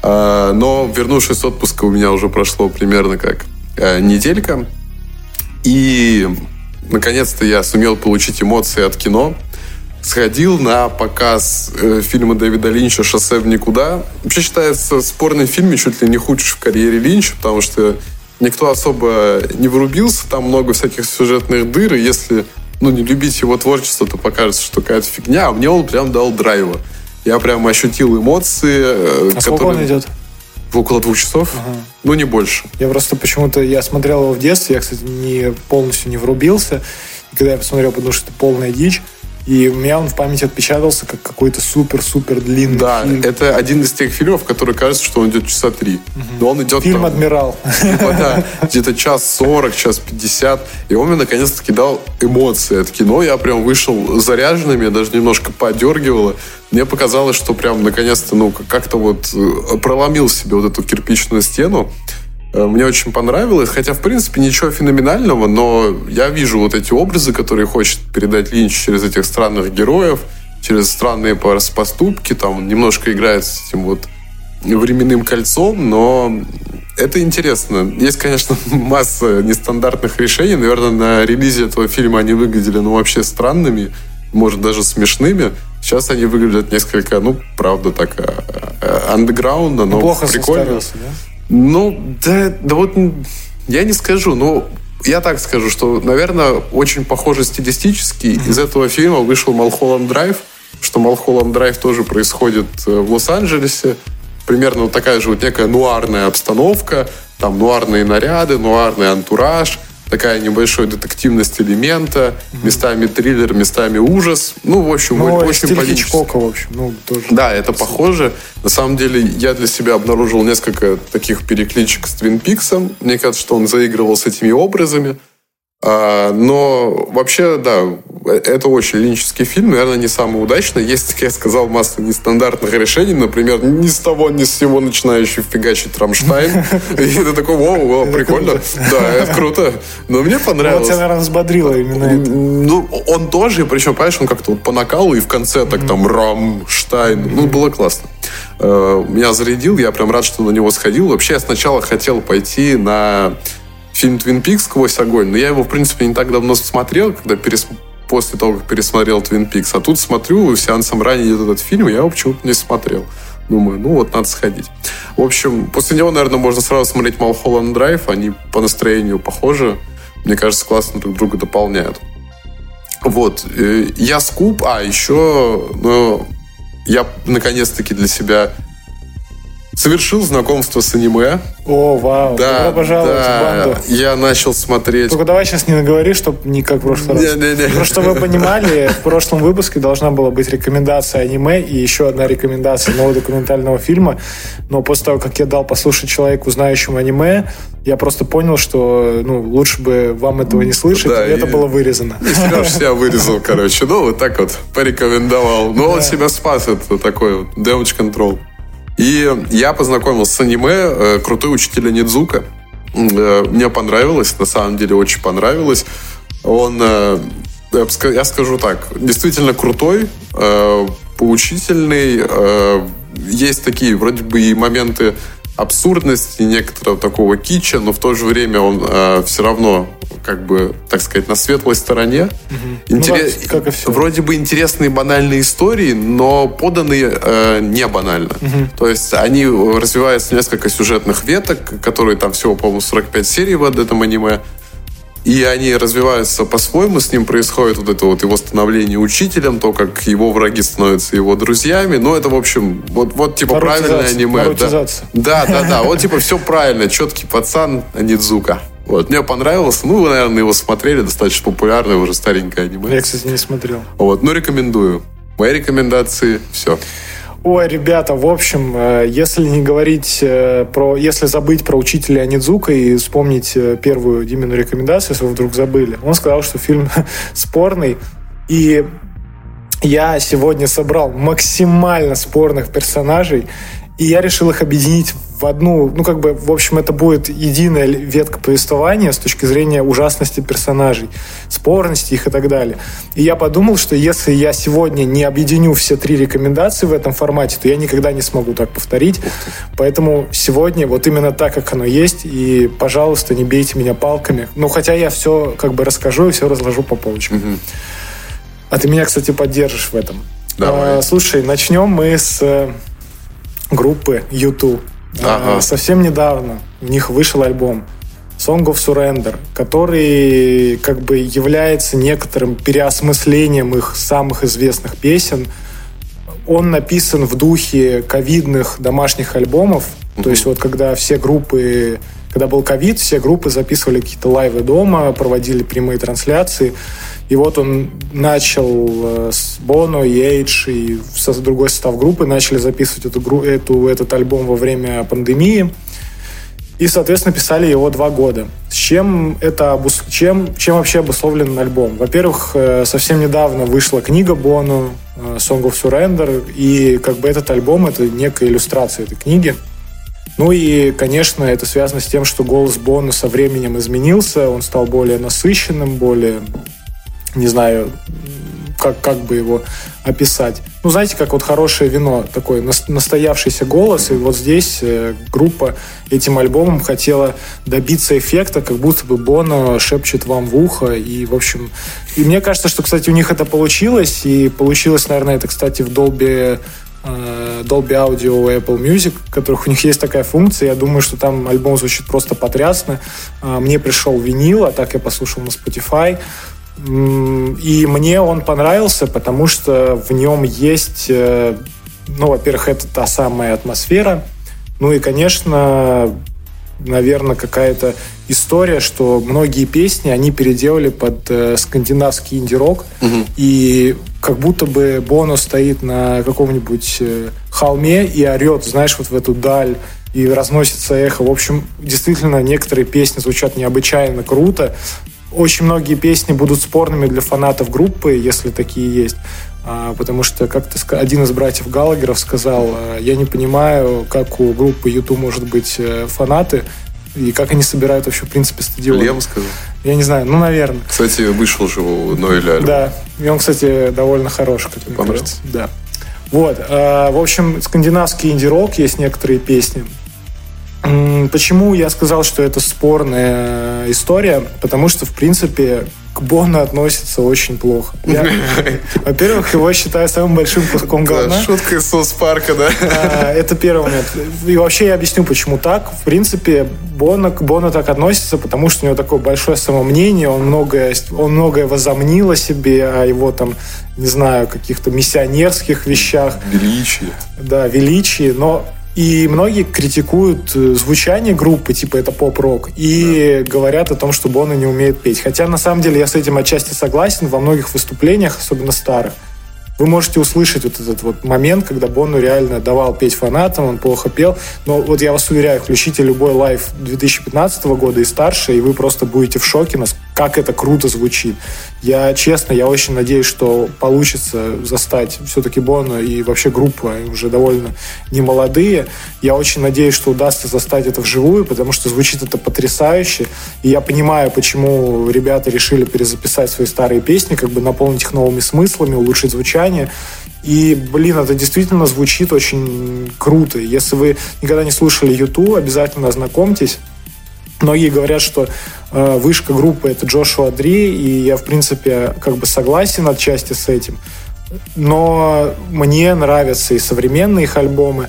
А, но, вернувшись с отпуска, у меня уже прошло примерно как Э, неделька. И наконец-то я сумел получить эмоции от кино. Сходил на показ э, фильма Дэвида Линча «Шоссе в никуда». Вообще считается спорным фильмом, чуть ли не худший в карьере Линча, потому что никто особо не врубился, там много всяких сюжетных дыр, и если ну, не любить его творчество, то покажется, что какая-то фигня, а мне он прям дал драйва. Я прям ощутил эмоции. Э, а которые... сколько он идет? Около двух часов? Ага. Ну, не больше. Я просто почему-то... Я смотрел его в детстве, я, кстати, не полностью не врубился. И когда я посмотрел, потому что это полная дичь, и у меня он в памяти отпечатался как какой-то супер-супер длинный да, фильм. это один из тех фильмов, который кажется, что он идет часа три. Угу. Но он идет Фильм там, «Адмирал». Типа, да, где-то час сорок, час пятьдесят. И он мне наконец-таки дал эмоции от кино. Я прям вышел заряженным, я даже немножко подергивало. Мне показалось, что прям наконец-то, ну, как-то вот э, проломил себе вот эту кирпичную стену. Э, мне очень понравилось, хотя, в принципе, ничего феноменального, но я вижу вот эти образы, которые хочет передать Линч через этих странных героев, через странные поступки, там немножко играет с этим вот временным кольцом, но это интересно. Есть, конечно, масса нестандартных решений. Наверное, на релизе этого фильма они выглядели, ну, вообще странными, может, даже смешными. Сейчас они выглядят несколько, ну, правда, так э, э, андеграундно, но Плохо прикольно. да? Ну, да, да вот я не скажу, но я так скажу, что, наверное, очень похоже стилистически. Mm-hmm. Из этого фильма вышел Малхолланд Драйв, что Малхолланд Драйв тоже происходит э, в Лос-Анджелесе. Примерно вот такая же вот некая нуарная обстановка, там нуарные наряды, нуарный антураж – такая небольшая детективность элемента, mm-hmm. местами триллер, местами ужас. Ну, в общем, ну, очень Хичкока, в общем. Ну, тоже. Да, это похоже. На самом деле, я для себя обнаружил несколько таких перекличек с Твин Пиксом. Мне кажется, что он заигрывал с этими образами. А, но вообще, да, это очень линческий фильм, наверное, не самый удачный. Есть, как я сказал, масса нестандартных решений, например, ни с того, ни с сего начинающий фигачить Рамштайн. И это такой, о, прикольно. Да, это круто. Но мне понравилось. Вот тебя, наверное, взбодрило именно это. Ну, он тоже, причем, понимаешь, он как-то вот по накалу, и в конце так там Рамштайн. Ну, было классно. Э, меня зарядил, я прям рад, что на него сходил. Вообще, я сначала хотел пойти на фильм «Твин Пикс. Сквозь огонь», но я его, в принципе, не так давно смотрел, когда перес... после того, как пересмотрел «Твин Пикс». А тут смотрю, сеансом ранее идет этот фильм, я его почему-то не смотрел. Думаю, ну вот, надо сходить. В общем, после него, наверное, можно сразу смотреть «Малхолланд Драйв». Они по настроению похожи. Мне кажется, классно друг друга дополняют. Вот. э, Я скуп, а еще, ну, я наконец-таки для себя совершил знакомство с аниме. О, вау. Да, Добро пожаловать в да, банду. я начал смотреть. Только давай сейчас не наговори, чтобы не как в прошлый раз. Не-не-не. Просто чтобы вы понимали, в прошлом выпуске должна была быть рекомендация аниме и еще одна рекомендация нового документального фильма. Но после того, как я дал послушать человеку, знающему аниме, я просто понял, что ну, лучше бы вам этого не слышать, Да, и это и- было вырезано. И Сереж себя вырезал, короче. Ну, вот так вот порекомендовал. Но он себя спас, это такой вот damage control. И я познакомился с аниме э, «Крутой учитель Нидзука». Э, Мне понравилось, на самом деле очень понравилось. Он, э, я скажу так, действительно крутой, поучительный. Есть такие вроде бы и моменты абсурдности, некоторого такого кича, но в то же время он все равно, как бы, так сказать, на светлой стороне. Интерес- Ну, как- как и всё. Вроде бы интересные банальные истории, но поданные э, не банально. То есть они развиваются несколько сюжетных веток, которые там всего, по-моему, 45 серий в этом аниме. И они развиваются по-своему, с ним происходит вот это вот его становление учителем, то, как его враги становятся его друзьями. Ну, это, в общем, вот, вот типа правильное аниме. Да, да, да, да. Вот типа все правильно. Четкий пацан, Нидзука. Вот, мне понравилось. Ну, вы, наверное, его смотрели. Достаточно популярное уже старенькое аниме. Я, кстати, не смотрел. Вот, ну, рекомендую. Мои рекомендации, все. Ой, ребята, в общем, э, если не говорить э, про... Если забыть про учителя Анидзука и вспомнить э, первую Димину рекомендацию, если вы вдруг забыли, он сказал, что фильм спорный. И я сегодня собрал максимально спорных персонажей, и я решил их объединить в одну, ну, как бы, в общем, это будет единая ветка повествования с точки зрения ужасности персонажей, спорности их и так далее. И я подумал, что если я сегодня не объединю все три рекомендации в этом формате, то я никогда не смогу так повторить. Поэтому сегодня вот именно так, как оно есть, и, пожалуйста, не бейте меня палками. Ну, хотя я все как бы расскажу и все разложу по полочкам. А ты меня, кстати, поддержишь в этом. Давай. А, слушай, начнем мы с э, группы YouTube. Ага. А, совсем недавно у них вышел альбом Song of Surrender, который как бы является некоторым переосмыслением их самых известных песен. Он написан в духе ковидных домашних альбомов. То есть вот когда все группы, когда был ковид, все группы записывали какие-то лайвы дома, проводили прямые трансляции. И вот он начал э, с Боно и Эйдж и со другой состав группы начали записывать эту, эту, этот альбом во время пандемии. И, соответственно, писали его два года. С чем это обус... чем, чем вообще обусловлен альбом? Во-первых, э, совсем недавно вышла книга Бону э, Song of Surrender, и как бы этот альбом это некая иллюстрация этой книги. Ну и, конечно, это связано с тем, что голос Бону со временем изменился, он стал более насыщенным, более, не знаю, как, как бы его описать. Ну, знаете, как вот хорошее вино, такой нас- настоявшийся голос, и вот здесь э, группа этим альбомом хотела добиться эффекта, как будто бы Боно шепчет вам в ухо, и, в общем... И мне кажется, что, кстати, у них это получилось, и получилось, наверное, это, кстати, в э, Dolby Audio и Apple Music, у которых у них есть такая функция. Я думаю, что там альбом звучит просто потрясно. А, Мне пришел винил, а так я послушал на Spotify. И мне он понравился, потому что в нем есть, э, ну, во-первых, это та самая атмосфера, ну и, конечно, наверное, какая-то история, что многие песни они переделали под э, скандинавский инди-рок, и как будто бы Боно стоит на каком-нибудь э, холме и орет, знаешь, вот в эту даль, и разносится эхо. В общем, действительно, некоторые песни звучат необычайно круто. Очень многие песни будут спорными для фанатов группы, если такие есть. А, Потому что, как то один из братьев Галагеров сказал, э, я не понимаю, как у группы YouTube может быть э, фанаты, и как они собирают вообще, в принципе, стадион. Лем сказал. Я не знаю, ну, наверное. Кстати, вышел же у Ноэля альбом. Да, и он, кстати, довольно хорош, как мне Понравился? кажется. Да. Вот, э, в общем, скандинавский инди-рок, есть некоторые песни. Почему я сказал, что это спорная история? Потому что, в принципе, к Бону относится очень плохо. Я, во-первых, его считаю самым большим куском говна. Да, шутка из Соус Парка, да? А, это первый момент. И вообще я объясню, почему так. В принципе, Бона к Бону так относится, потому что у него такое большое самомнение, он многое, он многое возомнил о себе, о его там, не знаю, каких-то миссионерских вещах. Величие. Да, величие, но и многие критикуют э, звучание группы, типа это поп-рок, и да. говорят о том, что Бона не умеет петь. Хотя на самом деле я с этим отчасти согласен во многих выступлениях, особенно старых вы можете услышать вот этот вот момент, когда Бону реально давал петь фанатам, он плохо пел. Но вот я вас уверяю, включите любой live 2015 года и старше, и вы просто будете в шоке, как это круто звучит. Я, честно, я очень надеюсь, что получится застать все-таки Бону и вообще группу, уже довольно не молодые. Я очень надеюсь, что удастся застать это вживую, потому что звучит это потрясающе. И я понимаю, почему ребята решили перезаписать свои старые песни, как бы наполнить их новыми смыслами, улучшить звучание. И, блин, это действительно звучит очень круто. Если вы никогда не слушали YouTube, обязательно ознакомьтесь. Многие говорят, что вышка группы это Джошуа Дри, и я, в принципе, как бы согласен отчасти с этим. Но мне нравятся и современные их альбомы.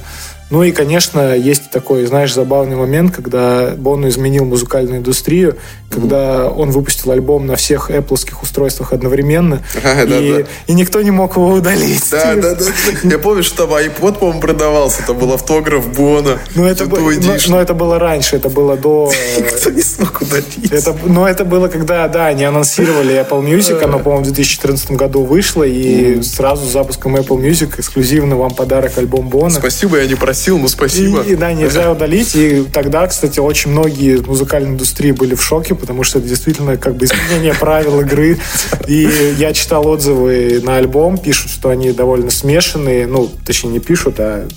Ну и, конечно, есть такой, знаешь, забавный момент, когда Бону изменил музыкальную индустрию, когда он выпустил альбом на всех Apple устройствах одновременно, а, и, да, да. и никто не мог его удалить. Да, да, да. Я помню, что там iPod, по-моему, продавался, это был автограф Бона. Ну, это, но, но это было раньше, это было до... Никто не смог удалить. Это, но это было, когда, да, они анонсировали Apple Music, оно, по-моему, в 2014 году вышло, и сразу с запуском Apple Music эксклюзивно вам подарок альбом Бона. Спасибо, я не просил просил, ну спасибо. И, да, нельзя удалить. И тогда, кстати, очень многие музыкальной индустрии были в шоке, потому что это действительно как бы изменение правил игры. И я читал отзывы на альбом, пишут, что они довольно смешанные. Ну, точнее, не пишут, а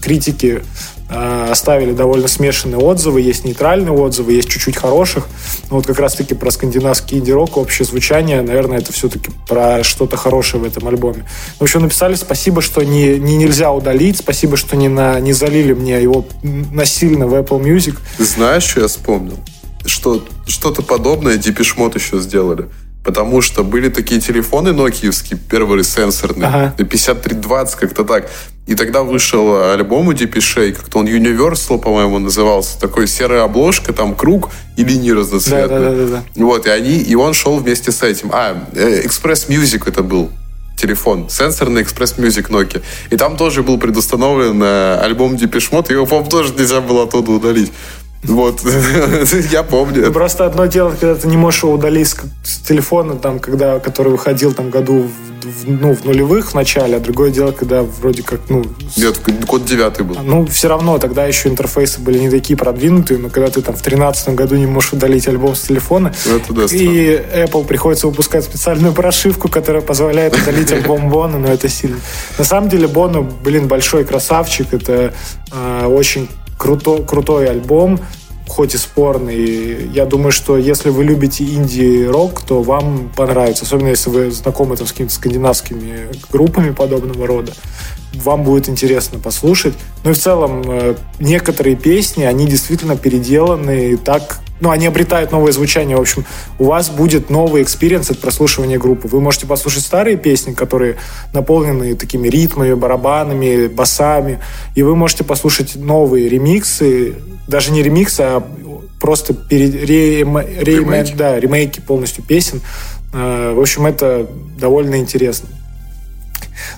критики оставили довольно смешанные отзывы, есть нейтральные отзывы, есть чуть-чуть хороших. Но вот как раз-таки про скандинавский инди-рок, общее звучание, наверное, это все-таки про что-то хорошее в этом альбоме. В общем, написали спасибо, что не, не нельзя удалить, спасибо, что не, на, не залили мне его насильно в Apple Music. Знаешь, что я вспомнил? Что что-то подобное Depeche еще сделали. Потому что были такие телефоны нокиевские, первые сенсорные, ага. 5320, как-то так. И тогда вышел альбом у Депишей, как-то он Universal, по-моему, назывался. Такой серая обложка, там круг и линии разноцветные. Да, да, да, да. Вот, и они, и он шел вместе с этим. А, э, Express Music это был телефон, сенсорный Express Music Nokia. И там тоже был предустановлен э, альбом Depeche Mode, его, по-моему, тоже нельзя было оттуда удалить. Вот, я помню. Просто одно дело, когда ты не можешь его удалить с, телефона, там, когда, который выходил там году в, ну, в нулевых в начале, а другое дело, когда вроде как, ну... Нет, год девятый был. Ну, все равно, тогда еще интерфейсы были не такие продвинутые, но когда ты там в тринадцатом году не можешь удалить альбом с телефона, Это да, и Apple приходится выпускать специальную прошивку, которая позволяет удалить альбом Бона, но это сильно. На самом деле Боно, блин, большой красавчик, это э, очень круто, крутой альбом, хоть и спорный. Я думаю, что если вы любите инди-рок, то вам понравится. Особенно если вы знакомы там, с какими-то скандинавскими группами подобного рода. Вам будет интересно послушать. Ну и в целом, э, некоторые песни, они действительно переделаны так, ну, они обретают новое звучание. В общем, у вас будет новый experience от прослушивания группы. Вы можете послушать старые песни, которые наполнены такими ритмами, барабанами, басами, и вы можете послушать новые ремиксы, даже не ремиксы, а просто перед, рем, рем, да, ремейки полностью песен. Э, в общем, это довольно интересно.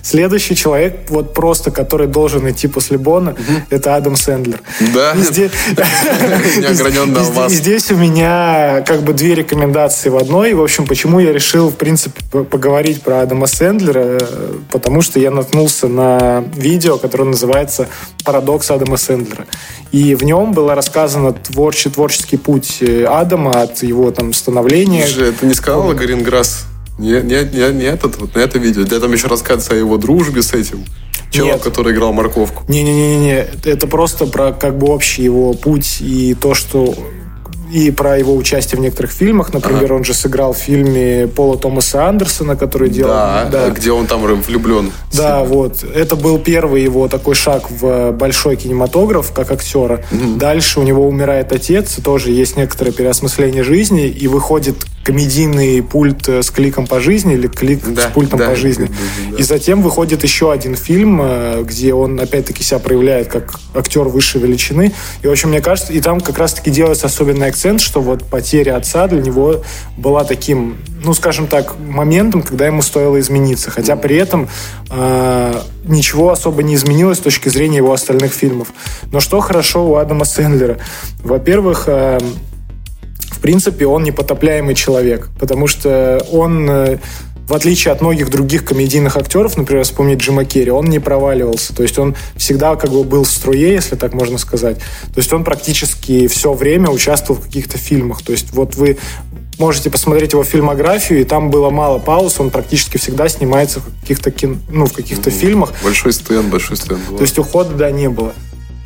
Следующий человек, вот просто, который должен идти после Бона, угу. это Адам Сэндлер. Да. И здесь, и здесь у меня как бы две рекомендации в одной. В общем, почему я решил, в принципе, поговорить про Адама Сэндлера, потому что я наткнулся на видео, которое называется «Парадокс Адама Сэндлера». И в нем было рассказано творческий, творческий путь э, Адама от его там становления. Это не сказала Гринграсс? Нет, нет, нет, нет, этот, вот на это видео. Где там еще рассказывается о его дружбе с этим человеком, который играл морковку. Не-не-не, это просто про как бы общий его путь и то, что и про его участие в некоторых фильмах. Например, ага. он же сыграл в фильме Пола Томаса Андерсона, который делал... Да, да. где он там влюблен. Да, вот. Это был первый его такой шаг в большой кинематограф, как актера. Угу. Дальше у него умирает отец, тоже есть некоторое переосмысление жизни, и выходит комедийный пульт с кликом по жизни или клик да, с пультом да, по жизни. Да, да. И затем выходит еще один фильм, где он опять-таки себя проявляет как актер высшей величины. И, в общем, мне кажется, и там как раз-таки делается особенный акцент, что вот потеря отца для него была таким, ну, скажем так, моментом, когда ему стоило измениться. Хотя при этом э, ничего особо не изменилось с точки зрения его остальных фильмов. Но что хорошо у Адама Сэндлера? Во-первых, э, в принципе, он непотопляемый человек, потому что он э, в отличие от многих других комедийных актеров, например, вспомнить Джима Керри, он не проваливался. То есть он всегда как бы был в струе, если так можно сказать. То есть он практически все время участвовал в каких-то фильмах. То есть вот вы можете посмотреть его фильмографию, и там было мало пауз, он практически всегда снимается в каких-то, кин... ну, в каких-то mm-hmm. фильмах. Большой стенд, большой стенд. То есть ухода, да, не было.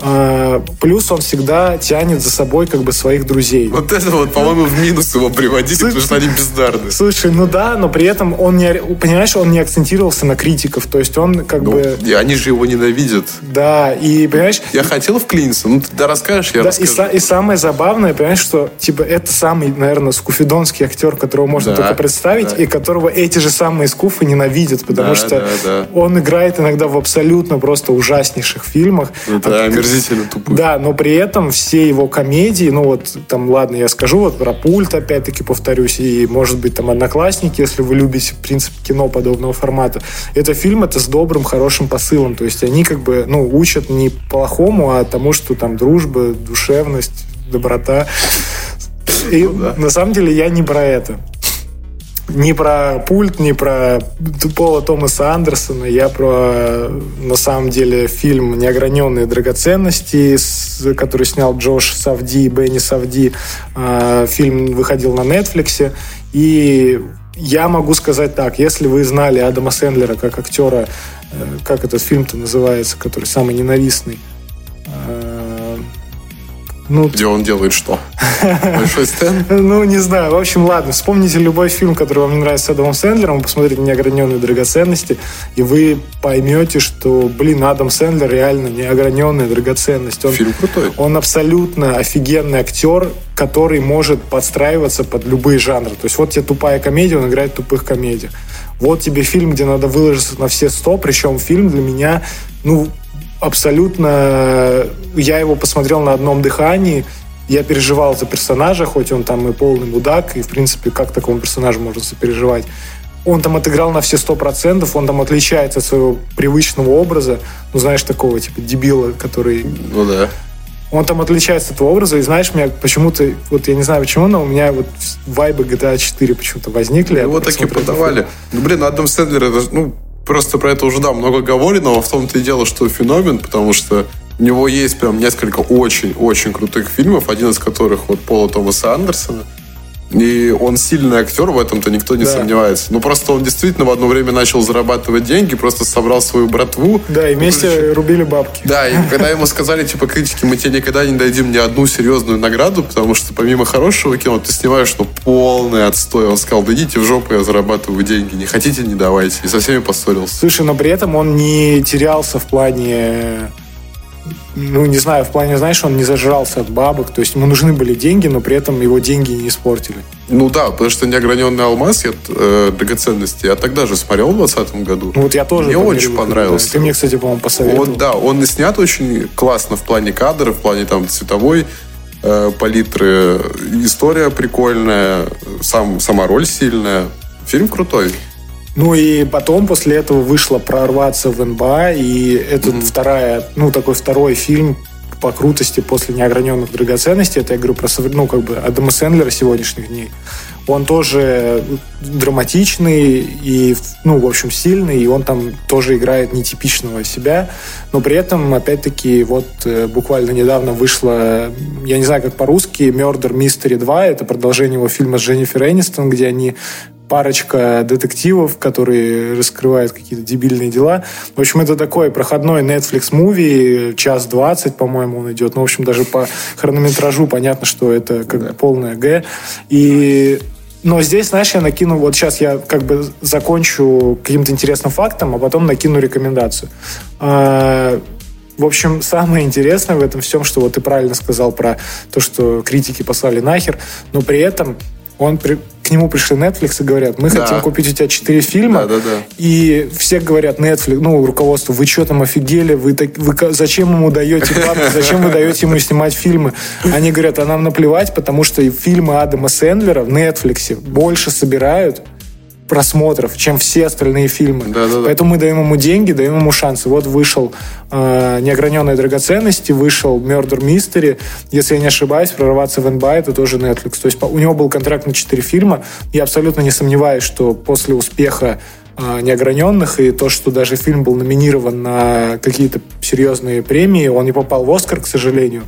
А, плюс он всегда тянет за собой как бы своих друзей. Вот это вот, по-моему, в минус его приводить, потому что они бездарны. Слушай, ну да, но при этом он не, понимаешь, он не акцентировался на критиков, то есть он как ну, бы... И они же его ненавидят. Да, и понимаешь... Я хотел вклиниться, ну ты да расскажешь, я да, расскажу. И, и самое забавное, понимаешь, что типа это самый, наверное, скуфидонский актер, которого можно да, только представить, да. и которого эти же самые скуфы ненавидят, потому да, что да, да. он играет иногда в абсолютно просто ужаснейших фильмах. Это от, омерзительно тупых. Да, но при этом все его комедии, ну вот там, ладно, я скажу вот про пульт, опять-таки повторюсь, и может быть там Одноклассники, если вы любите, в принципе, кино подобного формата. Это фильм, это с добрым, хорошим посылом. То есть они как бы, ну, учат не плохому, а тому, что там дружба, душевность, доброта. И ну, да. на самом деле я не про это не про пульт, не про тупого Томаса Андерсона. Я про, на самом деле, фильм «Неограненные драгоценности», который снял Джош Савди и Бенни Савди. А, фильм выходил на Нетфликсе. И я могу сказать так, если вы знали Адама Сэндлера как актера, э, как этот фильм-то называется, который самый ненавистный, ну, Где он делает что? Большой стенд? Ну, не знаю. В общем, ладно. Вспомните любой фильм, который вам не нравится с Адамом Сэндлером, посмотрите «Неограненные драгоценности», и вы поймете, что, блин, Адам Сэндлер реально неограненная драгоценность. Он, фильм крутой. Он абсолютно офигенный актер, который может подстраиваться под любые жанры. То есть вот тебе тупая комедия, он играет в тупых комедиях. Вот тебе фильм, где надо выложиться на все сто, причем фильм для меня, ну, абсолютно... Я его посмотрел на одном дыхании, я переживал за персонажа, хоть он там и полный мудак, и, в принципе, как такому персонажу можно сопереживать. Он там отыграл на все сто процентов, он там отличается от своего привычного образа, ну, знаешь, такого, типа, дебила, который... Ну, да. Он там отличается от этого образа, и знаешь, меня почему-то, вот я не знаю почему, но у меня вот вайбы GTA 4 почему-то возникли. Его таки подавали. Ну, блин, Адам Сэндлер, ну, просто про это уже, да, много говорено, в том-то и дело, что феномен, потому что у него есть прям несколько очень-очень крутых фильмов, один из которых вот Пола Томаса Андерсона – и он сильный актер, в этом-то никто не да. сомневается. Ну, просто он действительно в одно время начал зарабатывать деньги, просто собрал свою братву. Да, и вместе ну, рубили бабки. Да, и когда ему сказали, типа, критики, мы тебе никогда не дадим ни одну серьезную награду, потому что помимо хорошего кино ты снимаешь, ну, полный отстой. Он сказал, да идите в жопу, я зарабатываю деньги. Не хотите, не давайте. И со всеми поссорился. Слушай, но при этом он не терялся в плане ну, не знаю, в плане, знаешь, он не зажрался от бабок, то есть ему нужны были деньги, но при этом его деньги не испортили. Ну да, потому что неограненный алмаз, я, э, драгоценности, я тогда же смотрел в 2020 году. Ну вот я тоже. Мне очень понравился. Да. Ты мне, кстати, по-моему, посоветовал. Вот, да, он и снят очень классно в плане кадров, в плане там цветовой э, палитры. История прикольная, сам, сама роль сильная. Фильм крутой. Ну и потом после этого вышло «Прорваться в НБА», и это mm-hmm. вторая, ну такой второй фильм по крутости после неограненных драгоценностей. Это я говорю про ну, как бы Адама Сэндлера сегодняшних дней. Он тоже драматичный и, ну, в общем, сильный, и он там тоже играет нетипичного себя, но при этом, опять-таки, вот э, буквально недавно вышло, я не знаю, как по-русски, «Murder Mystery 2», это продолжение его фильма с Дженнифер Энистон, где они парочка детективов, которые раскрывают какие-то дебильные дела. В общем, это такой проходной Netflix муви, час двадцать, по-моему, он идет. Ну, в общем, даже по хронометражу понятно, что это как бы полная Г. И но здесь, знаешь, я накину, вот сейчас я как бы закончу каким-то интересным фактом, а потом накину рекомендацию. А, в общем, самое интересное в этом всем, что вот ты правильно сказал про то, что критики послали нахер, но при этом Он при, к нему пришли Netflix и говорят, мы Да. хотим купить у тебя четыре фильма. Да, да, да. И все говорят, Netflix, ну, руководство, вы что там офигели? Вы, так- вы зачем ему даете бабки? Зачем вы даете ему снимать фильмы? Они говорят, а нам наплевать, потому что фильмы Адама Сэндлера в Netflix больше собирают просмотров, чем все остальные фильмы. Да-да-да. Поэтому мы даем ему деньги, даем ему шансы. Вот вышел э, «Неограненные драгоценности», вышел «Murder Mystery». Если я не ошибаюсь, «Прорваться в НБА» — это тоже Netflix. То есть по- у него был контракт на 4 фильма. Я абсолютно не сомневаюсь, что после успеха э, «Неограненных» и то, что даже фильм был номинирован на какие-то серьезные премии, он не попал в «Оскар», к сожалению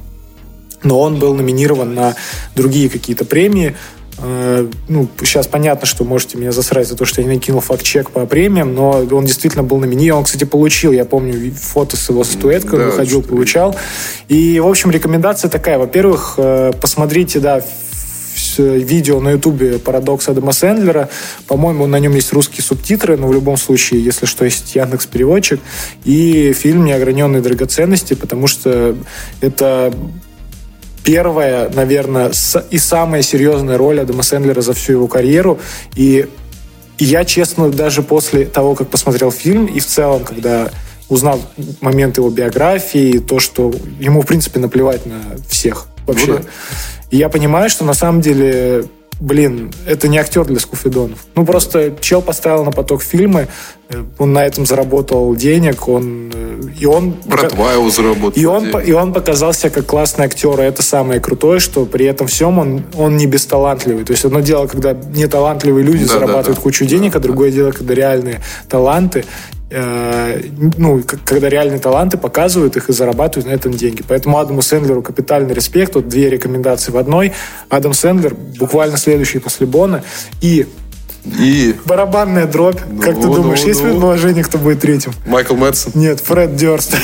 но он был номинирован на другие какие-то премии. Э, Ну, сейчас понятно, что можете меня засрать за то, что я не кинул факт-чек по премиям, но он действительно был номинирован. Он, кстати, получил, я помню, фото с его статуэткой, Да, выходил, получал. И, в общем, рекомендация такая. Во-первых, э, посмотрите, да, видео на ютубе «Парадокс Адама Сэндлера». По-моему, на нем есть русские субтитры, но в любом случае, если что, есть Яндекс переводчик. И фильм «Неограненные драгоценности», потому что это первая, наверное, и самая серьезная роль Адама Сэндлера за всю его карьеру. И, и я, честно, даже после того, как посмотрел фильм, и в целом, когда узнал момент его биографии, то, что ему, в принципе, наплевать на всех вообще. Ну да. И я понимаю, что на самом деле, блин, это не актер для скуфидонов. Ну, просто чел поставил на поток фильмы, э, он на этом заработал денег, он... э, И он... Братва его заработала. И он, денег. и он показал себя как классный актер, и это самое крутое, что при этом всем он, он не бесталантливый. То есть одно дело, когда неталантливые люди Да, зарабатывают да, да. кучу денег, а другое дело, когда реальные таланты, ну, к- когда реальные таланты показывают их и зарабатывают на этом деньги. Поэтому Адаму Сэндлеру капитальный респект. Вот две рекомендации в одной. Адам Сэндлер буквально следующий после Бона. И И барабанная дробь. как ты ну, думаешь, есть ну. предположение, кто будет третьим? Майкл Мэтсон. Нет, Фред Дёрст.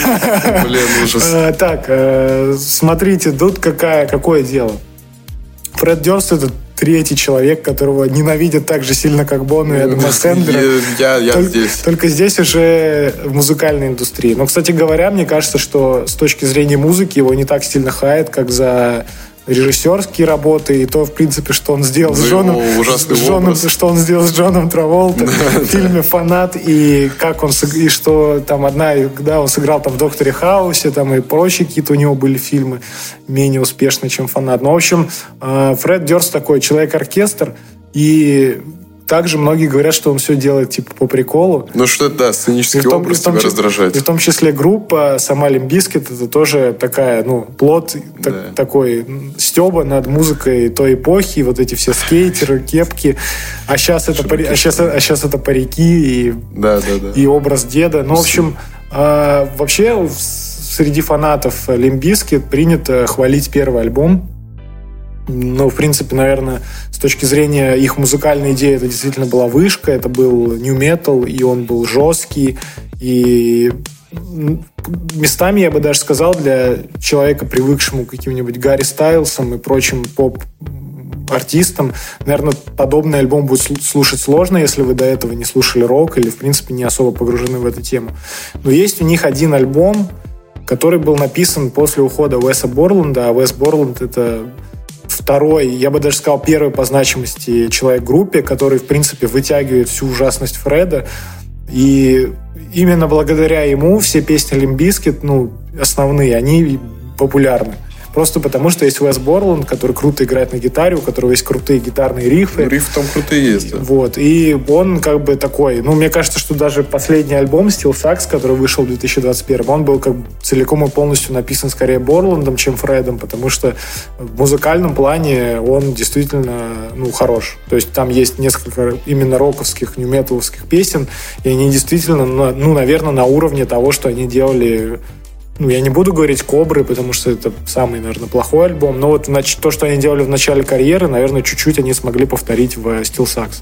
Блин, ужас. Э, Так, э, смотрите, тут какая, какое дело. Фред Дёрст это третий человек, которого ненавидят так же сильно, как Бона и Адама Сэндлера. Я, я Только, здесь. только здесь уже в музыкальной индустрии. Но, кстати говоря, мне кажется, что с точки зрения музыки его не так сильно хает, как за режиссерские работы и то, в принципе, что он сделал с За Джоном, его ужасный с Джоном- что он сделал с Джоном Траволта в фильме «Фанат» и как он и что там одна, да, он сыграл там в «Докторе Хаусе», там и прочие какие-то у него были фильмы менее успешные, чем «Фанат». Но, в общем, э, Фред Дёрст такой человек-оркестр, и также многие говорят, что он все делает типа по приколу. Ну что это, да, сценический И том- образ и том тебя раздражает. И в том числе группа сама Limp Bizkit это тоже такая, ну, плод так- Да. такой стеба над музыкой той эпохи, вот эти все скейтеры, кепки. А сейчас это, пари- а щас, а щас это парики и, Да, да, да. и образ деда. Ну, в общем, э, вообще среди фанатов Limp Bizkit принято хвалить первый альбом. Ну, в принципе, наверное, с точки зрения их музыкальной идеи, это действительно была вышка, это был nu metal, и он был жесткий, и местами, я бы даже сказал, для человека, привыкшему к каким-нибудь Гарри Стайлсам и прочим поп артистам, наверное, подобный альбом будет слу- слушать сложно, если вы до этого не слушали рок или, в принципе, не особо погружены в эту тему. Но есть у них один альбом, который был написан после ухода Уэса Борланда, а Уэс Борланд — это второй, я бы даже сказал, первый по значимости человек в группе, который, в принципе, вытягивает всю ужасность Фреда. И именно благодаря ему все песни Limp Bizkit, ну, основные, они популярны. Просто потому, что есть Уэс Борланд, который круто играет на гитаре, у которого есть крутые гитарные рифы. Ну, Риф там крутые есть, да. Вот, и он как бы такой, ну, мне кажется, что даже последний альбом Steel Sax, который вышел в 2021, он был как бы целиком и полностью написан скорее Борландом, чем Фредом, потому что в музыкальном плане он действительно, ну, хорош. То есть там есть несколько именно роковских, нью-металовских песен, и они действительно, ну, ну, наверное, на уровне того, что они делали ну, я не буду говорить Кобры, потому что это самый, наверное, плохой альбом, но вот то, что они делали в начале карьеры, наверное, чуть-чуть они смогли повторить в Steel Sax.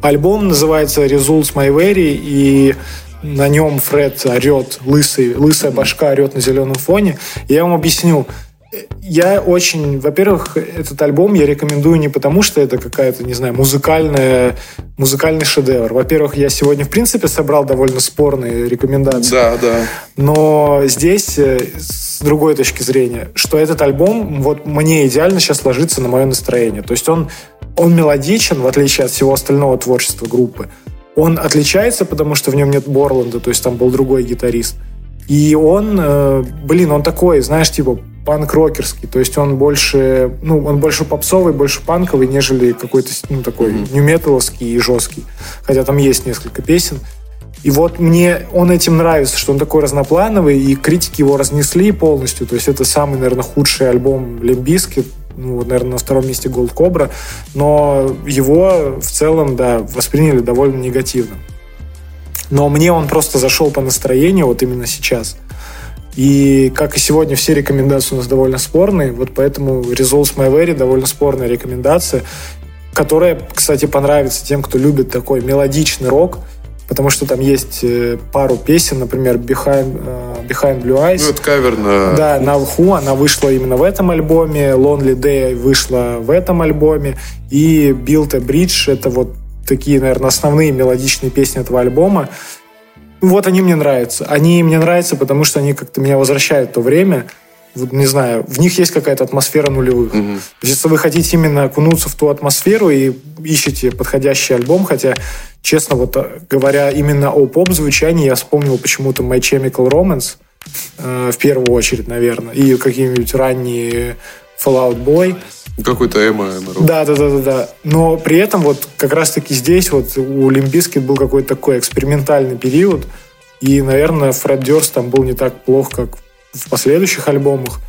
Альбом называется Results My Very, и на нем Фред орет, лысый, лысая башка орет на зеленом фоне. Я вам объясню, я очень, во-первых, этот альбом я рекомендую не потому, что это какая-то, не знаю, музыкальная, музыкальный шедевр. Во-первых, я сегодня, в принципе, собрал довольно спорные рекомендации. Да, да. Но здесь, э, с другой точки зрения, что этот альбом, вот мне идеально сейчас ложится на мое настроение. То есть он, он мелодичен, в отличие от всего остального творчества группы. Он отличается, потому что в нем нет Борланда, то есть там был другой гитарист. И он, э, блин, он такой, знаешь, типа панк-рокерский, то есть он больше, ну, он больше попсовый, больше панковый, нежели какой-то, ну, такой mm-hmm. нью-металовский и жесткий. Хотя там есть несколько песен. И вот мне он этим нравится, что он такой разноплановый, и критики его разнесли полностью. То есть это самый, наверное, худший альбом Лимбиски, ну, наверное, на втором месте Gold Cobra, но его в целом, да, восприняли довольно негативно. Но мне он просто зашел по настроению вот именно сейчас. И, как и сегодня, все рекомендации у нас довольно спорные. Вот поэтому Results My Very довольно спорная рекомендация, которая, кстати, понравится тем, кто любит такой мелодичный рок, потому что там есть э, пару песен, например, Behind, uh, Behind Blue Eyes. Ну, это кавер на... Да, на Who, она вышла именно в этом альбоме, Lonely Day вышла в этом альбоме, и Build a Bridge — это вот такие, наверное, основные мелодичные песни этого альбома. Вот они мне нравятся. Они мне нравятся, потому что они как-то меня возвращают в то время. Вот, не знаю, в них есть какая-то атмосфера нулевых. Mm-hmm. Если вы хотите именно окунуться в ту атмосферу и ищете подходящий альбом, хотя, честно, вот э, говоря именно о поп-звучании, я вспомнил почему-то My Chemical Romance э, в первую очередь, наверное, и какие-нибудь ранние Fall Out Boy. Какой-то эмо. Да, да, да, да, да. Но при этом вот как раз-таки здесь вот у Limp Bizkit был какой-то такой экспериментальный период, и, наверное, Фред Дёрст там был не так плох, как в последующих альбомах.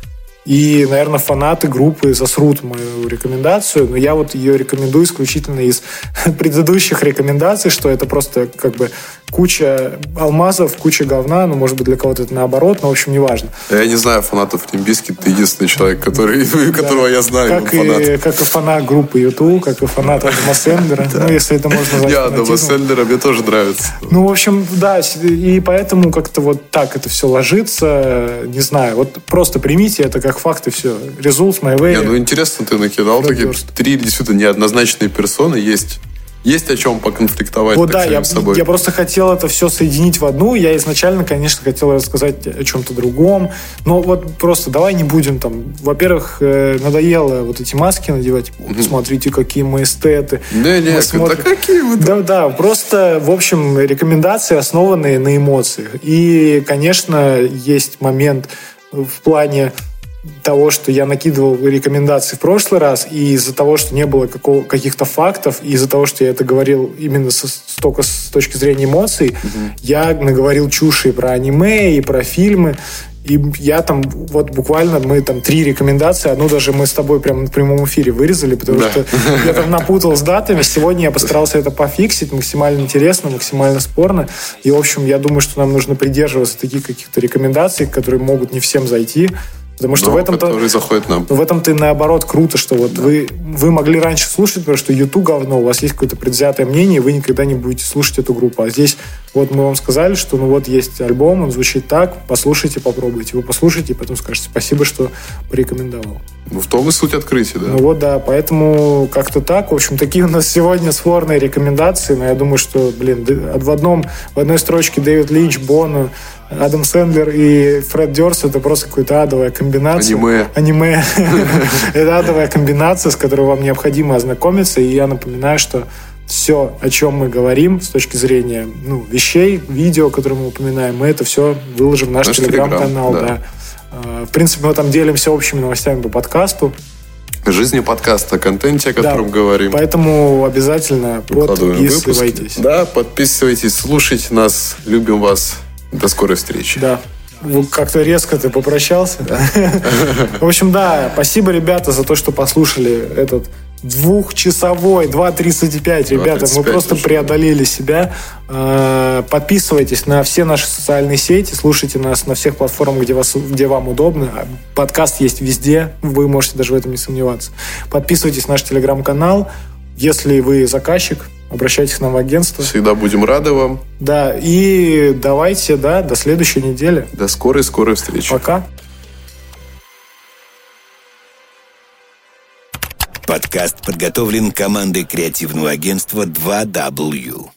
И, наверное, фанаты группы засрут мою рекомендацию, но я вот ее рекомендую исключительно из предыдущих рекомендаций, что это просто как бы куча алмазов, куча говна, ну, может быть, для кого-то это наоборот, но, в общем, неважно. Я не знаю фанатов Лимбиски, ты единственный человек, который, да. которого я знаю. Как и, как и фанат группы YouTube, как и фанат Адама Сэндлера, ну, если это можно назвать Я Адама Сэндлера, мне тоже нравится. Ну, в общем, да, и поэтому как-то вот так это все ложится, не знаю, вот просто примите это как как факт и все. My way. Не, ну интересно, ты накидал такие три действительно неоднозначные персоны. Есть есть о чем поконфликтовать вот, да, я, собой. я просто хотел это все соединить в одну. Я изначально, конечно, хотел рассказать о чем-то другом. Но вот просто давай не будем там... Во-первых, э, надоело вот эти маски надевать. Вот, смотрите, какие мы эстеты. Не, не, смотрим... да какие вы Да, да, просто, в общем, рекомендации, основанные на эмоциях. И, конечно, есть момент в плане того, что я накидывал рекомендации в прошлый раз, и из-за того, что не было какого, каких-то фактов, и из-за того, что я это говорил именно со, только с точки зрения эмоций, mm-hmm. я наговорил чуши про аниме, и про фильмы, и я там, вот буквально мы там три рекомендации, одну даже мы с тобой прямо в прямом эфире вырезали, потому да. что я там напутал с датами. Сегодня я постарался это пофиксить максимально интересно, максимально спорно. И, в общем, я думаю, что нам нужно придерживаться таких каких-то рекомендаций, которые могут не всем зайти. Потому что Но в этом-то... Заходит нам. В этом-то наоборот круто, что вот да. вы, вы могли раньше слушать, потому что YouTube говно, у вас есть какое-то предвзятое мнение, и вы никогда не будете слушать эту группу. А здесь вот мы вам сказали, что ну вот есть альбом, он звучит так, послушайте, попробуйте. Вы послушайте, и потом скажете спасибо, что порекомендовал. Ну, в том и суть открытия, да. Ну вот, да, поэтому как-то так. В общем, такие у нас сегодня спорные рекомендации, но я думаю, что, блин, в одном, в одной строчке Дэвид Линч, Боно, Адам Сэндлер и Фред Дёрс это просто какая-то адовая комбинация. Аниме. Аниме. это адовая комбинация, с которой вам необходимо ознакомиться. И я напоминаю, что все, о чем мы говорим с точки зрения ну, вещей, видео, которые мы упоминаем, мы это все выложим в наш, наш телеграм-канал. Да. Да. А, в принципе, мы там делимся общими новостями по подкасту. Жизни подкаста, контенте, о котором да, говорим. Поэтому обязательно подписывайтесь. Выпуски. Да, подписывайтесь, слушайте нас, любим вас. До скорой встречи. Да. Как-то резко ты попрощался. В общем, да, спасибо, ребята, за то, что послушали этот двухчасовой, 2.35, ребята, мы просто уже. преодолели себя. А, подписывайтесь на все наши социальные сети, слушайте нас на всех платформах, где, вас, где вам удобно. Подкаст есть везде, вы можете даже в этом не сомневаться. Подписывайтесь на наш телеграм-канал. Если вы заказчик, обращайтесь к нам в агентство. Всегда будем рады вам. Да, и давайте, да, до следующей недели. До скорой-скорой встречи. Пока. Подкаст подготовлен командой креативного агентства 2W.